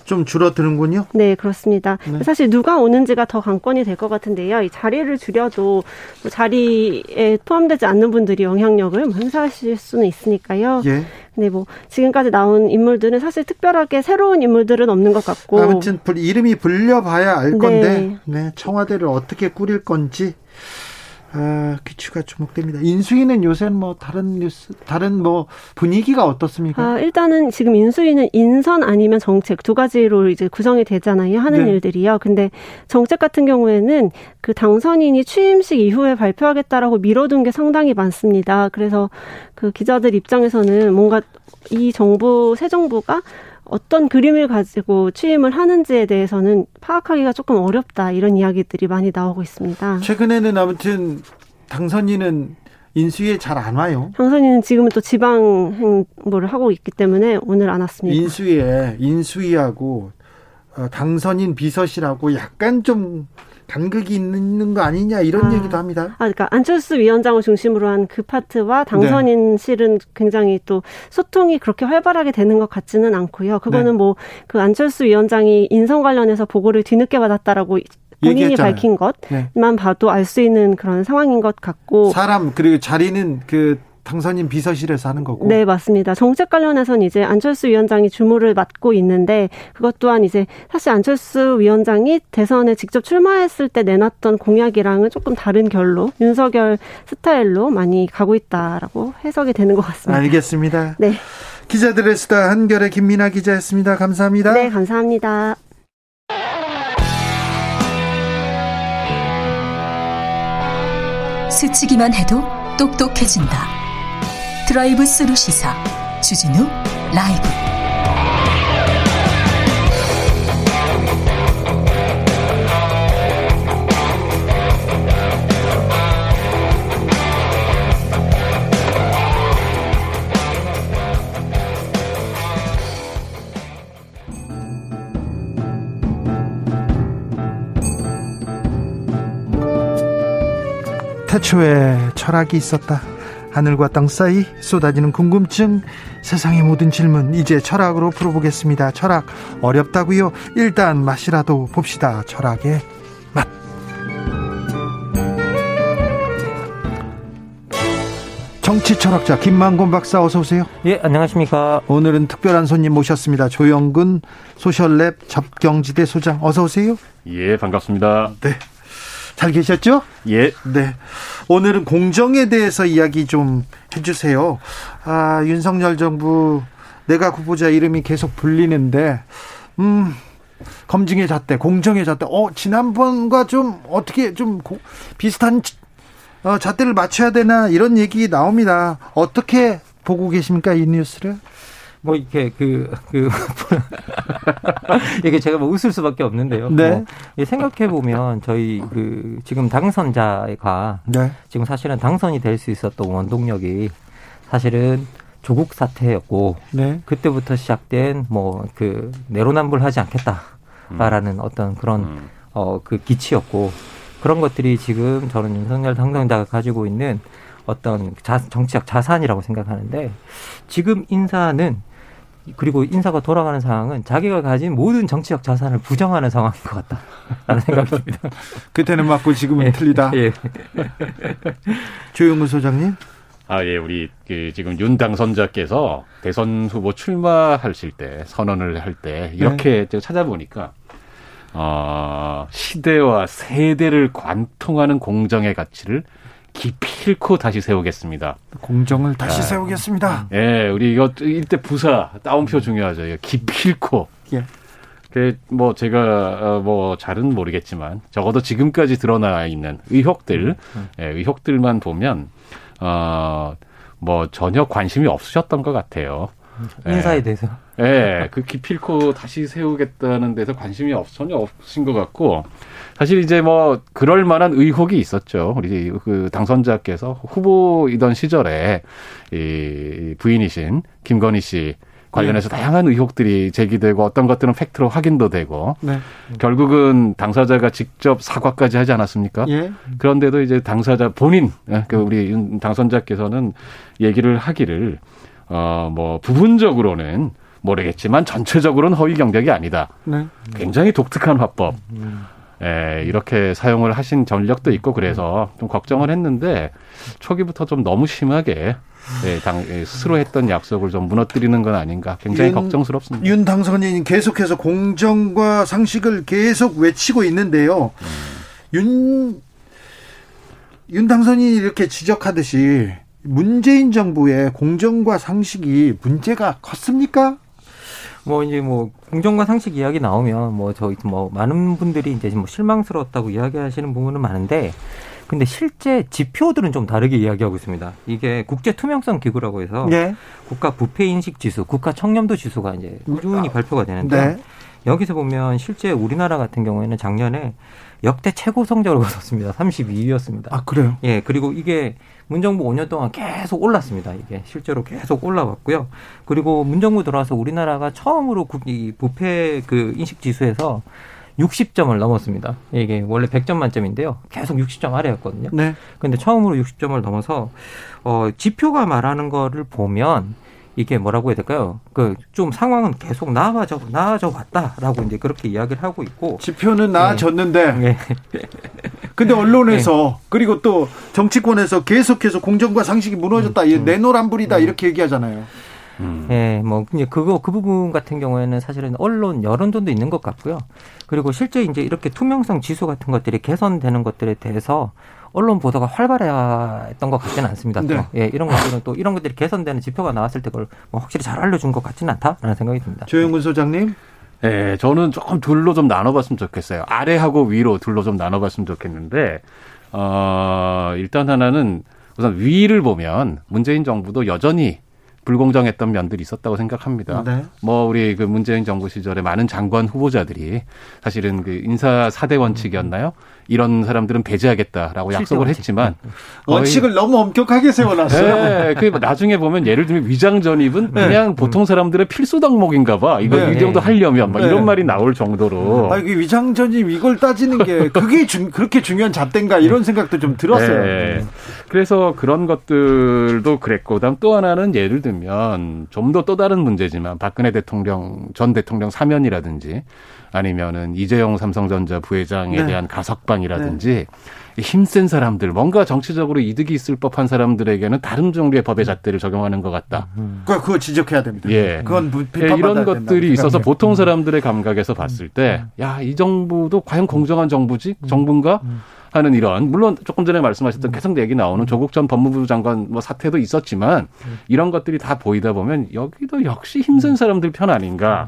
[SPEAKER 1] 좀 줄어드는군요.
[SPEAKER 8] 네, 그렇습니다. 네. 사실 누가 오는지가 더 관건이 될 것 같은데요. 이 자리를 줄여도 뭐 자리에 포함되지 않는 분들이 영향력을 뭐 행사하실 수는 있으니까요. 예. 네, 뭐 지금까지 나온 인물들은 사실 특별하게 새로운 인물들은 없는 것 같고
[SPEAKER 1] 아무튼 이름이 불려봐야 알 건데 네, 네 청와대를 어떻게 꾸릴 건지 아, 귀추가 주목됩니다. 인수위는 요새는 뭐 다른 뉴스, 다른 뭐 분위기가 어떻습니까?
[SPEAKER 8] 아, 일단은 지금 인수위는 인선 아니면 정책 두 가지로 이제 구성이 되잖아요. 하는 네. 일들이요. 근데 정책 같은 경우에는 그 당선인이 취임식 이후에 발표하겠다라고 미뤄둔 게 상당히 많습니다. 그래서 그 기자들 입장에서는 뭔가 이 정부, 새 정부가 어떤 그림을 가지고 취임을 하는지에 대해서는 파악하기가 조금 어렵다 이런 이야기들이 많이 나오고 있습니다.
[SPEAKER 1] 최근에는 아무튼 당선인은 인수위에 잘 안 와요.
[SPEAKER 8] 당선인은 지금은 또 지방 행보를 하고 있기 때문에 오늘 안 왔습니다.
[SPEAKER 1] 인수위에 인수위하고 어, 당선인 비서실하고 약간 좀 간극이 있는 거 아니냐 이런 아, 얘기도 합니다.
[SPEAKER 8] 아, 그러니까 안철수 위원장을 중심으로 한 그 파트와 당선인실은 네. 굉장히 또 소통이 그렇게 활발하게 되는 것 같지는 않고요. 그거는 네. 뭐그 안철수 위원장이 인성 관련해서 보고를 뒤늦게 받았다라고 본인이 얘기했잖아요. 밝힌 것만 네. 봐도 알 수 있는 그런 상황인 것 같고
[SPEAKER 1] 사람 그리고 자리는 그 당선인 비서실에서 하는 거고.
[SPEAKER 8] 네, 맞습니다. 정책 관련해서는 이제 안철수 위원장이 주무를 맡고 있는데 그것 또한 이제 사실 안철수 위원장이 대선에 직접 출마했을 때 내놨던 공약이랑은 조금 다른 결로 윤석열 스타일로 많이 가고 있다라고 해석이 되는 것 같습니다.
[SPEAKER 1] 알겠습니다. 네. 기자들의 수다 한결의 김민아 기자였습니다. 감사합니다.
[SPEAKER 8] 네, 감사합니다.
[SPEAKER 2] 스치기만 해도 똑똑해진다. 드라이브 스루 시사 주진우 라이브
[SPEAKER 1] 태초에 철학이 있었다. 하늘과 땅 사이 쏟아지는 궁금증, 세상의 모든 질문 이제 철학으로 풀어보겠습니다. 철학 어렵다고요? 일단 맛이라도 봅시다. 철학의 맛. 정치 철학자 김만곤 박사 어서 오세요.
[SPEAKER 9] 예, 안녕하십니까.
[SPEAKER 1] 오늘은 특별한 손님 모셨습니다. 조영근 소셜랩 접경지대 소장 어서 오세요.
[SPEAKER 10] 예, 반갑습니다.
[SPEAKER 1] 네. 잘 계셨죠?
[SPEAKER 9] 예.
[SPEAKER 1] 네. 오늘은 공정에 대해서 이야기 좀 해주세요. 아, 윤석열 정부 내각 후보자 이름이 계속 불리는데, 음, 검증의 잣대, 공정의 잣대, 어, 지난번과 좀 어떻게 좀 고, 비슷한 어, 잣대를 맞춰야 되나 이런 얘기 나옵니다. 어떻게 보고 계십니까, 이 뉴스를?
[SPEAKER 10] 뭐 이렇게 그, 그, 이게 제가 뭐 웃을 수밖에 없는데요.
[SPEAKER 1] 네.
[SPEAKER 10] 뭐 생각해 보면 저희 그 지금 당선자가 네. 지금 사실은 당선이 될 수 있었던 원동력이 사실은 조국 사태였고 네. 그때부터 시작된 뭐 그 내로남불하지 않겠다라는 음. 어떤 그런 음. 어그 기치였고 그런 것들이 지금 저는 윤석열 당선자가 가지고 있는 어떤 자, 정치적 자산이라고 생각하는데 지금 인사는 그리고 인사가 돌아가는 상황은 자기가 가진 모든 정치적 자산을 부정하는 상황인 것 같다라는 생각이 듭니다.
[SPEAKER 1] 그때는 맞고 지금은 예, 틀리다. 예. 조영근 소장님.
[SPEAKER 9] 아, 예, 우리 그 지금 윤 당선자께서 대선 후보 출마하실 때 선언을 할 때 이렇게 네. 찾아보니까 어, 시대와 세대를 관통하는 공정의 가치를 잃고 다시 세우겠습니다.
[SPEAKER 1] 공정을 다시 아, 세우겠습니다.
[SPEAKER 9] 예, 우리 이거 이때 부사 따옴표 중요하죠. 깊이 잃고. 예. 그뭐 제가 어, 뭐 잘은 모르겠지만 적어도 지금까지 드러나 있는 의혹들, 음, 음. 예, 의혹들만 보면 어뭐 전혀 관심이 없으셨던 것 같아요.
[SPEAKER 10] 인사에 예. 대해서.
[SPEAKER 9] 예, 그 기필코 다시 세우겠다는 데서 관심이 없, 전혀 없으신 것 같고, 사실 이제 뭐, 그럴 만한 의혹이 있었죠. 우리 그 당선자께서 후보이던 시절에 이 부인이신 김건희 씨 관련해서 네. 다양한 의혹들이 제기되고 어떤 것들은 팩트로 확인도 되고 네. 결국은 당사자가 직접 사과까지 하지 않았습니까? 예. 그런데도 이제 당사자 본인 예, 그 우리 당선자께서는 얘기를 하기를 어, 뭐, 부분적으로는 모르겠지만 전체적으로는 허위 경력이 아니다. 네. 굉장히 독특한 화법. 예, 이렇게 사용을 하신 전력도 있고 그래서 좀 걱정을 했는데 초기부터 좀 너무 심하게 예, 당, 예, 스스로 했던 약속을 좀 무너뜨리는 건 아닌가 굉장히 윤, 걱정스럽습니다.
[SPEAKER 1] 윤 당선인 계속해서 공정과 상식을 계속 외치고 있는데요. 음. 윤, 윤 당선인이 이렇게 지적하듯이 문재인 정부의 공정과 상식이 문제가 컸습니까?
[SPEAKER 10] 뭐 이제 뭐 공정과 상식 이야기 나오면 뭐 저희 뭐 많은 분들이 이제 뭐 실망스러웠다고 이야기하시는 부분은 많은데 근데 실제 지표들은 좀 다르게 이야기하고 있습니다. 이게 국제 투명성 기구라고 해서 네. 국가 부패 인식 지수, 국가 청렴도 지수가 이제 꾸준히 아, 발표가 되는데 네. 여기서 보면 실제 우리나라 같은 경우에는 작년에 역대 최고 성적을 거뒀습니다. 32위였습니다.
[SPEAKER 1] 아, 그래요?
[SPEAKER 10] 예, 그리고 이게 문정부 5년 동안 계속 올랐습니다. 이게 실제로 계속 올라왔고요. 그리고 문정부 들어와서 우리나라가 처음으로 이 부패 그 인식 지수에서 60점을 넘었습니다. 이게 원래 100점 만점인데요. 계속 60점 아래였거든요. 네. 근데 처음으로 60점을 넘어서 어 지표가 말하는 거를 보면 이게 뭐라고 해야 될까요? 그 좀 상황은 계속 나아져 나아져 왔다라고 이제 그렇게 이야기를 하고 있고
[SPEAKER 1] 지표는 나아졌는데 네. 근데 언론에서 네. 그리고 또 정치권에서 계속해서 공정과 상식이 무너졌다. 음, 음. 내노란불이다. 음. 이렇게 얘기하잖아요.
[SPEAKER 10] 음. 예, 뭐 이제 그거 그 부분 같은 경우에는 사실은 언론 여론전도 있는 것 같고요. 그리고 실제 이제 이렇게 투명성 지수 같은 것들이 개선되는 것들에 대해서 언론 보도가 활발했던 것 같지는 않습니다. 네. 예, 이런 것들은 또 이런 것들이 개선되는 지표가 나왔을 때 그걸 뭐 확실히 잘 알려준 것 같지는 않다라는 생각이 듭니다.
[SPEAKER 1] 조영근 소장님.
[SPEAKER 9] 네, 저는 조금 둘로 좀 나눠봤으면 좋겠어요. 아래하고 위로 둘로 좀 나눠봤으면 좋겠는데, 어, 일단 하나는 우선 위를 보면 문재인 정부도 여전히 불공정했던 면들이 있었다고 생각합니다. 네. 뭐 우리 그 문재인 정부 시절에 많은 장관 후보자들이 사실은 그 인사 사대 원칙이었나요? 이런 사람들은 배제하겠다라고 약속을 원칙. 했지만
[SPEAKER 1] 원칙을 너무 엄격하게 세워놨어요. 네,
[SPEAKER 9] 그 나중에 보면 예를 들면 위장 전입은 네. 그냥 보통 사람들의 필수 덕목인가봐. 이거 네. 이 정도 하려면 막 이런 네. 말이 나올 정도로.
[SPEAKER 1] 아, 이게 위장 전입 이걸 따지는 게 그게 중, 그렇게 중요한 잣대인가 이런 생각도 좀 들었어요. 네.
[SPEAKER 9] 그래서 그런 것들도 그랬고, 그다음 또 하나는 예를 들면 좀 더 또 다른 문제지만 박근혜 대통령 전 대통령 사면이라든지 아니면은 이재용 삼성전자 부회장에 네. 대한 가석방이라든지 네. 힘센 사람들, 뭔가 정치적으로 이득이 있을 법한 사람들에게는 다른 종류의 법의 잣대를 적용하는 것 같다.
[SPEAKER 1] 음. 그거, 그거 지적해야 됩니다.
[SPEAKER 9] 예. 그건 예, 이런 것들이 있어서 보통 음. 사람들의 감각에서 봤을 때, 음. 야, 이 정부도 과연 공정한 정부지? 정부인가? 하는 이런 물론 조금 전에 말씀하셨던 계속 얘기 나오는 조국 전 법무부 장관 뭐 사태도 있었지만 이런 것들이 다 보이다 보면 여기도 역시 힘센 사람들 편 아닌가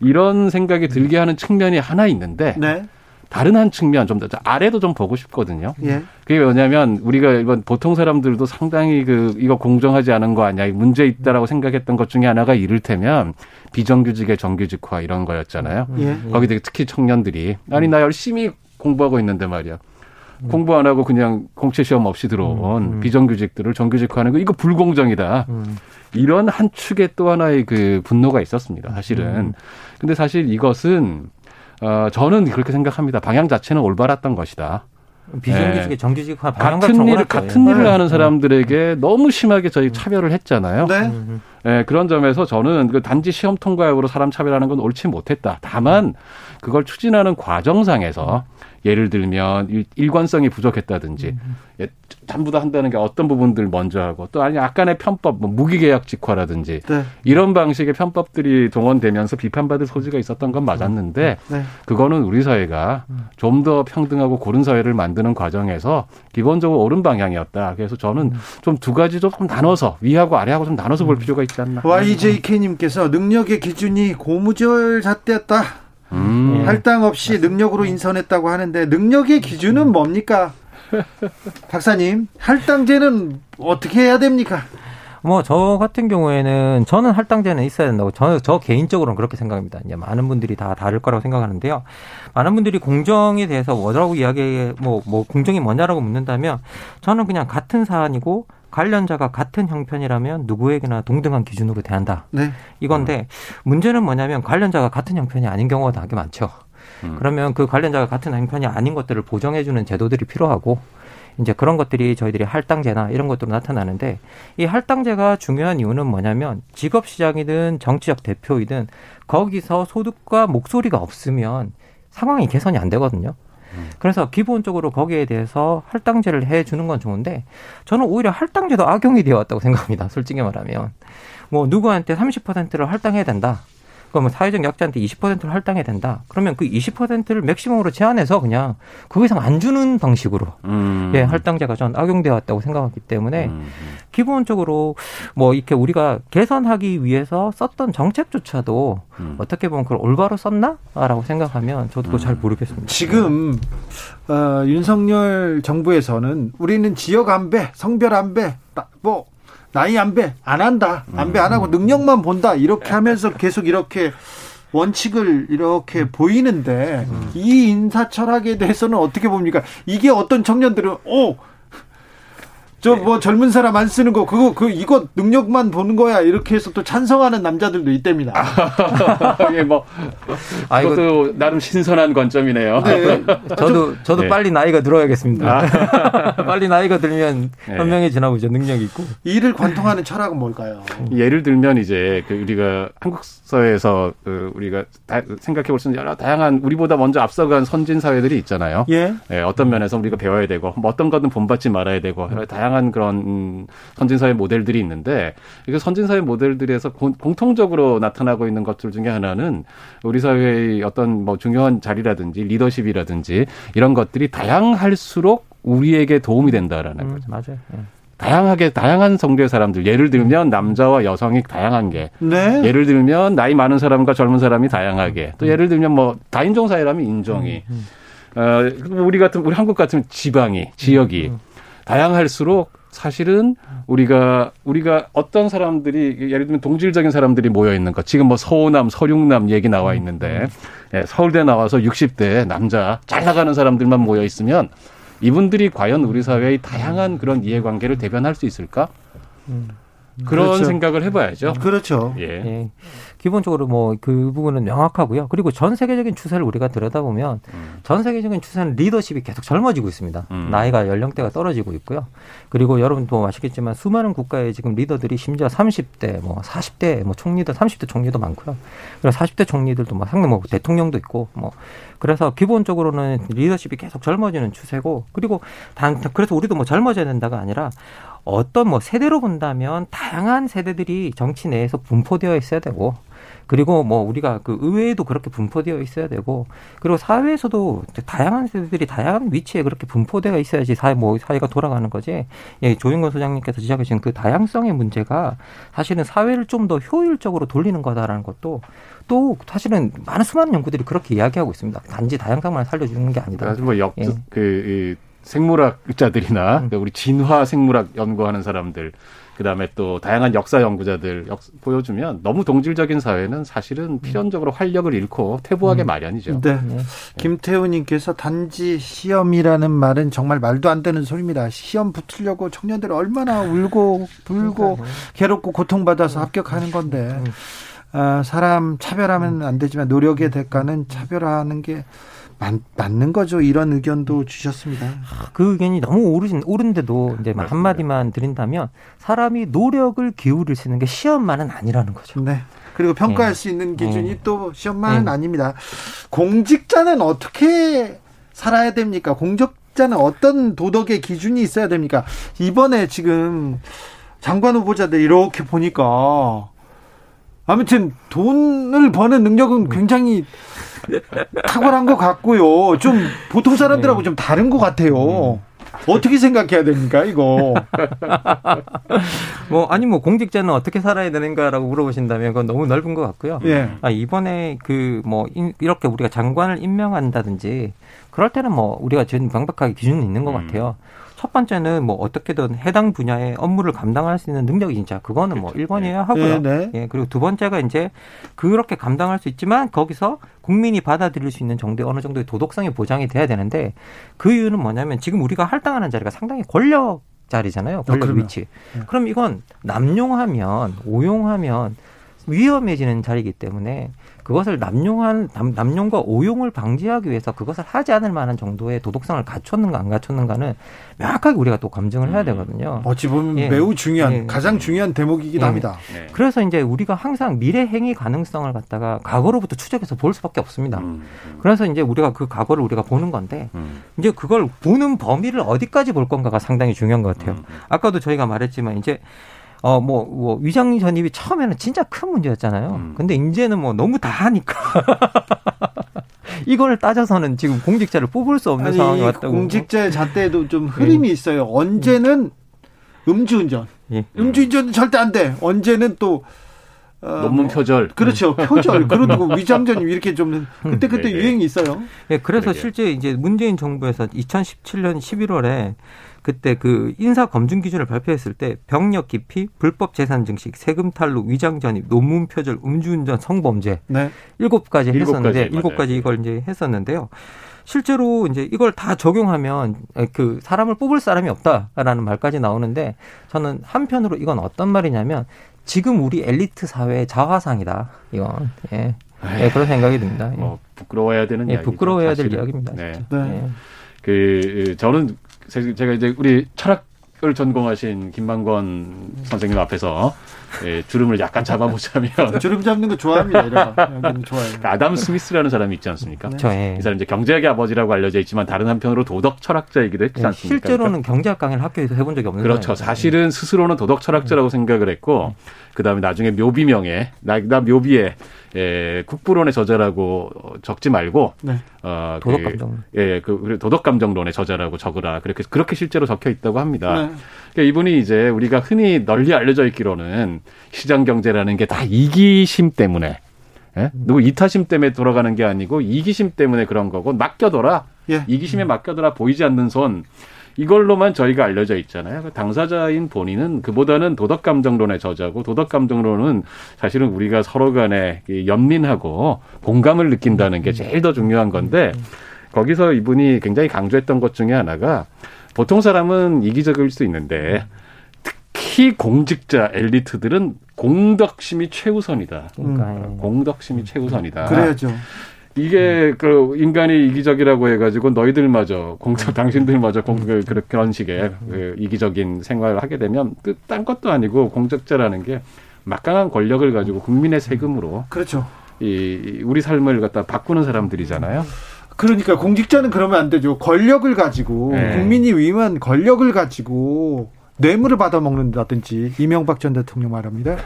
[SPEAKER 9] 이런 생각이 들게 하는 측면이 하나 있는데 네. 다른 한 측면 좀 더 아래도 좀 보고 싶거든요. 예. 그게 뭐냐면 우리가 이번 보통 사람들도 상당히 그 이거 공정하지 않은 거 아니야 문제 있다라고 생각했던 것 중에 하나가 이를테면 비정규직의 정규직화 이런 거였잖아요. 예. 거기 특히 청년들이 아니 나 열심히 공부하고 있는데 말이야. 음. 공부 안 하고 그냥 공채 시험 없이 들어온 음, 음. 비정규직들을 정규직화하는 거 이거 불공정이다. 음. 이런 한 축의 또 하나의 그 분노가 있었습니다. 사실은. 음. 근데 사실 이것은 어, 저는 그렇게 생각합니다. 방향 자체는 올바랐던 것이다.
[SPEAKER 10] 비정규직의 네. 정규직화
[SPEAKER 9] 같은 일을 같은 일을 네. 하는 사람들에게 너무 심하게 저희 차별을 했잖아요. 네. 네. 그런 점에서 저는 그 단지 시험 통과 여부로 사람 차별하는 건 옳지 못했다. 다만 그걸 추진하는 과정상에서 예를 들면 일관성이 부족했다든지 음. 예, 전부 다 한다는 게 어떤 부분들 먼저 하고 또 아니 약간의 편법 뭐 무기계약 직화라든지 네. 이런 방식의 편법들이 동원되면서 비판받을 소지가 있었던 건 맞았는데 네. 그거는 우리 사회가 음. 좀더 평등하고 고른 사회를 만드는 과정에서 기본적으로 옳은 방향이었다. 그래서 저는 음. 좀두 가지 좀 나눠서 위하고 아래하고 좀 나눠서 볼 필요가 있지 않나.
[SPEAKER 1] YJK님께서 능력의 기준이 고무줄 잣대였다. 음. 할당 없이 능력으로 인선했다고 하는데 능력의 기준은 뭡니까? 박사님, 할당제는 어떻게 해야 됩니까?
[SPEAKER 10] 뭐 저 같은 경우에는 저는 할당제는 있어야 된다고 저는 저 개인적으로는 그렇게 생각합니다. 이제 많은 분들이 다 다를 거라고 생각하는데요. 많은 분들이 공정에 대해서 뭐라고 이야기 뭐뭐 뭐 공정이 뭐냐라고 묻는다면 저는 그냥 같은 사안이고 관련자가 같은 형편이라면 누구에게나 동등한 기준으로 대한다. 네. 이건데 문제는 뭐냐면 관련자가 같은 형편이 아닌 경우가 되게 많죠. 음. 그러면 그 관련자가 같은 형편이 아닌 것들을 보정해주는 제도들이 필요하고 이제 그런 것들이 저희들이 할당제나 이런 것들로 나타나는데 이 할당제가 중요한 이유는 뭐냐면 직업 시장이든 정치적 대표이든 거기서 소득과 목소리가 없으면 상황이 개선이 안 되거든요. 그래서 기본적으로 거기에 대해서 할당제를 해 주는 건 좋은데 저는 오히려 할당제도 악용이 되어 왔다고 생각합니다. 솔직히 말하면. 뭐 누구한테 30%를 할당해야 된다. 그러면 사회적 약자한테 20%를 할당해야 된다. 그러면 그 20%를 맥시멈으로 제한해서 그냥 그 이상 안 주는 방식으로 음. 예, 할당제가 전 악용되어 왔다고 생각하기 때문에 음. 기본적으로 뭐 이렇게 우리가 개선하기 위해서 썼던 정책조차도 음. 어떻게 보면 그걸 올바로 썼나라고 생각하면 저도 그걸 잘 음. 모르겠습니다.
[SPEAKER 1] 지금 어, 윤석열 정부에서는 우리는 지역 안배, 성별 안배, 뭐 나이 안배 안 한다. 안배 안 하고 음. 능력만 본다. 이렇게 하면서 계속 이렇게 원칙을 이렇게 음. 보이는데 음. 이 인사 철학에 대해서는 어떻게 봅니까? 이게 어떤 청년들은 오 저뭐 네. 젊은 사람 안 쓰는 거 그거 그 이거 능력만 보는 거야 이렇게 해서 또 찬성하는 남자들도 있답니다.
[SPEAKER 9] 예, 뭐 아, 그것도 나름 신선한 관점이네요. 네.
[SPEAKER 10] 저도 저도 네. 빨리 나이가 들어야겠습니다. 아. 빨리 나이가 들면 네. 현명해지나 보죠. 능력이 있고.
[SPEAKER 1] 이를 관통하는 철학은 뭘까요?
[SPEAKER 9] 예를 들면 이제 그 우리가 한국 사회에서 그 우리가 생각해 볼 수 있는 여러 다양한 우리보다 먼저 앞서간 선진 사회들이 있잖아요. 예. 예 어떤 면에서 우리가 배워야 되고 뭐 어떤 것은 본받지 말아야 되고 다양한 다양한 그런 선진사회 모델들이 있는데 이게 선진사회 모델들에서 공통적으로 나타나고 있는 것들 중에 하나는 우리 사회의 어떤 뭐 중요한 자리라든지 리더십이라든지 이런 것들이 다양할수록 우리에게 도움이 된다라는 음, 거죠.
[SPEAKER 10] 맞아요. 네.
[SPEAKER 9] 다양하게 다양한 성별의 사람들 예를 들면 남자와 여성이 다양한 게 네. 예를 들면 나이 많은 사람과 젊은 사람이 다양하게 또 예를 들면 뭐 다인종 사회라면 인종이 음, 음. 어, 우리 같은 우리 한국 같은 지방이 지역이 음, 음. 다양할수록 사실은 우리가 우리가 어떤 사람들이 예를 들면 동질적인 사람들이 모여 있는 것 지금 뭐 서호남 서륙남 얘기 나와 있는데 예, 서울대 나와서 60대 남자 잘 나가는 사람들만 모여 있으면 이분들이 과연 우리 사회의 다양한 그런 이해관계를 대변할 수 있을까? 음. 그런 그렇죠. 생각을 해봐야죠.
[SPEAKER 1] 그렇죠.
[SPEAKER 10] 예. 예. 기본적으로 뭐 그 부분은 명확하고요. 그리고 전 세계적인 추세를 우리가 들여다보면 음. 전 세계적인 추세는 리더십이 계속 젊어지고 있습니다. 음. 나이가 연령대가 떨어지고 있고요. 그리고 여러분도 아시겠지만 수많은 국가의 지금 리더들이 심지어 30대, 뭐 40대, 뭐 총리들, 30대 총리도 많고요. 그리고 40대 총리들도 뭐 상당 뭐 대통령도 있고 뭐 그래서 기본적으로는 리더십이 계속 젊어지는 추세고 그리고 단 그래서 우리도 뭐 젊어져야 된다가 아니라 어떤 뭐 세대로 본다면 다양한 세대들이 정치 내에서 분포되어 있어야 되고 그리고 뭐 우리가 그 의회에도 그렇게 분포되어 있어야 되고 그리고 사회에서도 다양한 세대들이 다양한 위치에 그렇게 분포되어 있어야지 사회 뭐 사회가 돌아가는 거지. 예, 조윤건 소장님께서 지적하신 그 다양성의 문제가 사실은 사회를 좀 더 효율적으로 돌리는 거다라는 것도 또 사실은 많은 수많은 연구들이 그렇게 이야기하고 있습니다. 단지 다양성만 살려주는 게 아니다.
[SPEAKER 9] 뭐 역, 예. 그, 생물학자들이나 음. 우리 진화 생물학 연구하는 사람들 그다음에 또 다양한 역사 연구자들 역, 보여주면 너무 동질적인 사회는 사실은 필연적으로 활력을 잃고 퇴보하게 음. 마련이죠.
[SPEAKER 1] 네. 네. 김태우님께서 단지 시험이라는 말은 정말 말도 안 되는 소리입니다. 시험 붙으려고 청년들 얼마나 울고 불고 괴롭고 고통받아서 합격하는 건데 어, 사람 차별하면 안 되지만 노력의 대가는 차별하는 게 맞, 맞는 거죠. 이런 의견도 주셨습니다.
[SPEAKER 10] 그 의견이 너무 오르신, 오른데도 이제 맞습니다. 한마디만 드린다면 사람이 노력을 기울일 수 있는 게 시험만은 아니라는 거죠.
[SPEAKER 1] 네. 그리고 평가할 네. 수 있는 기준이 네. 또 시험만은 네. 아닙니다. 공직자는 어떻게 살아야 됩니까? 공직자는 어떤 도덕의 기준이 있어야 됩니까? 이번에 지금 장관 후보자들 이렇게 보니까 아무튼 돈을 버는 능력은 굉장히 탁월한 것 같고요. 좀 보통 사람들하고 네. 좀 다른 것 같아요. 음. 어떻게 생각해야 됩니까, 이거?
[SPEAKER 10] 뭐, 아니, 뭐, 공직자는 어떻게 살아야 되는가라고 물어보신다면 그건 너무 넓은 것 같고요. 예. 아, 이번에 그, 뭐, 이렇게 우리가 장관을 임명한다든지, 그럴 때는 뭐, 우리가 전 명백하게 기준이 있는 것 음. 같아요. 첫 번째는 뭐 어떻게든 해당 분야의 업무를 감당할 수 있는 능력이 진짜 그거는 뭐 1번이어야 하고요. 네, 네. 예, 그리고 두 번째가 이제 그렇게 감당할 수 있지만 거기서 국민이 받아들일 수 있는 정도의 어느 정도의 도덕성이 보장이 돼야 되는데 그 이유는 뭐냐면 지금 우리가 할당하는 자리가 상당히 권력 자리잖아요. 권력 어, 위치. 네. 그럼 이건 남용하면 오용하면 위험해지는 자리이기 때문에 그것을 남용한 남, 용과 오용을 방지하기 위해서 그것을 하지 않을 만한 정도의 도덕성을 갖췄는가 안 갖췄는가는 명확하게 우리가 또 검증을 해야 음. 되거든요.
[SPEAKER 1] 어찌 보면 예. 매우 중요한 예. 가장 중요한 대목이기도 예. 합니다.
[SPEAKER 10] 네. 그래서 이제 우리가 항상 미래 행위 가능성을 갖다가 과거로부터 추적해서 볼 수밖에 없습니다. 음. 음. 그래서 이제 우리가 그 과거를 우리가 보는 건데 음. 이제 그걸 보는 범위를 어디까지 볼 건가가 상당히 중요한 것 같아요. 음. 아까도 저희가 말했지만 이제 어, 뭐, 뭐, 위장 전입이 처음에는 진짜 큰 문제였잖아요. 음. 근데 이제는 뭐 너무 다 하니까. 이걸 따져서는 지금 공직자를 뽑을 수 없는 아니, 상황이 왔다고.
[SPEAKER 1] 공직자의 잣대에도 좀 흐름이 예. 있어요. 언제는 음주운전. 예. 음주운전은 절대 안 돼. 언제는 또
[SPEAKER 9] 어, 논문 뭐, 표절.
[SPEAKER 1] 그렇죠. 표절. 그리고 위장전입 이렇게 좀 그때 그때 네, 네. 유행이 있어요.
[SPEAKER 10] 네, 그래서 네, 실제 이제 문재인 정부에서 2017년 11월에 그때 그 인사 검증 기준을 발표했을 때 병력 기피, 불법 재산 증식, 세금 탈루, 위장 전입, 논문 표절, 음주운전, 성범죄 네. 일곱 가지 했었는데 일곱 가지 이걸 이제 했었는데요. 실제로 이제 이걸 다 적용하면 그 사람을 뽑을 사람이 없다라는 말까지 나오는데 저는 한편으로 이건 어떤 말이냐면 지금 우리 엘리트 사회의 자화상이다. 이건 예. 예 그런 생각이 듭니다. 예. 뭐
[SPEAKER 9] 부끄러워야 되는
[SPEAKER 10] 예, 이야기죠. 부끄러워야 될 이야기입니다. 네. 네. 예.
[SPEAKER 9] 그 저는 제가 이제 우리 철학을 전공하신 김만권 선생님 앞에서 예, 주름을 약간 잡아보자면
[SPEAKER 1] 주름 잡는 거 좋아합니다. 이런
[SPEAKER 9] 좋아요. 그 아담 스미스라는 사람이 있지 않습니까? 네. 이 사람 이제 경제학의 아버지라고 알려져 있지만 다른 한편으로 도덕 철학자이기도 했지 네, 않습니까?
[SPEAKER 10] 실제로는 경제학 강의를 학교에서 해본 적이 없는
[SPEAKER 9] 그렇죠. 사실은 스스로는 도덕 철학자라고 네. 생각을 했고 그다음에 나중에 묘비명에 나, 나 묘비에 예, 국부론의 저자라고 적지 말고 네.
[SPEAKER 10] 어, 도덕 감정
[SPEAKER 9] 그, 예, 그 도덕 감정론의 저자라고 적으라 그렇게 그렇게 실제로 적혀 있다고 합니다. 네. 그러니까 이분이 이제 우리가 흔히 널리 알려져 있기로는 시장 경제라는 게 다 이기심 때문에 예? 누구 이타심 때문에 돌아가는 게 아니고 이기심 때문에 그런 거고 맡겨둬라. 예. 이기심에 맡겨둬라 보이지 않는 손. 이걸로만 저희가 알려져 있잖아요. 그 당사자인 본인은 그보다는 도덕 감정론의 저자고 도덕 감정론은 사실은 우리가 서로 간에 연민하고 공감을 느낀다는 게 제일 더 중요한 건데 거기서 이분이 굉장히 강조했던 것 중에 하나가 보통 사람은 이기적일 수 있는데 특히 공직자 엘리트들은 공덕심이 최우선이다. 음. 공덕심이 최우선이다.
[SPEAKER 1] 그래야죠.
[SPEAKER 9] 이게 그 인간이 이기적이라고 해가지고 너희들마저 공적 당신들마저 공 그, 그런 식의 그 이기적인 생활을 하게 되면 그딴 것도 아니고 공적자라는 게 막강한 권력을 가지고 국민의 세금으로
[SPEAKER 1] 그렇죠.
[SPEAKER 9] 이 우리 삶을 갖다 바꾸는 사람들이잖아요.
[SPEAKER 1] 그러니까 공직자는 그러면 안 되죠. 권력을 가지고 네. 국민이 위임한 권력을 가지고 뇌물을 받아 먹는다든지 이명박 전 대통령 말합니다.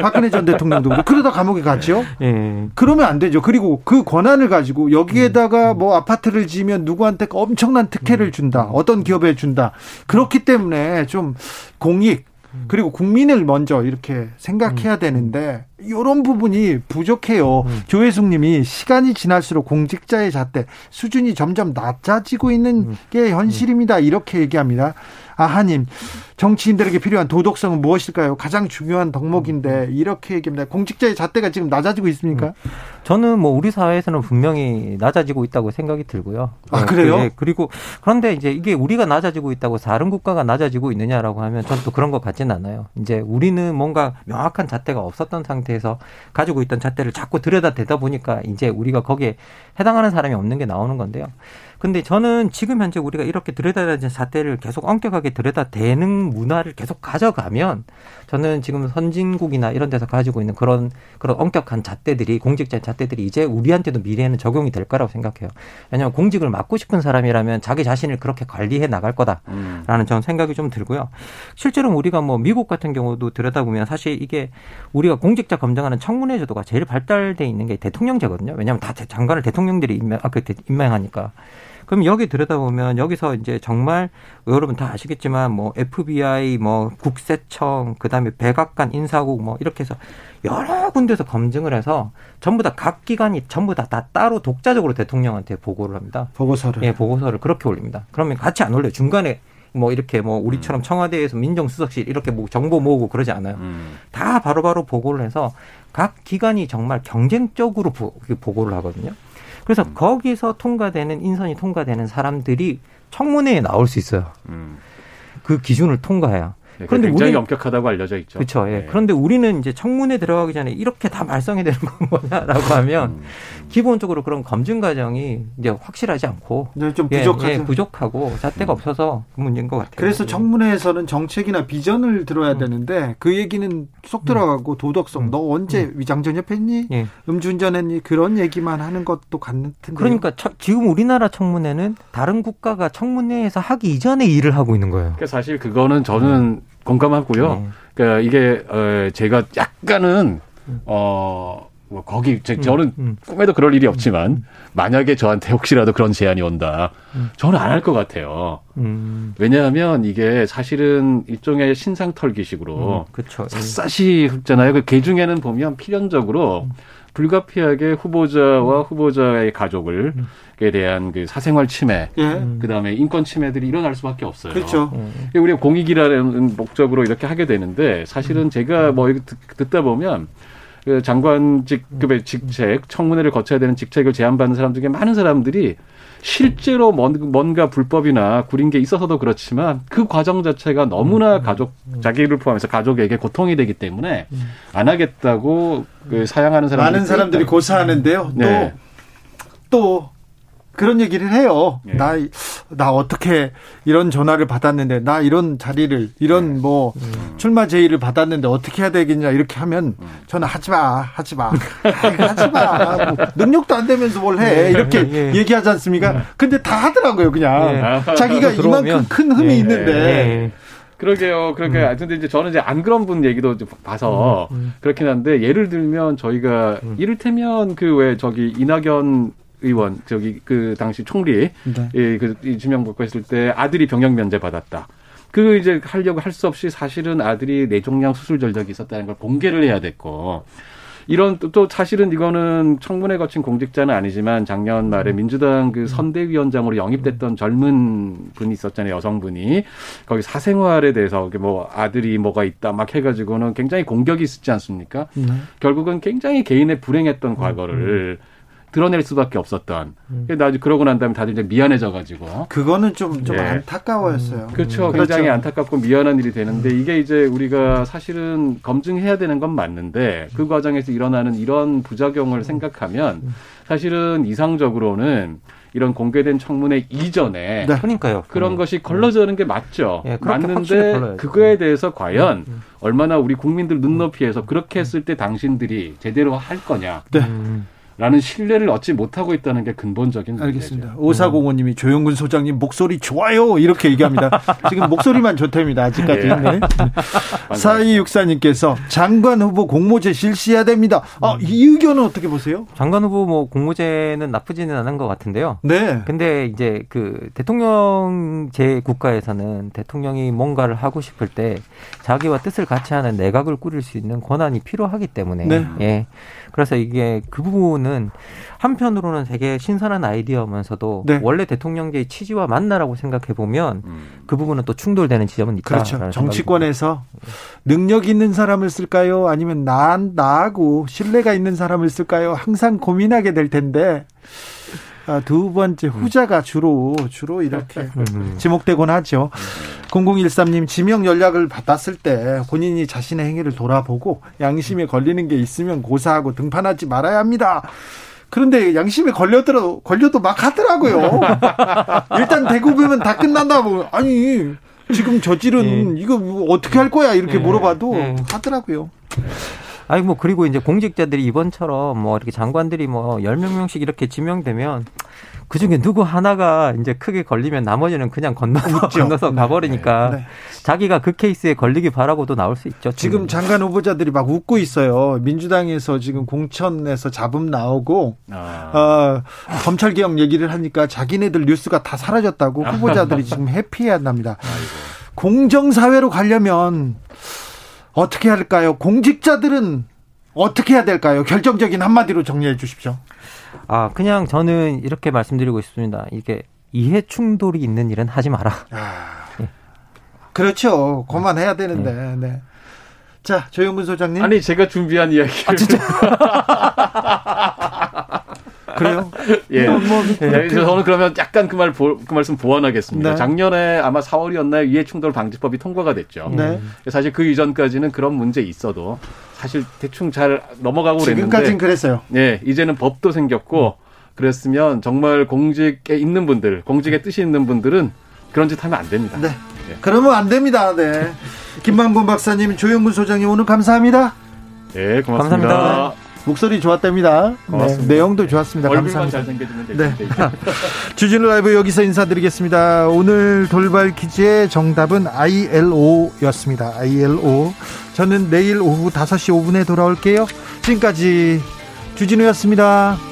[SPEAKER 1] 박근혜 전 대통령도 그러다 감옥에 갔죠. 예. 그러면 안 되죠. 그리고 그 권한을 가지고 여기에다가 음. 뭐 아파트를 지으면 누구한테 엄청난 특혜를 음. 준다. 어떤 기업에 준다. 그렇기 때문에 좀 공익 그리고 국민을 먼저 이렇게 생각해야 되는데 이런 부분이 부족해요. 음. 조혜숙님이 시간이 지날수록 공직자의 잣대 수준이 점점 낮아지고 있는 게 현실입니다. 이렇게 얘기합니다. 아하님, 정치인들에게 필요한 도덕성은 무엇일까요? 가장 중요한 덕목인데 이렇게 얘기합니다. 공직자의 잣대가 지금 낮아지고 있습니까? 음.
[SPEAKER 10] 저는 뭐 우리 사회에서는 분명히 낮아지고 있다고 생각이 들고요.
[SPEAKER 1] 아 그래요? 네,
[SPEAKER 10] 그리고 그런데 이제 이게 우리가 낮아지고 있다고 다른 국가가 낮아지고 있느냐라고 하면 저는 또 그런 것 같지는 않아요. 이제 우리는 뭔가 명확한 잣대가 없었던 상태에서 가지고 있던 잣대를 자꾸 들여다 대다 보니까 이제 우리가 거기에 해당하는 사람이 없는 게 나오는 건데요. 근데 저는 지금 현재 우리가 이렇게 들여다대는 잣대를 계속 엄격하게 들여다대는 문화를 계속 가져가면 저는 지금 선진국이나 이런 데서 가지고 있는 그런 그런 엄격한 잣대들이 공직자의 잣대들이 이제 우리한테도 미래에는 적용이 될 거라고 생각해요. 왜냐하면 공직을 맡고 싶은 사람이라면 자기 자신을 그렇게 관리해 나갈 거다라는 음. 저는 생각이 좀 들고요. 실제로 우리가 뭐 미국 같은 경우도 들여다보면 사실 이게 우리가 공직자 검증하는 청문회 제도가 제일 발달돼 있는 게 대통령제거든요. 왜냐하면 다 장관을 대통령들이 임명, 아, 그 임명하니까. 그럼 여기 들여다보면 여기서 이제 정말 여러분 다 아시겠지만 뭐 FBI 뭐 국세청 그다음에 백악관 인사국 뭐 이렇게 해서 여러 군데서 검증을 해서 전부 다 각 기관이 전부 다, 다 따로 독자적으로 대통령한테 보고를 합니다.
[SPEAKER 1] 보고서를.
[SPEAKER 10] 예, 보고서를 그렇게 올립니다. 그러면 같이 안 올려요. 중간에 뭐 이렇게 뭐 우리처럼 음. 청와대에서 민정수석실 이렇게 뭐 정보 모으고 그러지 않아요. 음. 다 바로바로 보고를 해서 각 기관이 정말 경쟁적으로 보, 고를 하거든요. 그래서 음. 거기서 통과되는 인선이 통과되는 사람들이 청문회에 나올 수 있어요. 음. 그 기준을 통과해야.
[SPEAKER 9] 네, 그런데 굉장히 우리, 엄격하다고 알려져 있죠.
[SPEAKER 10] 그렇죠. 예. 네. 그런데 우리는 이제 청문회 들어가기 전에 이렇게 다 말썽이 되는 건 뭐냐라고 하면 음. 기본적으로 그런 검증 과정이 이제 확실하지 않고
[SPEAKER 1] 네, 좀 부족하죠.
[SPEAKER 10] 예, 예, 부족하고 잣대가 음. 없어서 그 문제인 것 같아요.
[SPEAKER 1] 그래서 청문회에서는 정책이나 비전을 들어야 음. 되는데 그 얘기는 쏙 들어가고 도덕성 음. 너 언제 음. 위장전협했니? 예. 음주운전했니? 그런 얘기만 하는 것도 같은데.
[SPEAKER 10] 그러니까 처, 지금 우리나라 청문회는 다른 국가가 청문회에서 하기 이전에 일을 하고 있는 거예요.
[SPEAKER 9] 그러니까 사실 그거는 저는 공감하고요. 네. 그러니까 이게 어 제가 약간은 어. 뭐 거기 제, 음, 저는 음, 음. 꿈에도 그럴 일이 없지만 음. 만약에 저한테 혹시라도 그런 제안이 온다, 음. 저는 안 할 것 같아요. 음. 왜냐하면 이게 사실은 일종의 신상 털기식으로
[SPEAKER 10] 그쵸.
[SPEAKER 9] 샅샅이 흙잖아요. 그 개 중에는 보면 필연적으로 불가피하게 후보자와 후보자의 가족을 에 대한 그 사생활 침해, 예. 그다음에 인권 침해들이 일어날 수밖에 없어요.
[SPEAKER 1] 그렇죠.
[SPEAKER 9] 예. 우리가 공익이라는 목적으로 이렇게 하게 되는데 사실은 제가 뭐 듣다 보면 그 장관직급의 직책, 청문회를 거쳐야 되는 직책을 제안받는 사람 중에 많은 사람들이 실제로 뭔 가 불법이나 구린 게 있어서도 그렇지만 그 과정 자체가 너무나 음. 가족 자기를 포함해서 가족에게 고통이 되기 때문에 안 하겠다고 그 사양하는 사람들이
[SPEAKER 1] 많은 사람들이 고사하는데요. 네. 또또 그런 얘기를 해요. 네. 나, 나 어떻게 이런 전화를 받았는데, 나 이런 자리를, 이런 네. 뭐, 음. 출마 제의를 받았는데 어떻게 해야 되겠냐, 이렇게 하면, 음. 저는 하지 마, 하지 마. 하지 마. 뭐, 능력도 안 되면서 뭘 해. 네. 이렇게 네. 얘기하지 않습니까? 네. 근데 다 하더라고요, 그냥. 네. 자기가 이만큼 큰 흠이 있는데.
[SPEAKER 9] 그러게요. 그러게. 음. 근데 이제 저는 이제 안 그런 분 얘기도 봐서 음, 음. 그렇긴 한데 예를 들면 저희가 음. 이를테면 그 왜 저기 이낙연 의원 저기 그 당시 총리 네. 예, 그 지명 받고 있을 때 아들이 병역 면제 받았다. 그 이제 하려고 할 수 없이 사실은 아들이 뇌종양 수술 전적이 있었다는 걸 공개를 해야 됐고 이런 또, 또 사실은 이거는 청문회 거친 공직자는 아니지만 작년 말에 음. 민주당 그 음. 선대위원장으로 영입됐던 젊은 분이 있었잖아요 여성분이 거기 사생활에 대해서 뭐 아들이 뭐가 있다 막 해가지고는 굉장히 공격이 있었지 않습니까? 네. 결국은 굉장히 개인의 불행했던 과거를 음. 드러낼 수밖에 없었던. 음. 나중에 그러고 난 다음에 다들 이제 미안해져가지고.
[SPEAKER 1] 그거는 좀, 좀 네. 안타까워였어요.
[SPEAKER 9] 음. 그렇죠. 음. 굉장히 그렇죠. 안타깝고 미안한 일이 되는데 이게 이제 우리가 사실은 검증해야 되는 건 맞는데 그 과정에서 일어나는 이런 부작용을 생각하면 사실은 이상적으로는 이런 공개된 청문회 이전에
[SPEAKER 10] 네. 그러니까요.
[SPEAKER 9] 그런 음. 것이 걸러지는 게 맞죠. 네, 맞는데 그거에 대해서 과연 음. 음. 얼마나 우리 국민들 눈높이에서 그렇게 했을 때 당신들이 제대로 할 거냐. 네. 라는 신뢰를 얻지 못하고 있다는 게 근본적인
[SPEAKER 1] 알겠습니다. 오사공호님이 조영근 소장님 목소리 좋아요 이렇게 얘기합니다. 지금 목소리만 좋답니다. 아직까지. 예. 네. 사이육사님께서 장관 후보 공모제 실시해야 됩니다. 아, 이 의견은 어떻게 보세요?
[SPEAKER 10] 장관 후보 뭐 공모제는 나쁘지는 않은 것 같은데요. 네. 근데 이제 그 대통령 제 국가에서는 대통령이 뭔가를 하고 싶을 때 자기와 뜻을 같이 하는 내각을 꾸릴 수 있는 권한이 필요하기 때문에 네. 예. 그래서 이게 그 부분은 한편으로는 되게 신선한 아이디어면서도 네. 원래 대통령제의 취지와 맞나라고 생각해 보면 음. 그 부분은 또 충돌되는 지점은 있다.
[SPEAKER 1] 그렇죠. 정치권에서 능력 있는 사람을 쓸까요? 아니면 나, 나하고 신뢰가 있는 사람을 쓸까요? 항상 고민하게 될 텐데 아, 두 번째 후자가 주로 주로 이렇게 음. 지목되곤 하죠. 0013님 지명 연락을 받았을 때 본인이 자신의 행위를 돌아보고 양심에 걸리는 게 있으면 고사하고 등판하지 말아야 합니다. 그런데 양심에 걸려도 걸려도 막 하더라고요. 일단 대구비면 다 끝난다고 아니 지금 저질은 네. 이거 어떻게 할 거야 이렇게 네. 물어봐도 네. 하더라고요.
[SPEAKER 10] 아니 뭐 그리고 이제 공직자들이 이번처럼 뭐 이렇게 장관들이 뭐 열 몇 명씩 이렇게 지명되면 그 중에 누구 하나가 이제 크게 걸리면 나머지는 그냥 건너서, 건너서 네. 가버리니까 네. 네. 자기가 그 케이스에 걸리기 바라고도 나올 수 있죠.
[SPEAKER 1] 지금 장관 후보자들이 막 웃고 있어요. 민주당에서 지금 공천에서 잡음 나오고 아. 어, 검찰 개혁 얘기를 하니까 자기네들 뉴스가 다 사라졌다고 후보자들이 지금 해피해한답니다. 공정 사회로 가려면 어떻게 할까요? 공직자들은 어떻게 해야 될까요? 결정적인 한마디로 정리해 주십시오.
[SPEAKER 10] 아, 그냥 저는 이렇게 말씀드리고 싶습니다. 이게 이해 충돌이 있는 일은 하지 마라.
[SPEAKER 1] 아, 네. 그렇죠. 그만 해야 되는데. 네. 네. 자, 조영근 소장님.
[SPEAKER 9] 아니, 제가 준비한 이야기. 아, 진짜.
[SPEAKER 1] 그래요?
[SPEAKER 9] 예. 뭐, 뭐, 예. 저는 그러면 약간 그 말, 그 말씀 보완하겠습니다. 네. 작년에 아마 4월이었나요? 이해충돌 방지법이 통과가 됐죠. 네. 사실 그 이전까지는 그런 문제 있어도 사실 대충 잘 넘어가고 그랬는데.
[SPEAKER 1] 지금까지는 그랬어요.
[SPEAKER 9] 예. 이제는 법도 생겼고 그랬으면 정말 공직에 있는 분들, 공직에 뜻이 있는 분들은 그런 짓 하면 안 됩니다.
[SPEAKER 1] 네. 네. 그러면 안 됩니다. 네. 김만곤 박사님, 조영근 소장님 오늘 감사합니다.
[SPEAKER 9] 네, 고맙습니다. 감사합니다.
[SPEAKER 1] 목소리 좋았답니다. 네, 내용도 좋았습니다. 감사합니다.
[SPEAKER 9] 잘생겨지면 네.
[SPEAKER 1] 주진우 라이브 여기서 인사드리겠습니다. 오늘 돌발 퀴즈의 정답은 ILO였습니다. ILO. 저는 내일 오후 5시 5분에 돌아올게요. 지금까지 주진우였습니다.